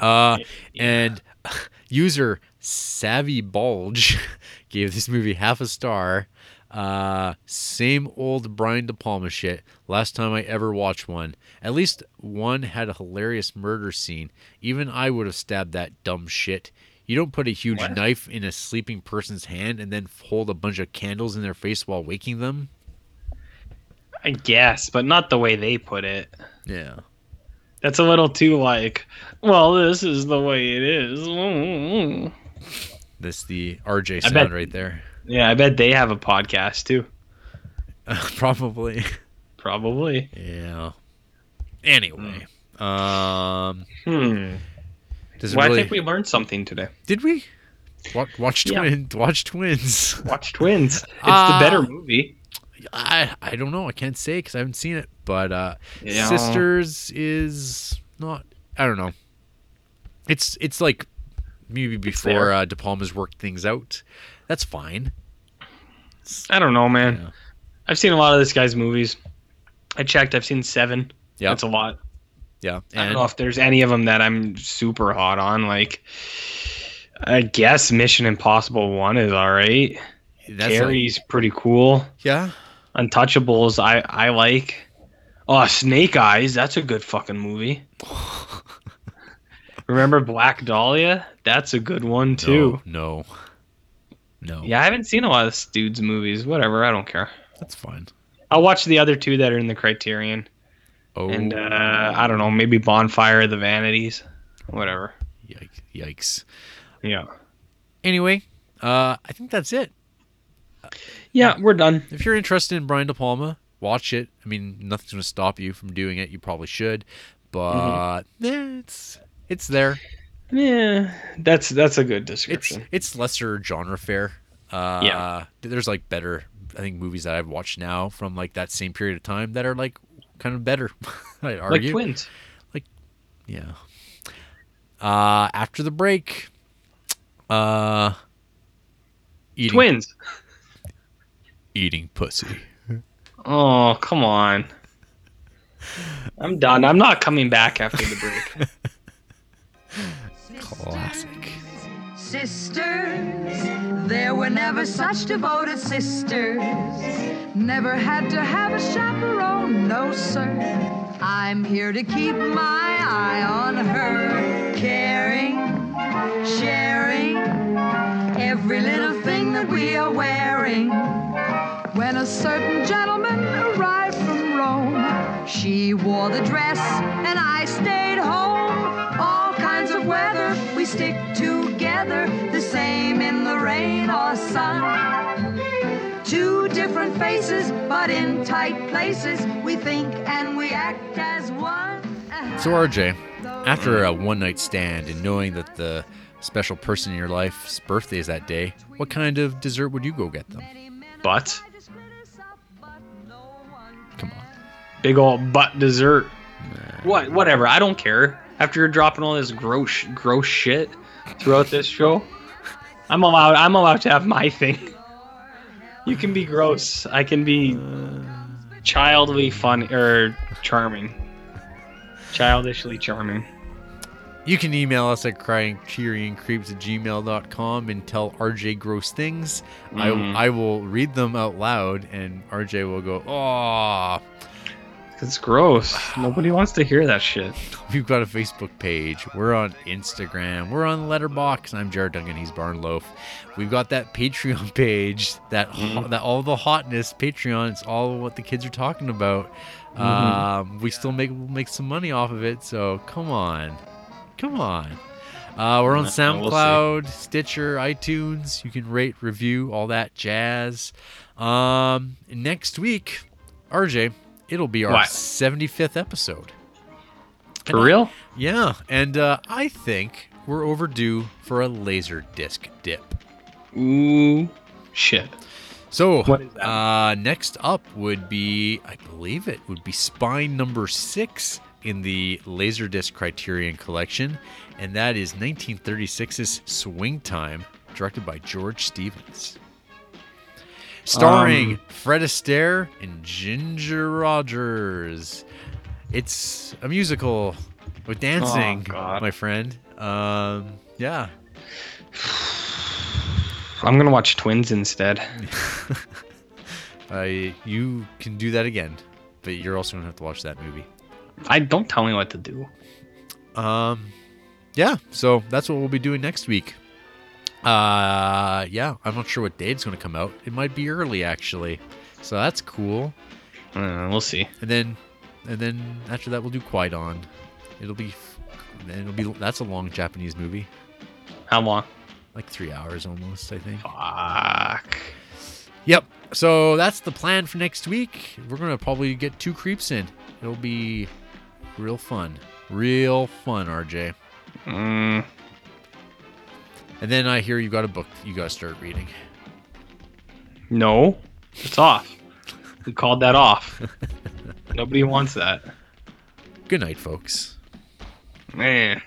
Uh, and user Savvy Bulge gave this movie half a star. Uh, same old Brian De Palma shit. Last time I ever watched one. At least one had a hilarious murder scene. Even I would have stabbed that dumb shit. You don't put a huge What? knife in a sleeping person's hand and then hold a bunch of candles in their face while waking them. I guess, but not the way they put it. Yeah. That's a little too like, well, this is the way it is. Mm-mm-mm. That's the RJ sound bet- right there. Yeah, I bet they have a podcast too. Probably. Probably. Yeah. Anyway, um, Hmm. does Well, really? I think we learned something today. Did we? Watch, watch Yeah. twins. Watch twins. Watch Twins. It's Ah. the better movie. I I don't know. I can't say because I haven't seen it. But uh, Yeah. Sisters is not. I don't know. It's it's like maybe before uh, De Palma's worked things out. That's fine. I don't know, man. Yeah. I've seen a lot of this guy's movies. I checked. I've seen seven. Yeah. That's a lot. Yeah, I don't know if there's any of them that I'm super hot on. Like, I guess Mission Impossible One is all right. that's Carrie's pretty cool. yeah, Untouchables, I I like. Oh, Snake Eyes, that's a good fucking movie. Remember Black Dahlia? That's a good one too. No, no, no. Yeah, I haven't seen a lot of this dude's movies. Whatever, I don't care. that's fine. I'll watch the other two that are in the Criterion, Oh, and uh, I don't know, maybe Bonfire of the Vanities, whatever. yikes! Yikes. Yeah, Anyway, uh, I think that's it. Yeah, we're done. If you're interested in Brian De Palma, watch it. I mean, nothing's going to stop you from doing it. You probably should, but eh, it's it's there. Yeah, that's that's a good description. it's lesser genre fare. Uh, Yeah. There's like better, I think, movies that I've watched now from like that same period of time that are like kind of better. Like argue. twins. Yeah. Uh, after the break, uh, eating Twins. Eating pussy. Oh, come on. I'm done. I'm not coming back after the break. Classic. Sisters, there were never such devoted sisters. Never had to have a chaperone, no sir. I'm here to keep my eye on her, caring, sharing every little thing that we are wearing. When a certain gentleman arrived from Rome, she wore the dress and I stayed home. All kinds of weather, we stick together, the same in the rain or sun. Two different faces, but in tight places, we think and we act as one. So RJ, after a one night stand and knowing that the special person in your life's birthday is that day, what kind of dessert would you go get them? But big old butt dessert. What? Whatever. I don't care. After you're dropping all this gross, gross shit throughout this show, I'm allowed. I'm allowed to have my thing. You can be gross. I can be childly fun or charming. Childishly charming. You can email us at cryingcheeringcreeps at gmail.com and tell RJ gross things. Mhm. I, I will read them out loud and RJ will go, oh, It's gross. Nobody wants to hear that shit. we've got a Facebook page. We're on Instagram. We're on Letterboxd. I'm Jarrett Duncan. He's Barnloaf. We've got that Patreon page. That ho- that all the hotness Patreon. It's all what the kids are talking about. Um, we still make make some money off of it. So come on, come on. Uh, we're on Uh, we'll. SoundCloud, Stitcher, iTunes. You can rate, review, all that jazz. Um, next week, RJ, it'll be our What? 75th episode. For And I- real? yeah, and uh, I think we're overdue for a laser disc dip. Ooh, shit. So, What is that? Uh, next up would be, I believe it would be spine number six in the Laserdisc Criterion Collection, and that is 1936's Swing Time, directed by George Stevens. Starring Um, Fred Astaire and Ginger Rogers. It's a musical with dancing, Oh, my friend. Um, yeah. I'm gonna watch Twins instead. Uh, you can do that again, but you're also gonna have to watch that movie. I don't tell me what to do. Um, yeah. So that's what we'll be doing next week. Uh, yeah. I'm not sure what day it's gonna come out. It might be early actually, so that's cool. Uh, we'll see. And then, and then after that we'll do Kwaidan. It'll be, it'll be. That's a long Japanese movie, How long? like three hours almost, I think. Fuck. Yep. So that's the plan for next week. We're gonna probably get two creeps in. It'll be real fun. Real fun, RJ. Mm, And then I hear you got a book you gotta start reading. no, it's off. We called that off. Nobody wants that. Good night, folks. Man.